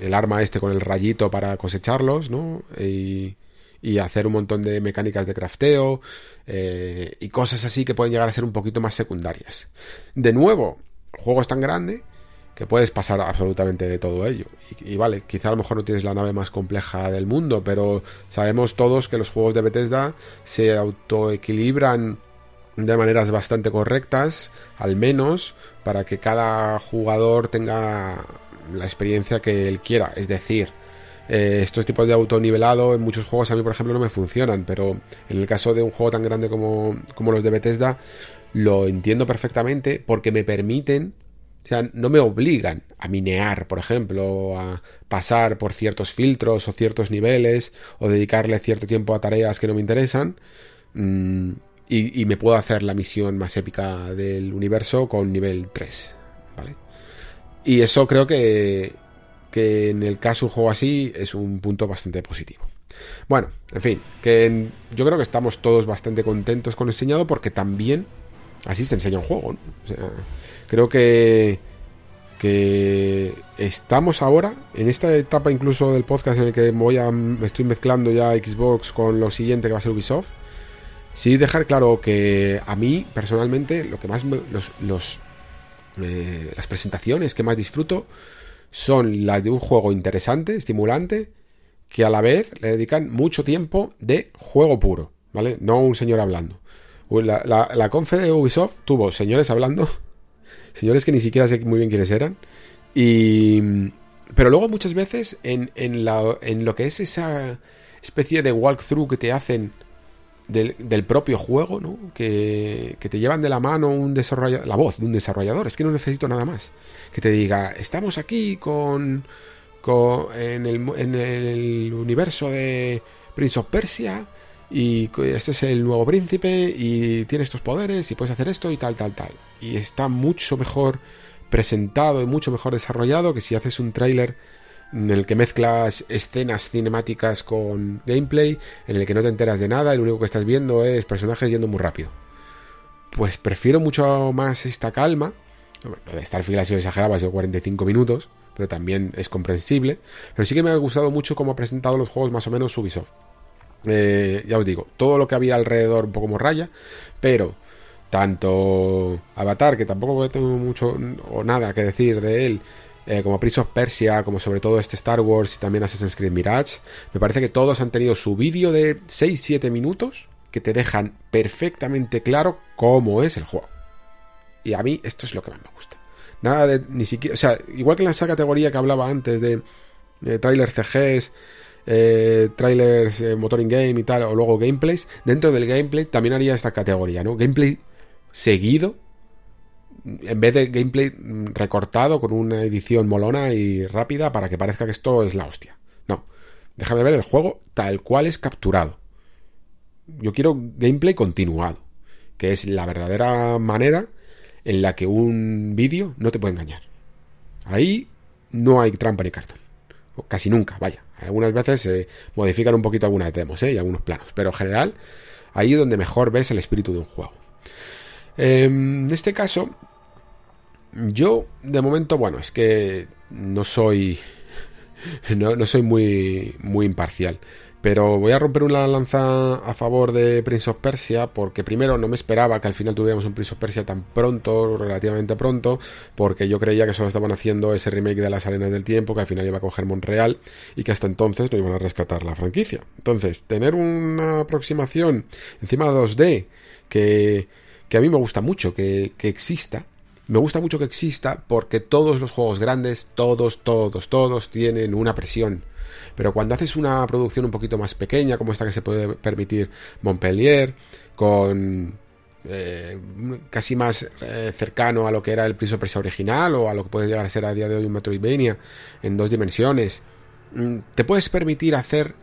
el arma este con el rayito para cosecharlos, ¿no? Y, y hacer un montón de mecánicas de crafteo eh, y cosas así que pueden llegar a ser un poquito más secundarias. De nuevo, el juego es tan grande que puedes pasar absolutamente de todo ello. Y, vale, quizá a lo mejor no tienes la nave más compleja del mundo, pero sabemos todos que los juegos de Bethesda se autoequilibran de maneras bastante correctas, al menos para que cada jugador tenga la experiencia que él quiera. Es decir, eh, estos tipos de autonivelado en muchos juegos a mí, por ejemplo, no me funcionan, pero en el caso de un juego tan grande como, como los de Bethesda, lo entiendo perfectamente porque me permiten, o sea, no me obligan a minear, por ejemplo, a pasar por ciertos filtros o ciertos niveles, o dedicarle cierto tiempo a tareas que no me interesan. Mm, y, y, me puedo hacer la misión más épica del universo con nivel 3. ¿vale? Y eso creo que, que en el caso de un juego así es un punto bastante positivo. Bueno, en fin, que yo creo que estamos todos bastante contentos con el enseñado porque también así se enseña un juego. creo que, que estamos ahora en esta etapa incluso del podcast en el que voy a, me estoy mezclando ya Xbox con lo siguiente que va a ser Ubisoft. Sí dejar claro que a mí personalmente lo que más los, los eh, las presentaciones que más disfruto son las de un juego interesante, estimulante, que a la vez le dedican mucho tiempo de juego puro, ¿vale? No un señor hablando. La, la, confe de Ubisoft tuvo señores hablando, señores que ni siquiera sé muy bien quiénes eran, y... Pero luego muchas veces en, en, lo que es esa especie de walkthrough que te hacen del, propio juego, ¿no? Que, te llevan de la mano un desarrollador, la voz de un desarrollador, es que no necesito nada más. Que te diga, estamos aquí con, con en, el, en el universo de Prince of Persia y este es el nuevo príncipe y tiene estos poderes y puedes hacer esto y tal, tal, tal. Y está mucho mejor presentado y mucho mejor desarrollado que si haces un tráiler en el que mezclas escenas cinemáticas con gameplay, en el que no te enteras de nada y lo único que estás viendo es personajes yendo muy rápido. Pues prefiero mucho más esta calma. Lo de Starfield ha sido exagerado, ha sido 45 minutos, pero también es comprensible. Pero sí que me ha gustado mucho cómo ha presentado los juegos más o menos Ubisoft. Eh, ya os digo, todo lo que había alrededor un poco como raya, pero tanto Avatar, que tampoco tengo mucho o nada que decir de él, eh, como Prince of Persia, como sobre todo este Star Wars y también Assassin's Creed Mirage, me parece que todos han tenido su vídeo de 6-7 minutos que te dejan perfectamente claro cómo es el juego. Y a mí esto es lo que más me gusta. Nada de ni siquiera, o sea, igual que en esa categoría que hablaba antes de, de trailers CGs, eh, trailers eh, motor in game y tal, o luego gameplays, dentro del gameplay también haría esta categoría, ¿no? Gameplay seguido en vez de gameplay recortado con una edición molona y rápida para que parezca que esto es la hostia. No, déjame ver el juego tal cual es capturado. Yo quiero gameplay continuado, que es la verdadera manera en la que un vídeo no te puede engañar. Ahí no hay trampa ni cartón. Casi nunca, vaya. Algunas veces se modifican un poquito algunas demos ¿eh? y algunos planos, pero en general ahí es donde mejor ves el espíritu de un juego. Em, en este caso, yo, de momento, bueno, es que no soy. No, soy muy, muy imparcial. Pero voy a romper una lanza a favor de Prince of Persia, porque primero no me esperaba que al final tuviéramos un Prince of Persia tan pronto, relativamente pronto, porque yo creía que solo estaban haciendo ese remake de las arenas del tiempo, que al final iba a coger Montreal, y que hasta entonces no iban a rescatar la franquicia. Entonces, tener una aproximación encima de 2D, que, que a mí me gusta mucho que, que exista, me gusta mucho que exista porque todos los juegos grandes, todos, todos, todos tienen una presión. Pero cuando haces una producción un poquito más pequeña, como esta que se puede permitir Montpellier, con eh, casi más eh, cercano a lo que era el of Persia original o a lo que puede llegar a ser a día de hoy un Metroidvania en dos dimensiones, mm, te puedes permitir hacer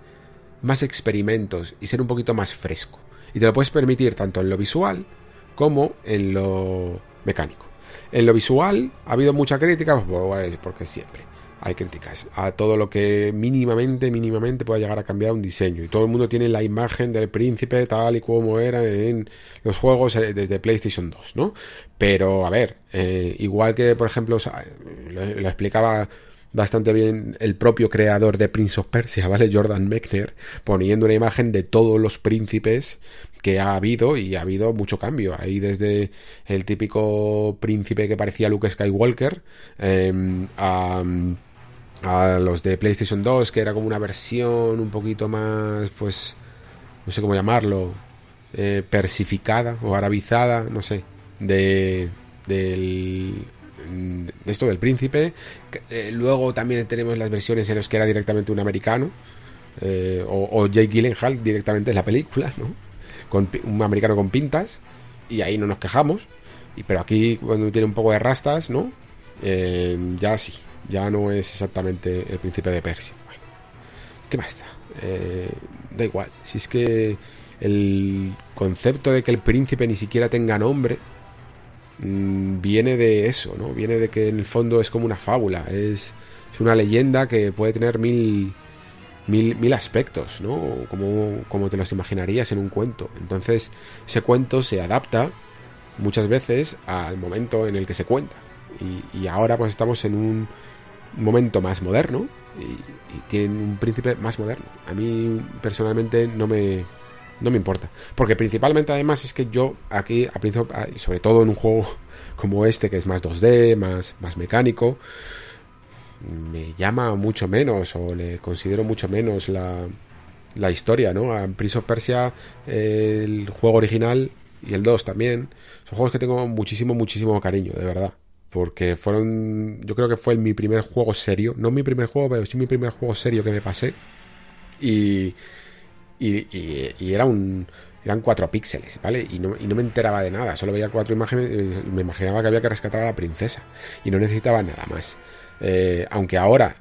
más experimentos y ser un poquito más fresco. Y te lo puedes permitir tanto en lo visual como en lo mecánico. En lo visual ha habido mucha crítica, pues, porque siempre hay críticas a todo lo que mínimamente, mínimamente pueda llegar a cambiar un diseño. Y todo el mundo tiene la imagen del príncipe tal y como era en los juegos eh, desde PlayStation 2, ¿no? Pero, a ver, eh, igual que, por ejemplo, lo, explicaba bastante bien el propio creador de Prince of Persia, ¿vale? Jordan Mechner, poniendo una imagen de todos los príncipes que ha habido y ha habido mucho cambio. Ahí desde el típico príncipe que parecía Luke Skywalker em, a los de PlayStation 2, que era como una versión un poquito más, pues, no sé cómo llamarlo, eh, persificada o arabizada, no sé, de, del, de esto del príncipe. Eh, luego también tenemos las versiones en las que era directamente un americano, eh, o, o, Jake Gyllenhaal directamente en la película, ¿no? Un americano con pintas, y ahí no nos quejamos. Y, pero aquí, cuando tiene un poco de rastas, ¿no? ya sí, ya no es exactamente el príncipe de Persia. Bueno, ¿qué más está? Eh, da igual. Si es que el concepto de que el príncipe ni siquiera tenga nombre mm, viene de eso, ¿no? Viene de que en el fondo es como una fábula, es, es una leyenda que puede tener mil, mil, mil aspectos, ¿no? Como, como te los imaginarías en un cuento. Entonces, ese cuento se adapta muchas veces al momento en el que se cuenta. Y, y ahora pues estamos en un momento más moderno y, tienen un príncipe más moderno. A mí personalmente no me, no me importa. Porque principalmente además es que yo aquí, a principio, sobre todo en un juego como este, que es más 2D, más, más mecánico, me llama mucho menos o le considero mucho menos la, la historia, ¿no? A Prince of Persia, el juego original y el 2 también, son juegos que tengo muchísimo, muchísimo cariño, de verdad porque fueron, yo creo que fue mi primer juego serio, no mi primer juego, pero sí mi primer juego serio que me pasé. Y, y, era un, eran cuatro píxeles, ¿vale? Y no, y no, me enteraba de nada, solo veía cuatro imágenes y me imaginaba que había que rescatar a la princesa y no necesitaba nada más. Eh, aunque ahora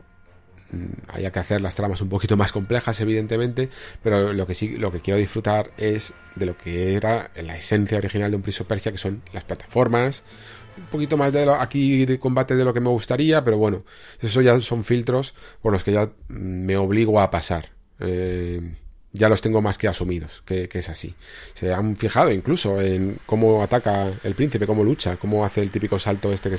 mm, haya que hacer las tramas un poquito más complejas, evidentemente, pero lo que sí, lo que quiero disfrutar es de lo que era la esencia original de un Prince Persia, que son las plataformas, un poquito más de aquí de combate de lo que me gustaría, pero bueno, eso ya son filtros por los que ya me obligo a pasar. Eh, ya los tengo más que asumidos, que, es así. Se han fijado incluso en cómo ataca el príncipe, cómo lucha, cómo hace el típico salto este que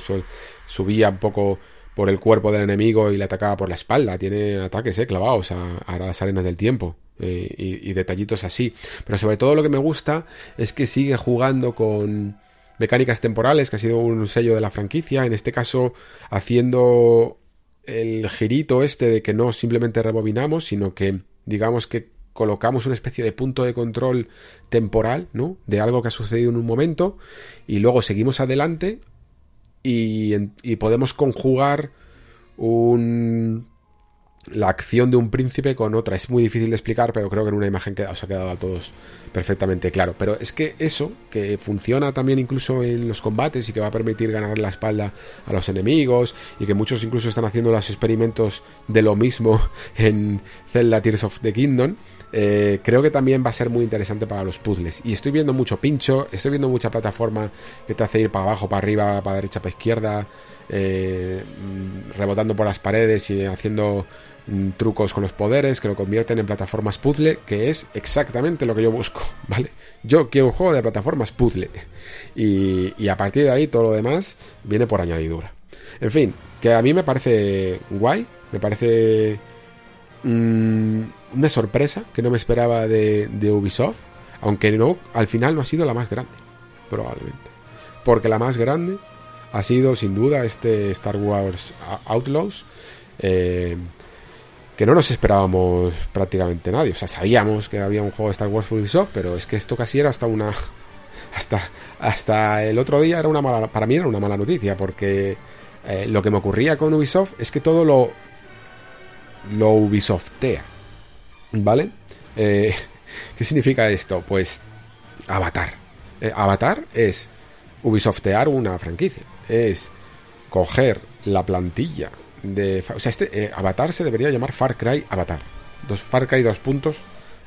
subía un poco por el cuerpo del enemigo y le atacaba por la espalda. Tiene ataques eh, clavados a, las arenas del tiempo. Eh, y detallitos así. Pero sobre todo lo que me gusta es que sigue jugando con, mecánicas temporales, que ha sido un sello de la franquicia, en este caso haciendo el girito este de que no simplemente rebobinamos, sino que digamos que colocamos una especie de punto de control temporal, ¿no? De algo que ha sucedido en un momento y luego seguimos adelante y, podemos conjugar un la acción de un príncipe con otra. Es muy difícil de explicar, pero creo que en una imagen que os ha quedado a todos perfectamente claro. Pero es que eso, que funciona también incluso en los combates y que va a permitir ganar la espalda a los enemigos y que muchos incluso están haciendo los experimentos de lo mismo en Zelda Tears of the Kingdom, eh, creo que también va a ser muy interesante para los puzzles. Y estoy viendo mucho pincho, estoy viendo mucha plataforma que te hace ir para abajo, para arriba, para derecha, para izquierda, eh, mm, rebotando por las paredes y haciendo Mm, trucos con los poderes que lo convierten en plataformas puzzle, que es exactamente lo que yo busco, ¿vale? Yo quiero un juego de plataformas puzzle. Y, a partir de ahí todo lo demás viene por añadidura. En fin, que a mí me parece guay, me parece mm, una sorpresa que no me esperaba de, de Ubisoft, aunque no, al final no ha sido la más grande, probablemente. Porque la más grande ha sido sin duda este Star Wars Outlaws. Eh, que no nos esperábamos prácticamente nadie. O sea, sabíamos que había un juego de Star Wars por Ubisoft, pero es que esto casi era hasta una. Hasta, hasta el otro día era una mala. Para mí era una mala noticia, porque eh, lo que me ocurría con Ubisoft es que todo lo. Lo Ubisoftea. ¿Vale? Eh, ¿Qué significa esto? Pues. Avatar. Eh, Avatar es Ubisoftear una franquicia. Es coger la plantilla de o sea, este eh, Avatar se debería llamar Far Cry Avatar. Dos Far Cry dos puntos,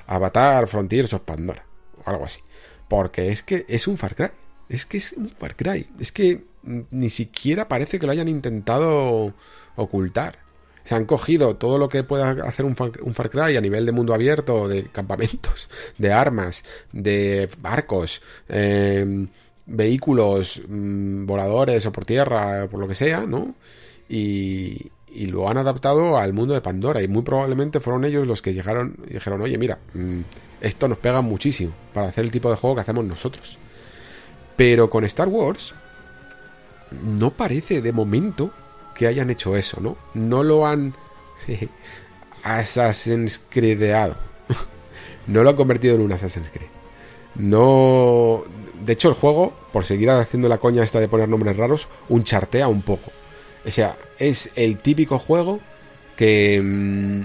Avatar Frontiers of Pandora o algo así. Porque es que es un Far Cry. Es que es un Far Cry. Es que ni siquiera parece que lo hayan intentado ocultar. Se han cogido todo lo que pueda hacer un Far, Cry a nivel de mundo abierto, de campamentos, de armas, de barcos, em, vehículos mm, voladores o por tierra, por lo que sea, ¿no? Y, y, lo han adaptado al mundo de Pandora. Y muy probablemente fueron ellos los que llegaron y dijeron, oye, mira, mm, esto nos pega muchísimo para hacer el tipo de juego que hacemos nosotros. Pero con Star Wars no parece de momento que hayan hecho eso, ¿no? No lo han Assassin's Creedado. no lo han convertido en un Assassin's Creed. No... De hecho, el juego, por seguir haciendo la coña esta de poner nombres raros, un chartea un poco. O sea, es el típico juego que... Mm,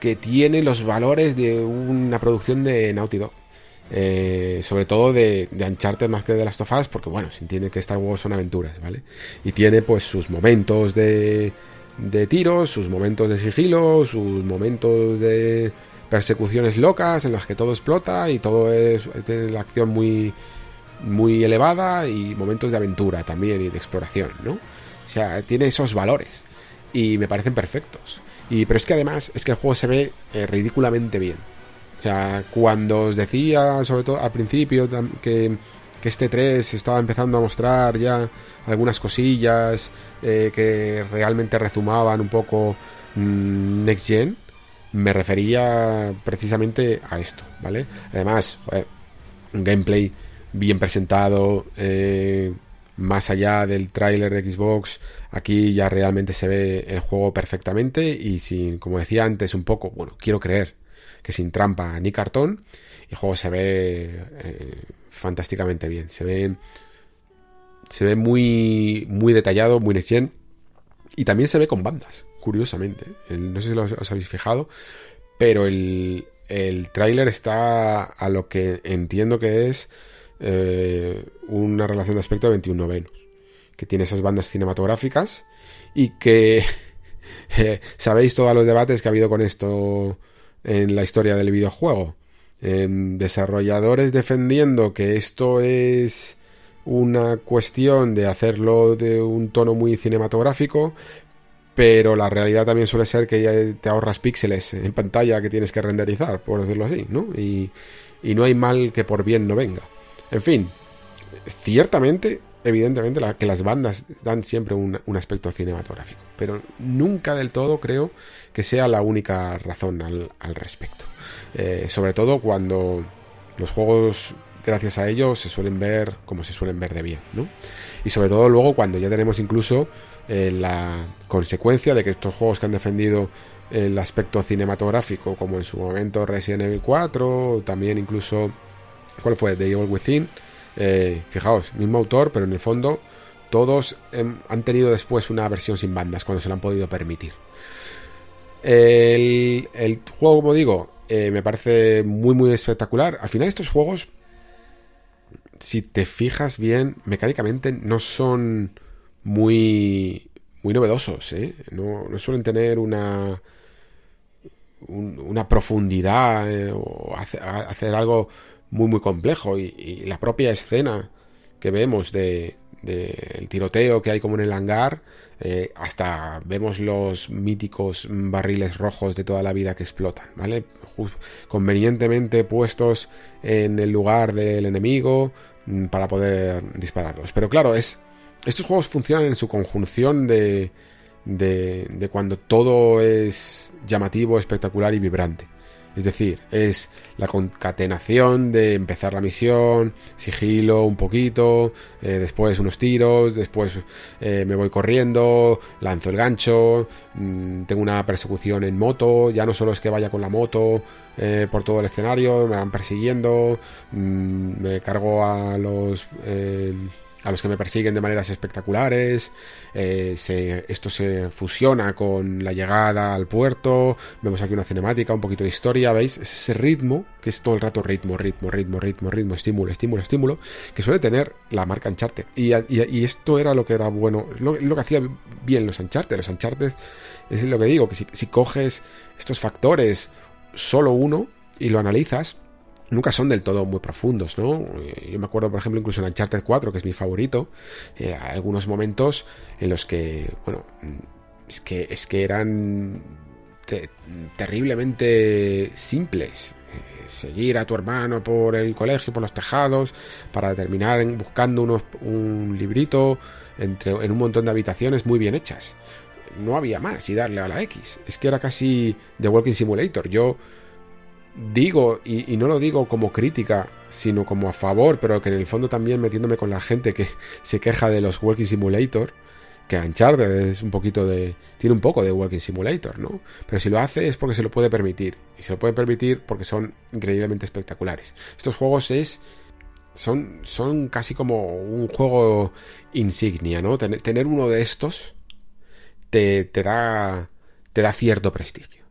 que tiene los valores de una producción de Naughty Dog. Eh, sobre todo de, de más que de las tofas, porque bueno, se entiende que Star Wars son aventuras, ¿vale? Y tiene pues sus momentos de, de tiros, sus momentos de sigilo, sus momentos de persecuciones locas en las que todo explota y todo es la acción muy muy elevada y momentos de aventura también y de exploración, ¿no? O sea, tiene esos valores y me parecen perfectos. Y pero es que además es que el juego se ve eh, ridículamente bien. Sea, cuando os decía, sobre todo al principio, que, este 3 estaba empezando a mostrar ya algunas cosillas eh, que realmente rezumaban un poco mm, Next Gen, me refería precisamente a esto, ¿vale? Además, un gameplay bien presentado, eh, más allá del tráiler de Xbox, aquí ya realmente se ve el juego perfectamente y sin, como decía antes, un poco, bueno, quiero creer que sin trampa ni cartón. Y el juego se ve eh, fantásticamente bien. Se ve. Se ve muy. muy detallado, muy next Y también se ve con bandas, curiosamente. no sé si os habéis fijado. Pero el, el tráiler está a lo que entiendo que es eh, una relación de aspecto de 21 novenos. Que tiene esas bandas cinematográficas. Y que. Eh, sabéis todos los debates que ha habido con esto en la historia del videojuego. desarrolladores defendiendo que esto es una cuestión de hacerlo de un tono muy cinematográfico, pero la realidad también suele ser que ya te ahorras píxeles en pantalla que tienes que renderizar, por decirlo así, ¿no? Y, y no hay mal que por bien no venga. En fin, ciertamente evidentemente que las bandas dan siempre un, aspecto cinematográfico, pero nunca del todo creo que sea la única razón al, respecto. Eh, sobre todo cuando los juegos, gracias a ellos, se suelen ver como se suelen ver de bien, ¿no? Y sobre todo luego cuando ya tenemos incluso eh, la consecuencia de que estos juegos que han defendido el aspecto cinematográfico, como en su momento Resident Evil 4, también incluso, ¿cuál fue? The Evil Within, eh, fijaos, mismo autor, pero en el fondo todos han tenido después una versión sin bandas cuando se lo han podido permitir. El, juego, como digo, eh, me parece muy, muy espectacular. Al final, estos juegos, si te fijas bien, mecánicamente no son muy, muy novedosos. ¿eh? No, suelen tener una, una profundidad o hacer algo muy muy complejo. Y, la propia escena que vemos de, tiroteo que hay como en el hangar eh, hasta vemos los míticos barriles rojos de toda la vida que explotan vale convenientemente puestos en el lugar del enemigo mm, para poder dispararlos. Pero claro es estos juegos funcionan en su conjunción de, de, de cuando todo es llamativo espectacular y vibrante es decir, es la concatenación de empezar la misión, sigilo un poquito, eh, después unos tiros, después eh, me voy corriendo, lanzo el gancho, mm, tengo una persecución en moto, ya no solo es que vaya con la moto eh, por todo el escenario, me van persiguiendo, mm, me cargo a los a los que me persiguen de maneras espectaculares. Eh, esto se fusiona con la llegada al puerto. Vemos aquí una cinemática, un poquito de historia, ¿veis? Es ese ritmo, que es todo el rato ritmo, ritmo, ritmo, ritmo, ritmo, estímulo, estímulo, estímulo, que suele tener la marca Uncharted. Y, esto era lo que era bueno, lo, que hacía bien los Uncharted. Los Uncharted es lo que digo, que si coges estos factores, solo uno, y lo analizas, nunca son del todo muy profundos, ¿no? Eh, yo me acuerdo, por ejemplo, incluso en Uncharted 4, que es mi favorito, eh, algunos momentos en los que, bueno, mm, es que, es que eran terriblemente simples. Eh, seguir a tu hermano por el colegio, por los tejados, para terminar buscando unos, un librito entre, en un montón de habitaciones muy bien hechas. No había más y darle a la X. Es que era casi The Walking Simulator. Yo digo, y, no lo digo como crítica, sino como a favor, pero que en el fondo también metiéndome con la gente que se queja de los Walking Simulator, que Uncharted es un poquito de. tiene un poco de Walking Simulator, ¿no? Pero si lo hace es porque se lo puede permitir. Y se lo puede permitir porque son increíblemente espectaculares. Estos juegos es. son, son casi como un juego insignia, ¿no? tener uno de estos te, te da. te da cierto prestigio.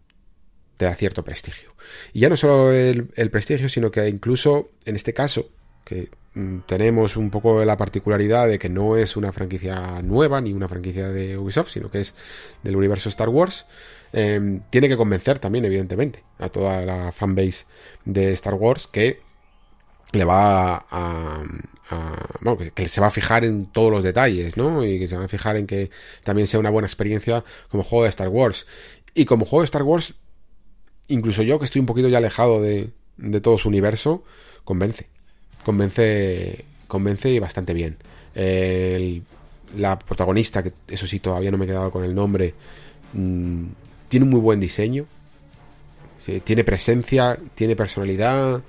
Te da cierto prestigio. Y ya no solo el, prestigio, sino que incluso en este caso, que mm, tenemos un poco la particularidad de que no es una franquicia nueva ni una franquicia de Ubisoft, sino que es del universo Star Wars, em, tiene que convencer también, evidentemente, a toda la fanbase de Star Wars que le va a, que, se va a fijar en todos los detalles, ¿no? Y que se va a fijar en que también sea una buena experiencia como juego de Star Wars. Y como juego de Star Wars incluso yo que estoy un poquito ya alejado de, todo su universo, convence. Convence, convence y bastante bien. la protagonista, que eso sí todavía no me he quedado con el nombre, mm, tiene un muy buen diseño. tiene presencia, tiene personalidad.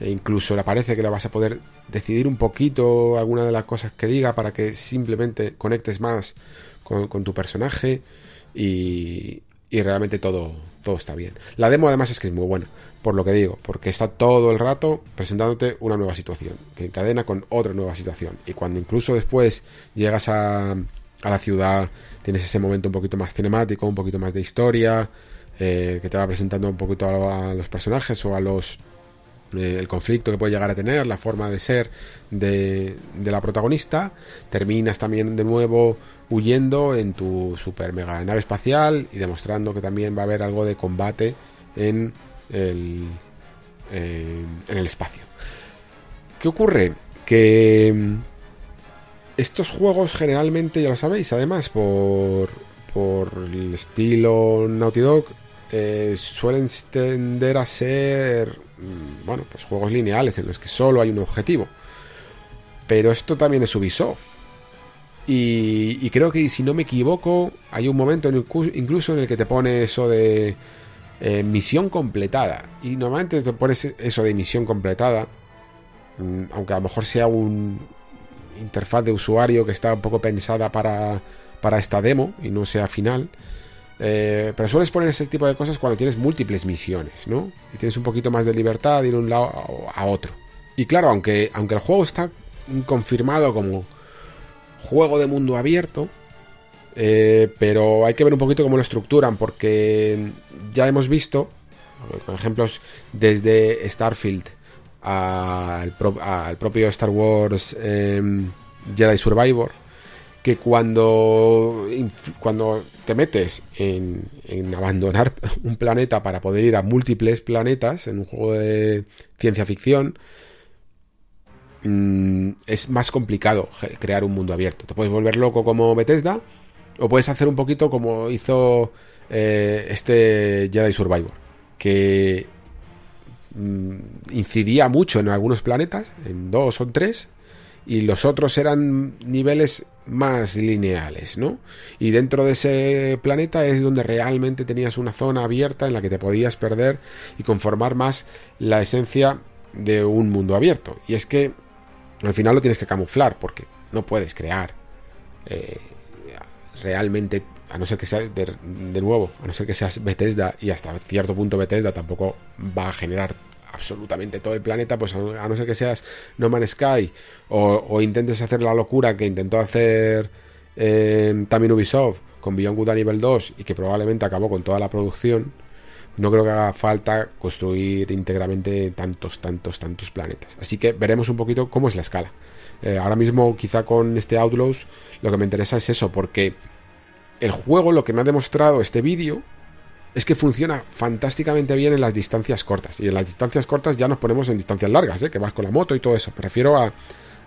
E incluso le parece que le vas a poder decidir un poquito alguna de las cosas que diga para que simplemente conectes más con, con tu personaje. Y, y realmente todo, todo está bien. La demo además es que es muy buena, por lo que digo, porque está todo el rato presentándote una nueva situación, que encadena con otra nueva situación. Y cuando incluso después llegas a, a la ciudad, tienes ese momento un poquito más cinemático, un poquito más de historia, eh, que te va presentando un poquito a, los personajes o a los eh, el conflicto que puede llegar a tener, la forma de ser de, de la protagonista, terminas también de nuevo huyendo en tu super mega nave espacial y demostrando que también va a haber algo de combate en el, en el espacio. ¿Qué ocurre? Que mm, estos juegos generalmente, ya lo sabéis, además, por, por el estilo Naughty Dog, eh, suelen tender a ser, bueno, pues juegos lineales en los que solo hay un objetivo. Pero esto también es Ubisoft. Y, creo que si no me equivoco, hay un momento incluso en el que te pone eso de eh, misión completada. Y normalmente te pones eso de misión completada, mm, aunque a lo mejor sea un interfaz de usuario que está un poco pensada para, para esta demo y no sea final. Eh, pero sueles poner ese tipo de cosas cuando tienes múltiples misiones, ¿no? Y tienes un poquito más de libertad de ir de un lado a otro. Y claro, aunque, aunque el juego está confirmado como juego de mundo abierto. Eh, pero hay que ver un poquito cómo lo estructuran, porque ya hemos visto, por ejemplos, desde Starfield al, propio Star Wars em, Jedi Survivor, que cuando, cuando te metes en, en, abandonar un planeta para poder ir a múltiples planetas en un juego de ciencia ficción, Mm, es más complicado crear un mundo abierto. Te puedes volver loco como Bethesda o puedes hacer un poquito como hizo eh, este Jedi Survivor, que mm, incidía mucho en algunos planetas, en dos o tres, y los otros eran niveles más lineales, ¿no? Y dentro de ese planeta es donde realmente tenías una zona abierta en la que te podías perder y conformar más la esencia de un mundo abierto. Y es que al final lo tienes que camuflar porque no puedes crear eh, realmente, a no ser que sea de, nuevo, a no ser que seas Bethesda y hasta cierto punto Bethesda tampoco va a generar absolutamente todo el planeta, pues a no ser que seas No Man's Sky o, intentes hacer la locura que intentó hacer eh, también Ubisoft con Beyond Good nivel 2 y que probablemente acabó con toda la producción, no creo que haga falta construir íntegramente tantos, tantos, tantos planetas. Así que veremos un poquito cómo es la escala. Eh, ahora mismo, quizá con este Outlaws, lo que me interesa es eso, porque el juego, lo que me ha demostrado este vídeo, es que funciona fantásticamente bien en las distancias cortas. Y en las distancias cortas ya nos ponemos en distancias largas, ¿eh? que vas con la moto y todo eso. Me refiero a,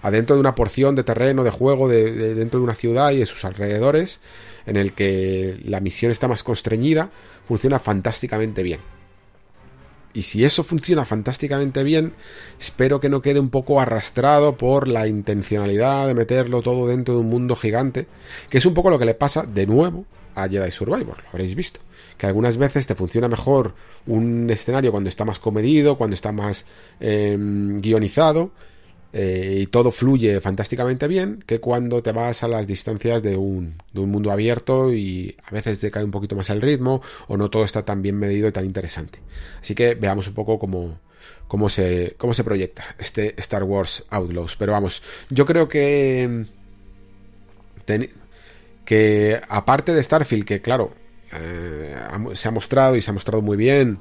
dentro de una porción de terreno, de juego, de, dentro de una ciudad y de sus alrededores, en el que la misión está más constreñida, funciona fantásticamente bien. Y si eso funciona fantásticamente bien, espero que no quede un poco arrastrado por la intencionalidad de meterlo todo dentro de un mundo gigante, que es un poco lo que le pasa de nuevo a Jedi Survivor, lo habréis visto. Que algunas veces te funciona mejor un escenario cuando está más comedido, cuando está más em, guionizado, eh, y todo fluye fantásticamente bien que cuando te vas a las distancias de un, de un mundo abierto y a veces te cae un poquito más el ritmo o no todo está tan bien medido y tan interesante. Así que veamos un poco cómo, cómo, se, cómo se proyecta este Star Wars Outlaws. Pero vamos, yo creo que... que aparte de Starfield, que claro, eh, se ha mostrado y se ha mostrado muy bien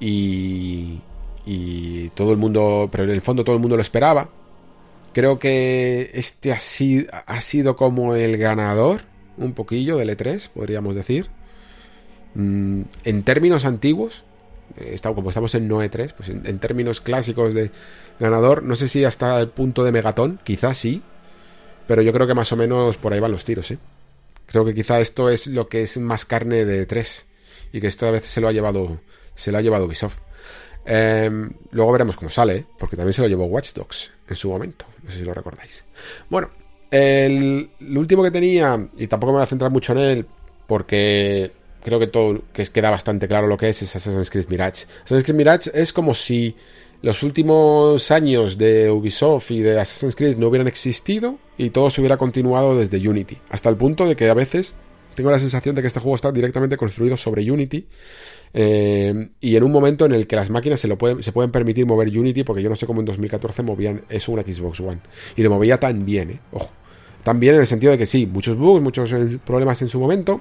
y, y todo el mundo, pero en el fondo todo el mundo lo esperaba. Creo que este ha sido, ha sido como el ganador, un poquillo del E3, podríamos decir. Mm, en términos antiguos, eh, como estamos en no E3, pues en, términos clásicos de ganador, no sé si hasta el punto de megatón, quizás sí, pero yo creo que más o menos por ahí van los tiros, ¿eh? Creo que quizá esto es lo que es más carne de E3 y que esta vez se lo ha llevado, se lo ha llevado Ubisoft. Em, luego veremos cómo sale, porque también se lo llevó Watch Dogs en su momento. No sé si lo recordáis. Bueno, el, último que tenía, y tampoco me voy a centrar mucho en él, porque creo que todo que queda bastante claro lo que es, es Assassin's Creed Mirage. Assassin's Creed Mirage es como si los últimos años de Ubisoft y de Assassin's Creed no hubieran existido y todo se hubiera continuado desde Unity. Hasta el punto de que a veces tengo la sensación de que este juego está directamente construido sobre Unity eh, y en un momento en el que las máquinas se, lo pueden, se pueden permitir mover Unity, porque yo no sé cómo en 2014 movían eso una Xbox One. Y lo movía tan bien, ¿eh? Ojo. Tan bien en el sentido de que sí, muchos bugs, muchos problemas en su momento.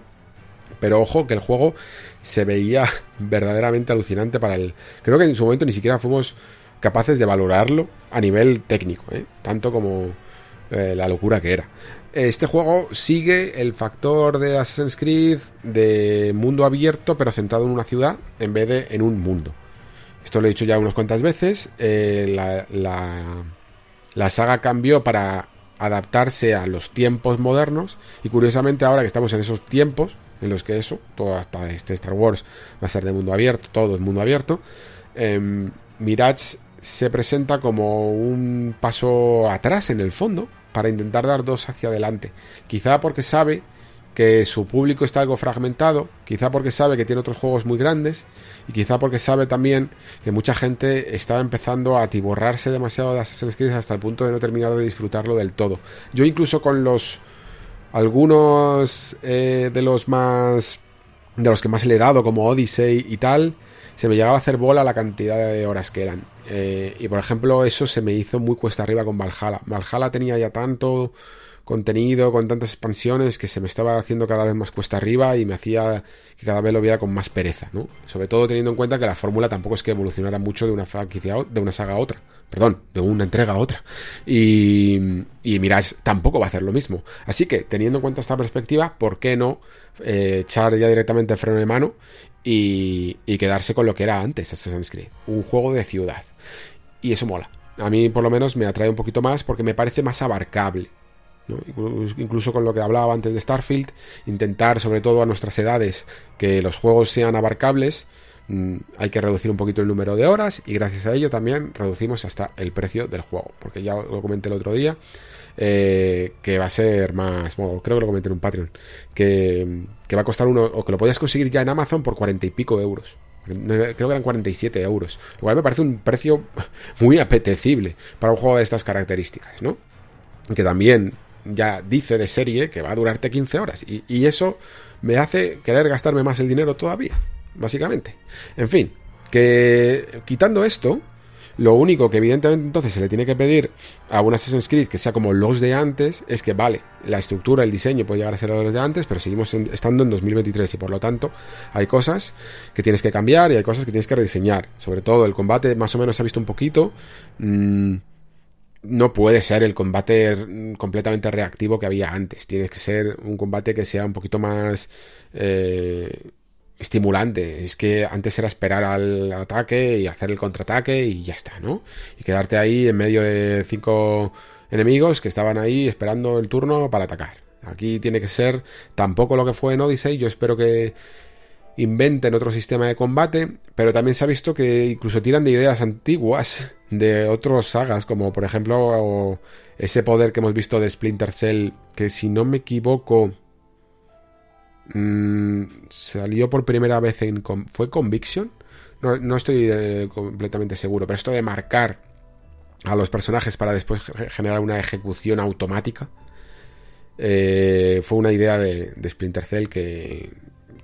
Pero ojo que el juego se veía verdaderamente alucinante para el... Creo que en su momento ni siquiera fuimos capaces de valorarlo a nivel técnico, ¿eh? tanto como la locura que era. Este juego sigue el factor de Assassin's Creed de mundo abierto, pero centrado en una ciudad en vez de en un mundo. Esto lo he dicho ya unas cuantas veces. Eh, la, saga cambió para adaptarse a los tiempos modernos. Y curiosamente, ahora que estamos en esos tiempos, en los que eso, todo hasta este Star Wars va a ser de mundo abierto, todo es mundo abierto, eh, Mirage se presenta como un paso atrás en el fondo para intentar dar dos hacia adelante. Quizá porque sabe que su público está algo fragmentado, quizá porque sabe que tiene otros juegos muy grandes y quizá porque sabe también que mucha gente estaba empezando a atiborrarse demasiado de Assassin's Creed hasta el punto de no terminar de disfrutarlo del todo. Yo incluso con los algunos eh, de los más de los que más le he dado como Odyssey y tal, se me llegaba a hacer bola la cantidad de horas que eran. Eh, y por ejemplo, eso se me hizo muy cuesta arriba con Valhalla. Valhalla tenía ya tanto contenido, con tantas expansiones, que se me estaba haciendo cada vez más cuesta arriba y me hacía que cada vez lo viera con más pereza, ¿no? Sobre todo teniendo en cuenta que la fórmula tampoco es que evolucionara mucho de una franquicia, de una saga a otra. Perdón, de una entrega a otra. Y, y Mirage tampoco va a hacer lo mismo. Así que, teniendo en cuenta esta perspectiva, ¿por qué no eh, echar ya directamente el freno de mano y, quedarse con lo que era antes Assassin's Creed, un juego de ciudad. Y eso mola. A mí por lo menos me atrae un poquito más porque me parece más abarcable. Incluso con lo que hablaba antes de Starfield, intentar sobre todo a nuestras edades que los juegos sean abarcables, mm, hay que reducir un poquito el número de horas y gracias a ello también reducimos hasta el precio del juego, porque ya lo comenté el otro día, eh, que va a ser más, bueno, creo que lo comenté en un Patreon, que, va a costar uno, o que lo podías conseguir ya en Amazon por cuarenta y pico euros. Creo que eran 47 euros. Lo cual me parece un precio muy apetecible para un juego de estas características, ¿no? Que también ya dice de serie que va a durarte 15 horas. y eso me hace querer gastarme más el dinero todavía, básicamente. En fin, Que quitando esto, lo único que evidentemente entonces se le tiene que pedir a un Assassin's Creed que sea como los de antes es que vale, la estructura, el diseño puede llegar a ser los de antes, pero seguimos estando en 2023 y por lo tanto hay cosas que tienes que cambiar y hay cosas que tienes que rediseñar. Sobre todo el combate más o menos se ha visto un poquito. Mm, no puede ser el combate completamente reactivo que había antes. Tiene que ser un combate que sea un poquito más eh, estimulante. Es que antes era esperar al ataque y hacer el contraataque y ya está, ¿no? Y quedarte ahí en medio de cinco enemigos que estaban ahí esperando el turno para atacar. Aquí tiene que ser tampoco lo que fue en Odyssey. Yo espero que inventen otro sistema de combate, pero también se ha visto que incluso tiran de ideas antiguas de otras sagas, como por ejemplo ese poder que hemos visto de Splinter Cell, que si no me equivoco mmm, salió por primera vez en... ¿Fue Conviction? No, no estoy eh, completamente seguro, pero esto de marcar a los personajes para después generar una ejecución automática eh, fue una idea de, de Splinter Cell que,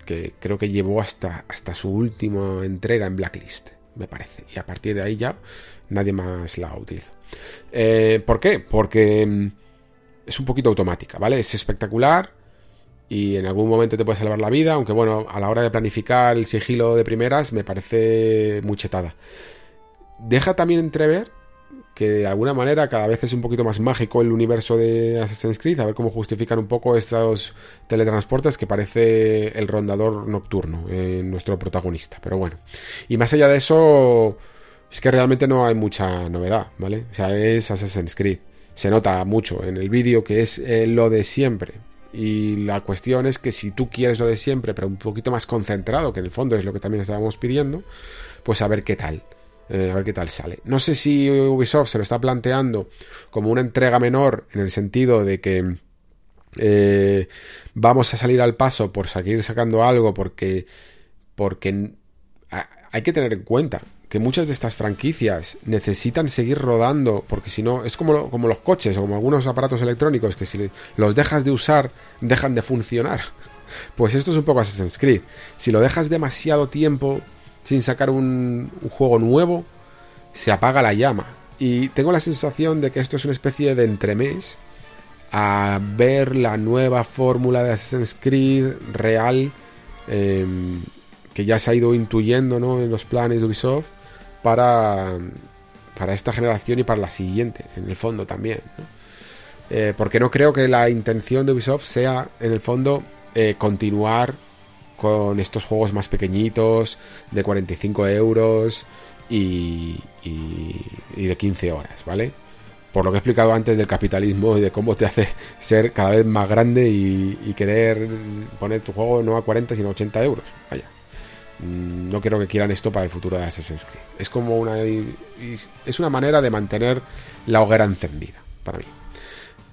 que creo que llevó hasta, hasta su última entrega en Blacklist, me parece. Y a partir de ahí ya nadie más la utilizó. Eh, ¿Por qué? Porque mm, es un poquito automática, ¿vale? Es espectacular y en algún momento te puede salvar la vida, aunque bueno, a la hora de planificar el sigilo de primeras me parece muy chetada. Deja también entrever que de alguna manera cada vez es un poquito más mágico el universo de Assassin's Creed, a ver cómo justifican un poco estos teletransportes que parece el rondador nocturno, en nuestro protagonista, pero bueno. Y más allá de eso, es que realmente no hay mucha novedad, ¿vale? O sea, es Assassin's Creed. Se nota mucho en el vídeo que es eh, lo de siempre. Y la cuestión es que si tú quieres lo de siempre, pero un poquito más concentrado, que en el fondo es lo que también estábamos pidiendo, pues a ver qué tal. Eh, a ver qué tal sale. No sé si Ubisoft se lo está planteando como una entrega menor en el sentido de que eh, vamos a salir al paso por seguir sacando algo porque porque hay que tener en cuenta que muchas de estas franquicias necesitan seguir rodando porque si no es como, como los coches o como algunos aparatos electrónicos que si los dejas de usar dejan de funcionar pues esto es un poco Assassin's Creed si lo dejas demasiado tiempo sin sacar un, juego nuevo, se apaga la llama. Y tengo la sensación de que esto es una especie de entremés a ver la nueva fórmula de Assassin's Creed real em, que ya se ha ido intuyendo ¿no? en los planes de Ubisoft para, para esta generación y para la siguiente, en el fondo también. Eh, porque no creo que la intención de Ubisoft sea, en el fondo, eh, continuar con estos juegos más pequeñitos, de 45 euros y, de 15 horas, ¿vale? Por lo que he explicado antes del capitalismo y de cómo te hace ser cada vez más grande y, querer poner tu juego no a 40 sino a 80 euros. Vaya. Mm, no quiero que quieran esto para el futuro de Assassin's Creed. Es como una. Es una manera de mantener la hoguera encendida, para mí.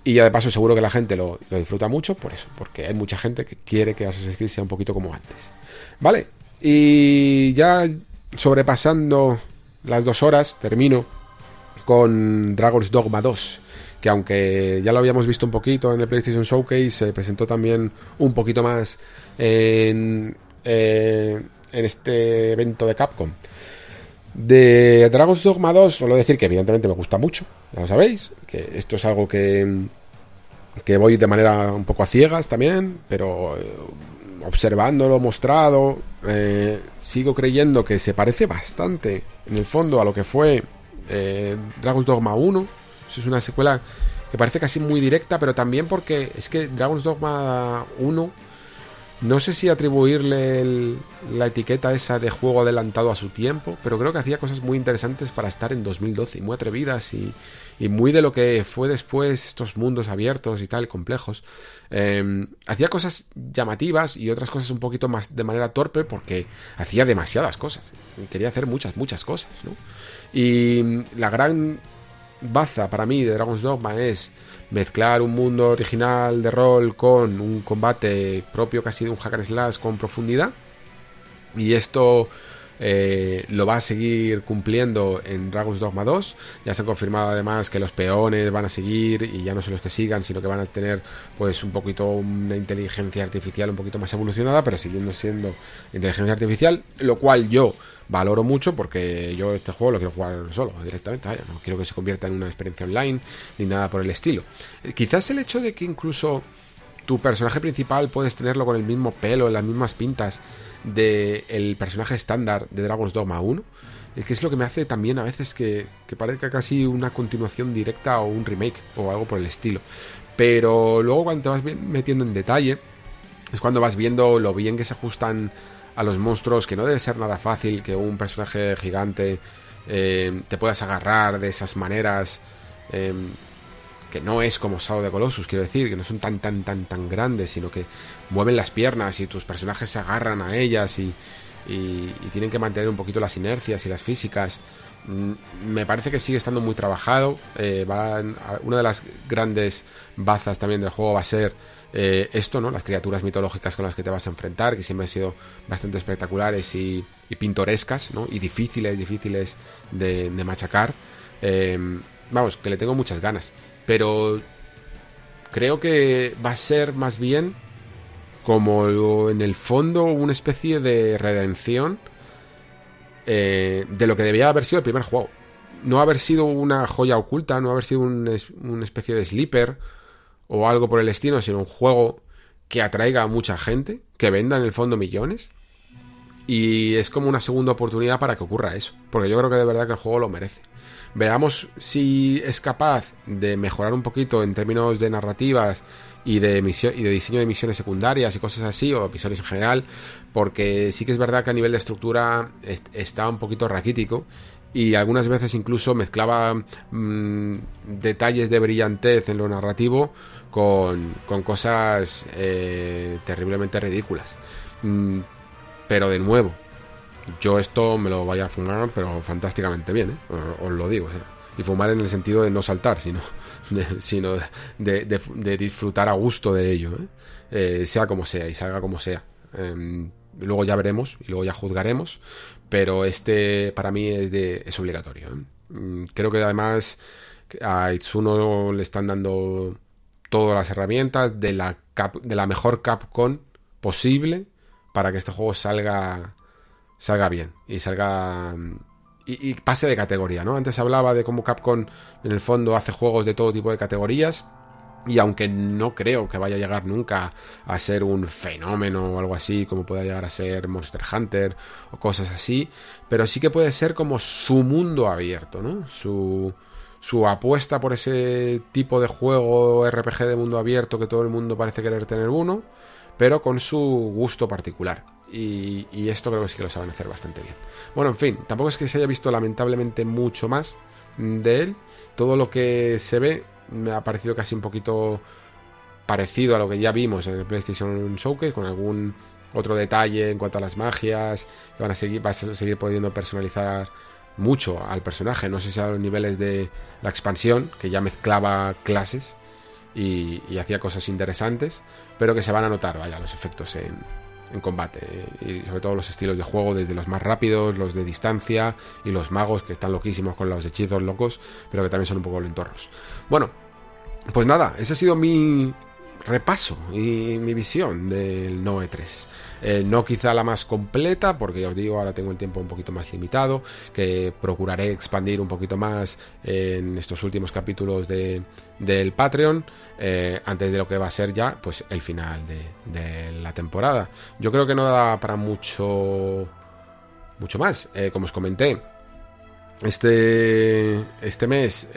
Y ya de paso seguro que la gente lo, disfruta mucho por eso, porque hay mucha gente que quiere que Assassin's Creed sea un poquito como antes. Vale, y ya sobrepasando las dos horas, termino con Dragon's Dogma 2, que aunque ya lo habíamos visto un poquito en el PlayStation Showcase, se presentó también un poquito más en, eh, en este evento de Capcom. De Dragon's Dogma 2, solo decir que evidentemente me gusta mucho, ya lo sabéis, que esto es algo que, que voy de manera un poco a ciegas también, pero eh, observándolo, mostrado, eh, sigo creyendo que se parece bastante en el fondo a lo que fue eh, Dragon's Dogma 1. es una secuela que parece casi muy directa, pero también porque es que Dragon's Dogma 1 no sé si atribuirle la etiqueta esa de juego adelantado a su tiempo, pero creo que hacía cosas muy interesantes para estar en 2012 y muy atrevidas y, muy de lo que fue después estos mundos abiertos y tal, complejos. Em, hacía cosas llamativas y otras cosas un poquito más de manera torpe porque hacía demasiadas cosas. Quería hacer muchas, muchas cosas. Y la gran baza para mí de Dragon's Dogma es mezclar un mundo original de rol con un combate propio casi de un hacker slash con profundidad. Y esto eh, lo va a seguir cumpliendo en Dragon's Dogma 2. Ya se ha confirmado además que los peones van a seguir y ya no son los que sigan, sino que van a tener pues un poquito una inteligencia artificial un poquito más evolucionada, pero siguiendo siendo inteligencia artificial, lo cual yo valoro mucho porque yo este juego lo quiero jugar solo directamente, no quiero que se convierta en una experiencia online ni nada por el estilo. Eh, quizás el hecho de que incluso tu personaje principal puedes tenerlo con el mismo pelo, las mismas pintas del personaje estándar de Dragon's Dogma 1, es que es lo que me hace también a veces que, que parezca casi una continuación directa o un remake o algo por el estilo. Pero luego cuando te vas metiendo en detalle, es cuando vas viendo lo bien que se ajustan a los monstruos, que no debe ser nada fácil que un personaje gigante eh, te puedas agarrar de esas maneras. Eh, que no es como Sao de Colossus, quiero decir, que no son tan, tan, tan, tan grandes, sino que mueven las piernas y tus personajes se agarran a ellas y, y, tienen que mantener un poquito las inercias y las físicas. Mm, me parece que sigue estando muy trabajado. Eh, una de las grandes bazas también del juego va a ser eh, esto, ¿no? Las criaturas mitológicas con las que te vas a enfrentar, que siempre han sido bastante espectaculares y, pintorescas, ¿no? Y difíciles, difíciles de, machacar. Eh, vamos, que le tengo muchas ganas pero creo que va a ser más bien como en el fondo una especie de redención eh, de lo que debía haber sido el primer juego. No haber sido una joya oculta, no haber sido una especie de sleeper o algo por el estilo, sino un juego que atraiga a mucha gente, que venda en el fondo millones. Y es como una segunda oportunidad para que ocurra eso, porque yo creo que de verdad que el juego lo merece. Veamos si es capaz de mejorar un poquito en términos de narrativas y de, y de diseño de misiones secundarias y cosas así, o misiones en general, porque sí que es verdad que a nivel de estructura está un poquito raquítico y algunas veces incluso mezclaba mm, detalles de brillantez en lo narrativo con, cosas eh, terriblemente ridículas. Mm, pero de nuevo, yo esto me lo vaya a fumar, pero fantásticamente bien, ¿eh? os, lo digo. Y fumar en el sentido de no saltar, sino de, sino de, disfrutar a gusto de ello, ¿eh? sea como sea y salga como sea. Em, luego ya veremos y luego ya juzgaremos, pero este para mí es, de, es obligatorio. Mm, creo que además a Itsuno le están dando todas las herramientas de la, de la mejor Capcom posible para que este juego salga salga bien y salga y, pase de categoría, ¿no? Antes hablaba de cómo Capcom en el fondo hace juegos de todo tipo de categorías y aunque no creo que vaya a llegar nunca a ser un fenómeno o algo así, como pueda llegar a ser Monster Hunter o cosas así, pero sí que puede ser como su mundo abierto, ¿no? Su, su apuesta por ese tipo de juego RPG de mundo abierto que todo el mundo parece querer tener uno, pero con su gusto particular. Y, esto creo que sí que lo saben hacer bastante bien. Bueno, en fin, tampoco es que se haya visto lamentablemente mucho más de él. Todo lo que se ve me ha parecido casi un poquito parecido a lo que ya vimos en el PlayStation Showcase, con algún otro detalle en cuanto a las magias, que van a seguir, vas a seguir pudiendo personalizar mucho al personaje. No sé si a los niveles de la expansión, que ya mezclaba clases y, hacía cosas interesantes, pero que se van a notar, vaya, los efectos en, en combate y sobre todo los estilos de juego desde los más rápidos, los de distancia y los magos que están loquísimos con los hechizos locos, pero que también son un poco lentorros. Bueno, pues nada, ese ha sido mi repaso y mi visión del Noe 3. Eh, no quizá la más completa, porque ya os digo, ahora tengo el tiempo un poquito más limitado, que procuraré expandir un poquito más en estos últimos capítulos de, del Patreon, eh, antes de lo que va a ser ya pues el final de, la temporada. Yo creo que no da para mucho, mucho más. Eh, como os comenté, este, este mes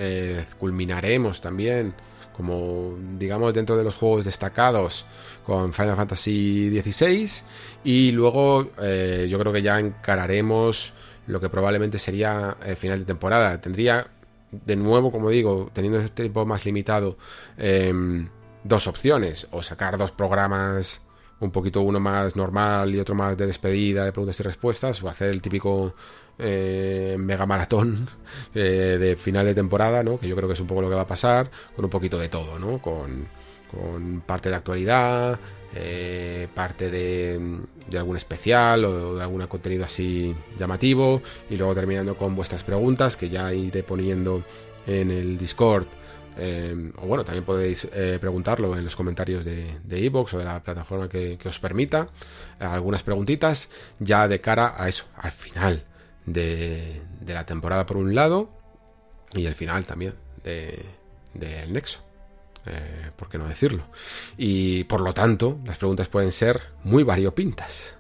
culminaremos también como digamos dentro de los juegos destacados con Final Fantasy XVI y luego eh, yo creo que ya encararemos lo que probablemente sería el final de temporada. Tendría de nuevo, como digo, teniendo este tiempo más limitado, em, dos opciones, o sacar dos programas un poquito uno más normal y otro más de despedida de preguntas y respuestas, o hacer el típico eh, mega maratón eh, de final de temporada, ¿no? Que yo creo que es un poco lo que va a pasar, con un poquito de todo, ¿no? Con, con parte de actualidad, eh, parte de, de, algún especial o de algún contenido así llamativo y luego terminando con vuestras preguntas que ya iré poniendo en el Discord. Eh, o bueno, también podéis eh, preguntarlo en los comentarios de Evox o de la plataforma que, os permita. algunas preguntitas ya de cara a eso, al final de, de la temporada por un lado y el final también del de, Nexo. Eh, ¿Por qué no decirlo? Y por lo tanto, las preguntas pueden ser muy variopintas.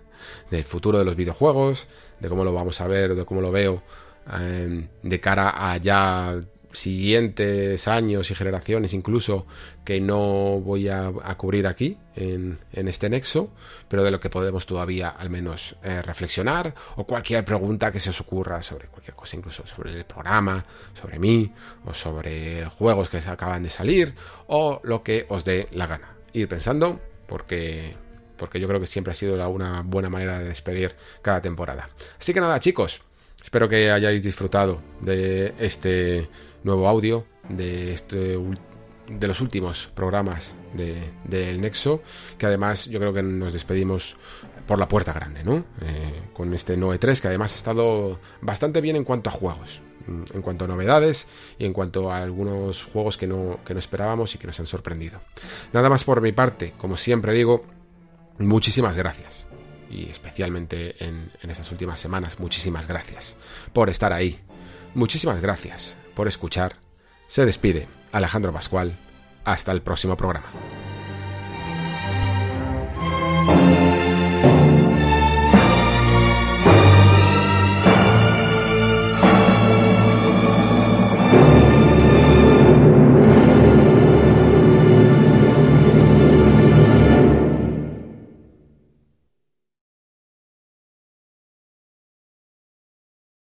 Del futuro de los videojuegos, de cómo lo vamos a ver, de cómo lo veo, eh, de cara a ya siguientes años y generaciones incluso que no voy a, cubrir aquí en, este nexo, pero de lo que podemos todavía al menos eh, reflexionar o cualquier pregunta que se os ocurra sobre cualquier cosa, incluso sobre el programa, sobre mí o sobre juegos que se acaban de salir o lo que os dé la gana. Ir pensando porque porque yo creo que siempre ha sido una buena manera de despedir cada temporada. Así que nada, chicos, espero que hayáis disfrutado de este nuevo audio de este de los últimos programas del de, Nexo, que además yo creo que nos despedimos por la puerta grande, ¿no? Eh, con este Noe 3, que además ha estado bastante bien en cuanto a juegos, mm, en cuanto a novedades y en cuanto a algunos juegos que no, que no esperábamos y que nos han sorprendido. Nada más por mi parte, como siempre digo, muchísimas gracias. Y especialmente en, en estas últimas semanas, muchísimas gracias por estar ahí. Muchísimas gracias por escuchar. Se despide Alejandro Pascual. Hasta el próximo programa.